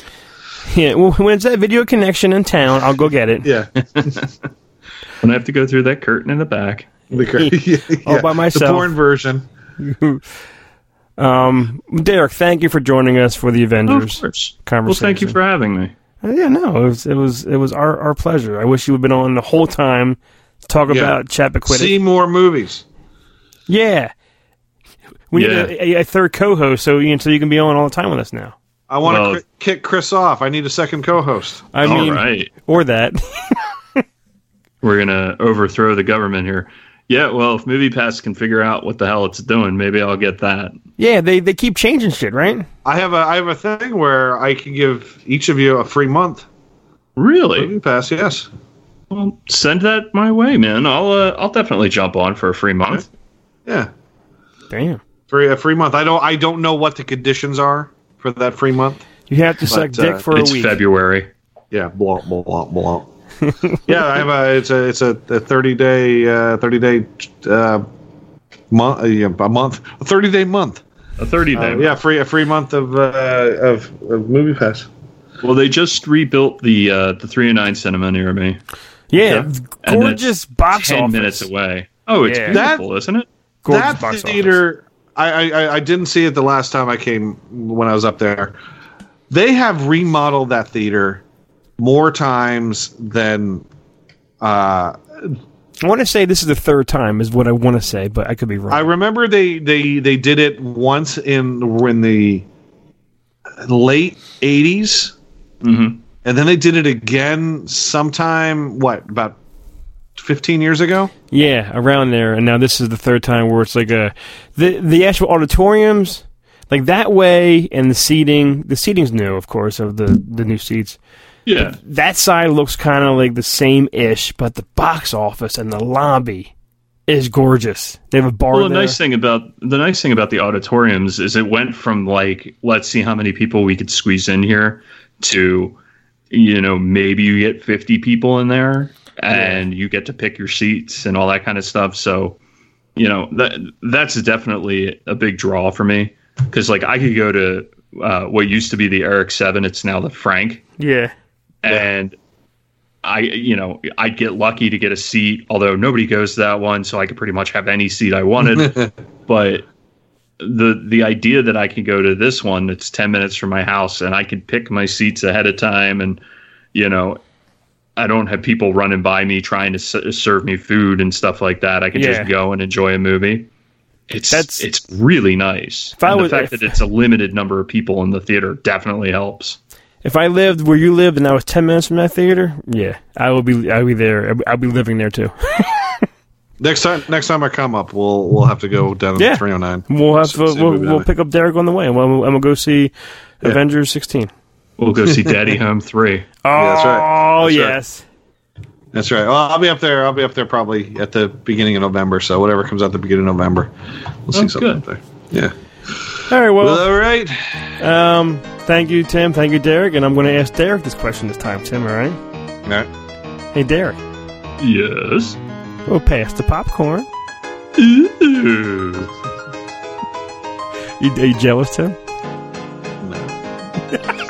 [laughs] yeah, well, when it's at Video Connection in town, I'll go get it. Yeah. [laughs] when I have to go through that curtain in the back. [laughs] All by myself. The porn version. Um, Derek, thank you for joining us for the Oh, of Avengers conversation. Well, thank you for having me. Uh, yeah, no, it was it was it was our, our pleasure. I wish you had been on the whole time to talk Yeah. about Chappaquiddick. See more movies. Yeah, we Yeah. need a, a, a third co-host, so you so you can be on all the time with us now. I want to Well- cri- kick Chris off. I need a second co-host. I All mean, right. or that. [laughs] We're gonna overthrow the government here. Yeah, well, if MoviePass can figure out what the hell it's doing, maybe I'll get that. yeah, they they keep changing shit, right? I have a I have a thing where I can give each of you a free month. Really? Movie pass, yes. Well, send that my way, man. I'll uh, I'll definitely jump on for a free month. Yeah, Damn, free a free month. I don't I don't know what the conditions are for that free month. you have to suck uh, dick for a It's week. February. Yeah, blah blah blah blah. [laughs] yeah, I have a it's a it's a, a thirty day uh, thirty day uh, month uh, a month a thirty day month. A 30 day. Uh, yeah, free a free month of uh, of, of movie pass. Well, they just rebuilt the uh, the 309 cinema near me. yeah, And gorgeous that's box 10 office. minutes away. Oh, it's Yeah. beautiful, isn't it? Gorgeous that box theater I, I I- I didn't see it the last time I came when I was up there. They have remodeled that theater more times than uh, I want to say this is the third time, is what I want to say, but I could be wrong. I remember they they they did it once in in the late 80s Mhm. and then they did it again sometime what about 15 years ago Yeah, around there. And now this is the third time where it's like a the the actual auditoriums, like that way, and the seating. The seating's new, of course, of the the new seats. Yeah. That side looks kind of like the same ish, but the box office and the lobby is gorgeous. They have a bar Well, the there. nice thing about the nice thing about the auditoriums is it went from like let's see how many people we could squeeze in here to you know maybe you get 50 people in there and you get to pick your seats and all that kind of stuff. So, you know, that that's definitely a big draw for me cuz like I could go to uh, what used to be the Eric 7, it's now the Frank yeah. and I, you know, I'd get lucky to get a seat, although nobody goes to that one, so I could pretty much have any seat I wanted. [laughs] but the the idea that I can go to this one that's ten minutes from my house and I can pick my seats ahead of time, and you know, I don't have people running by me trying to s- serve me food and stuff like that. I can Yeah. just go and enjoy a movie. It's That's- it's really nice. If I was- the fact if- that it's a limited number of people in the theater definitely helps. If I lived where you lived and I was ten minutes from that theater, yeah, I will be. I'll be there. I'll be living there too. [laughs] Next time, next time I come up, we'll we'll have to go down to Yeah. 309. We'll have See- uh, we'll, we'll pick up Derek on the way, and we'll, and we'll go see Avengers 16. We'll go see Daddy [laughs] Home Three. Oh, that's right. That's right. yes. That's right. Well, I'll be up there. I'll be up there probably at the beginning of November. So whatever comes out the beginning of November, we'll see something good. up there. Yeah. All right. Well, Well, all right. um, thank you, Tim. Thank you, Derek. And I'm going to ask Derek this question this time, Tim. All right. All right. Hey, Derek. Yes. We'll pass the popcorn. Ooh. You, are you jealous, Tim? [laughs]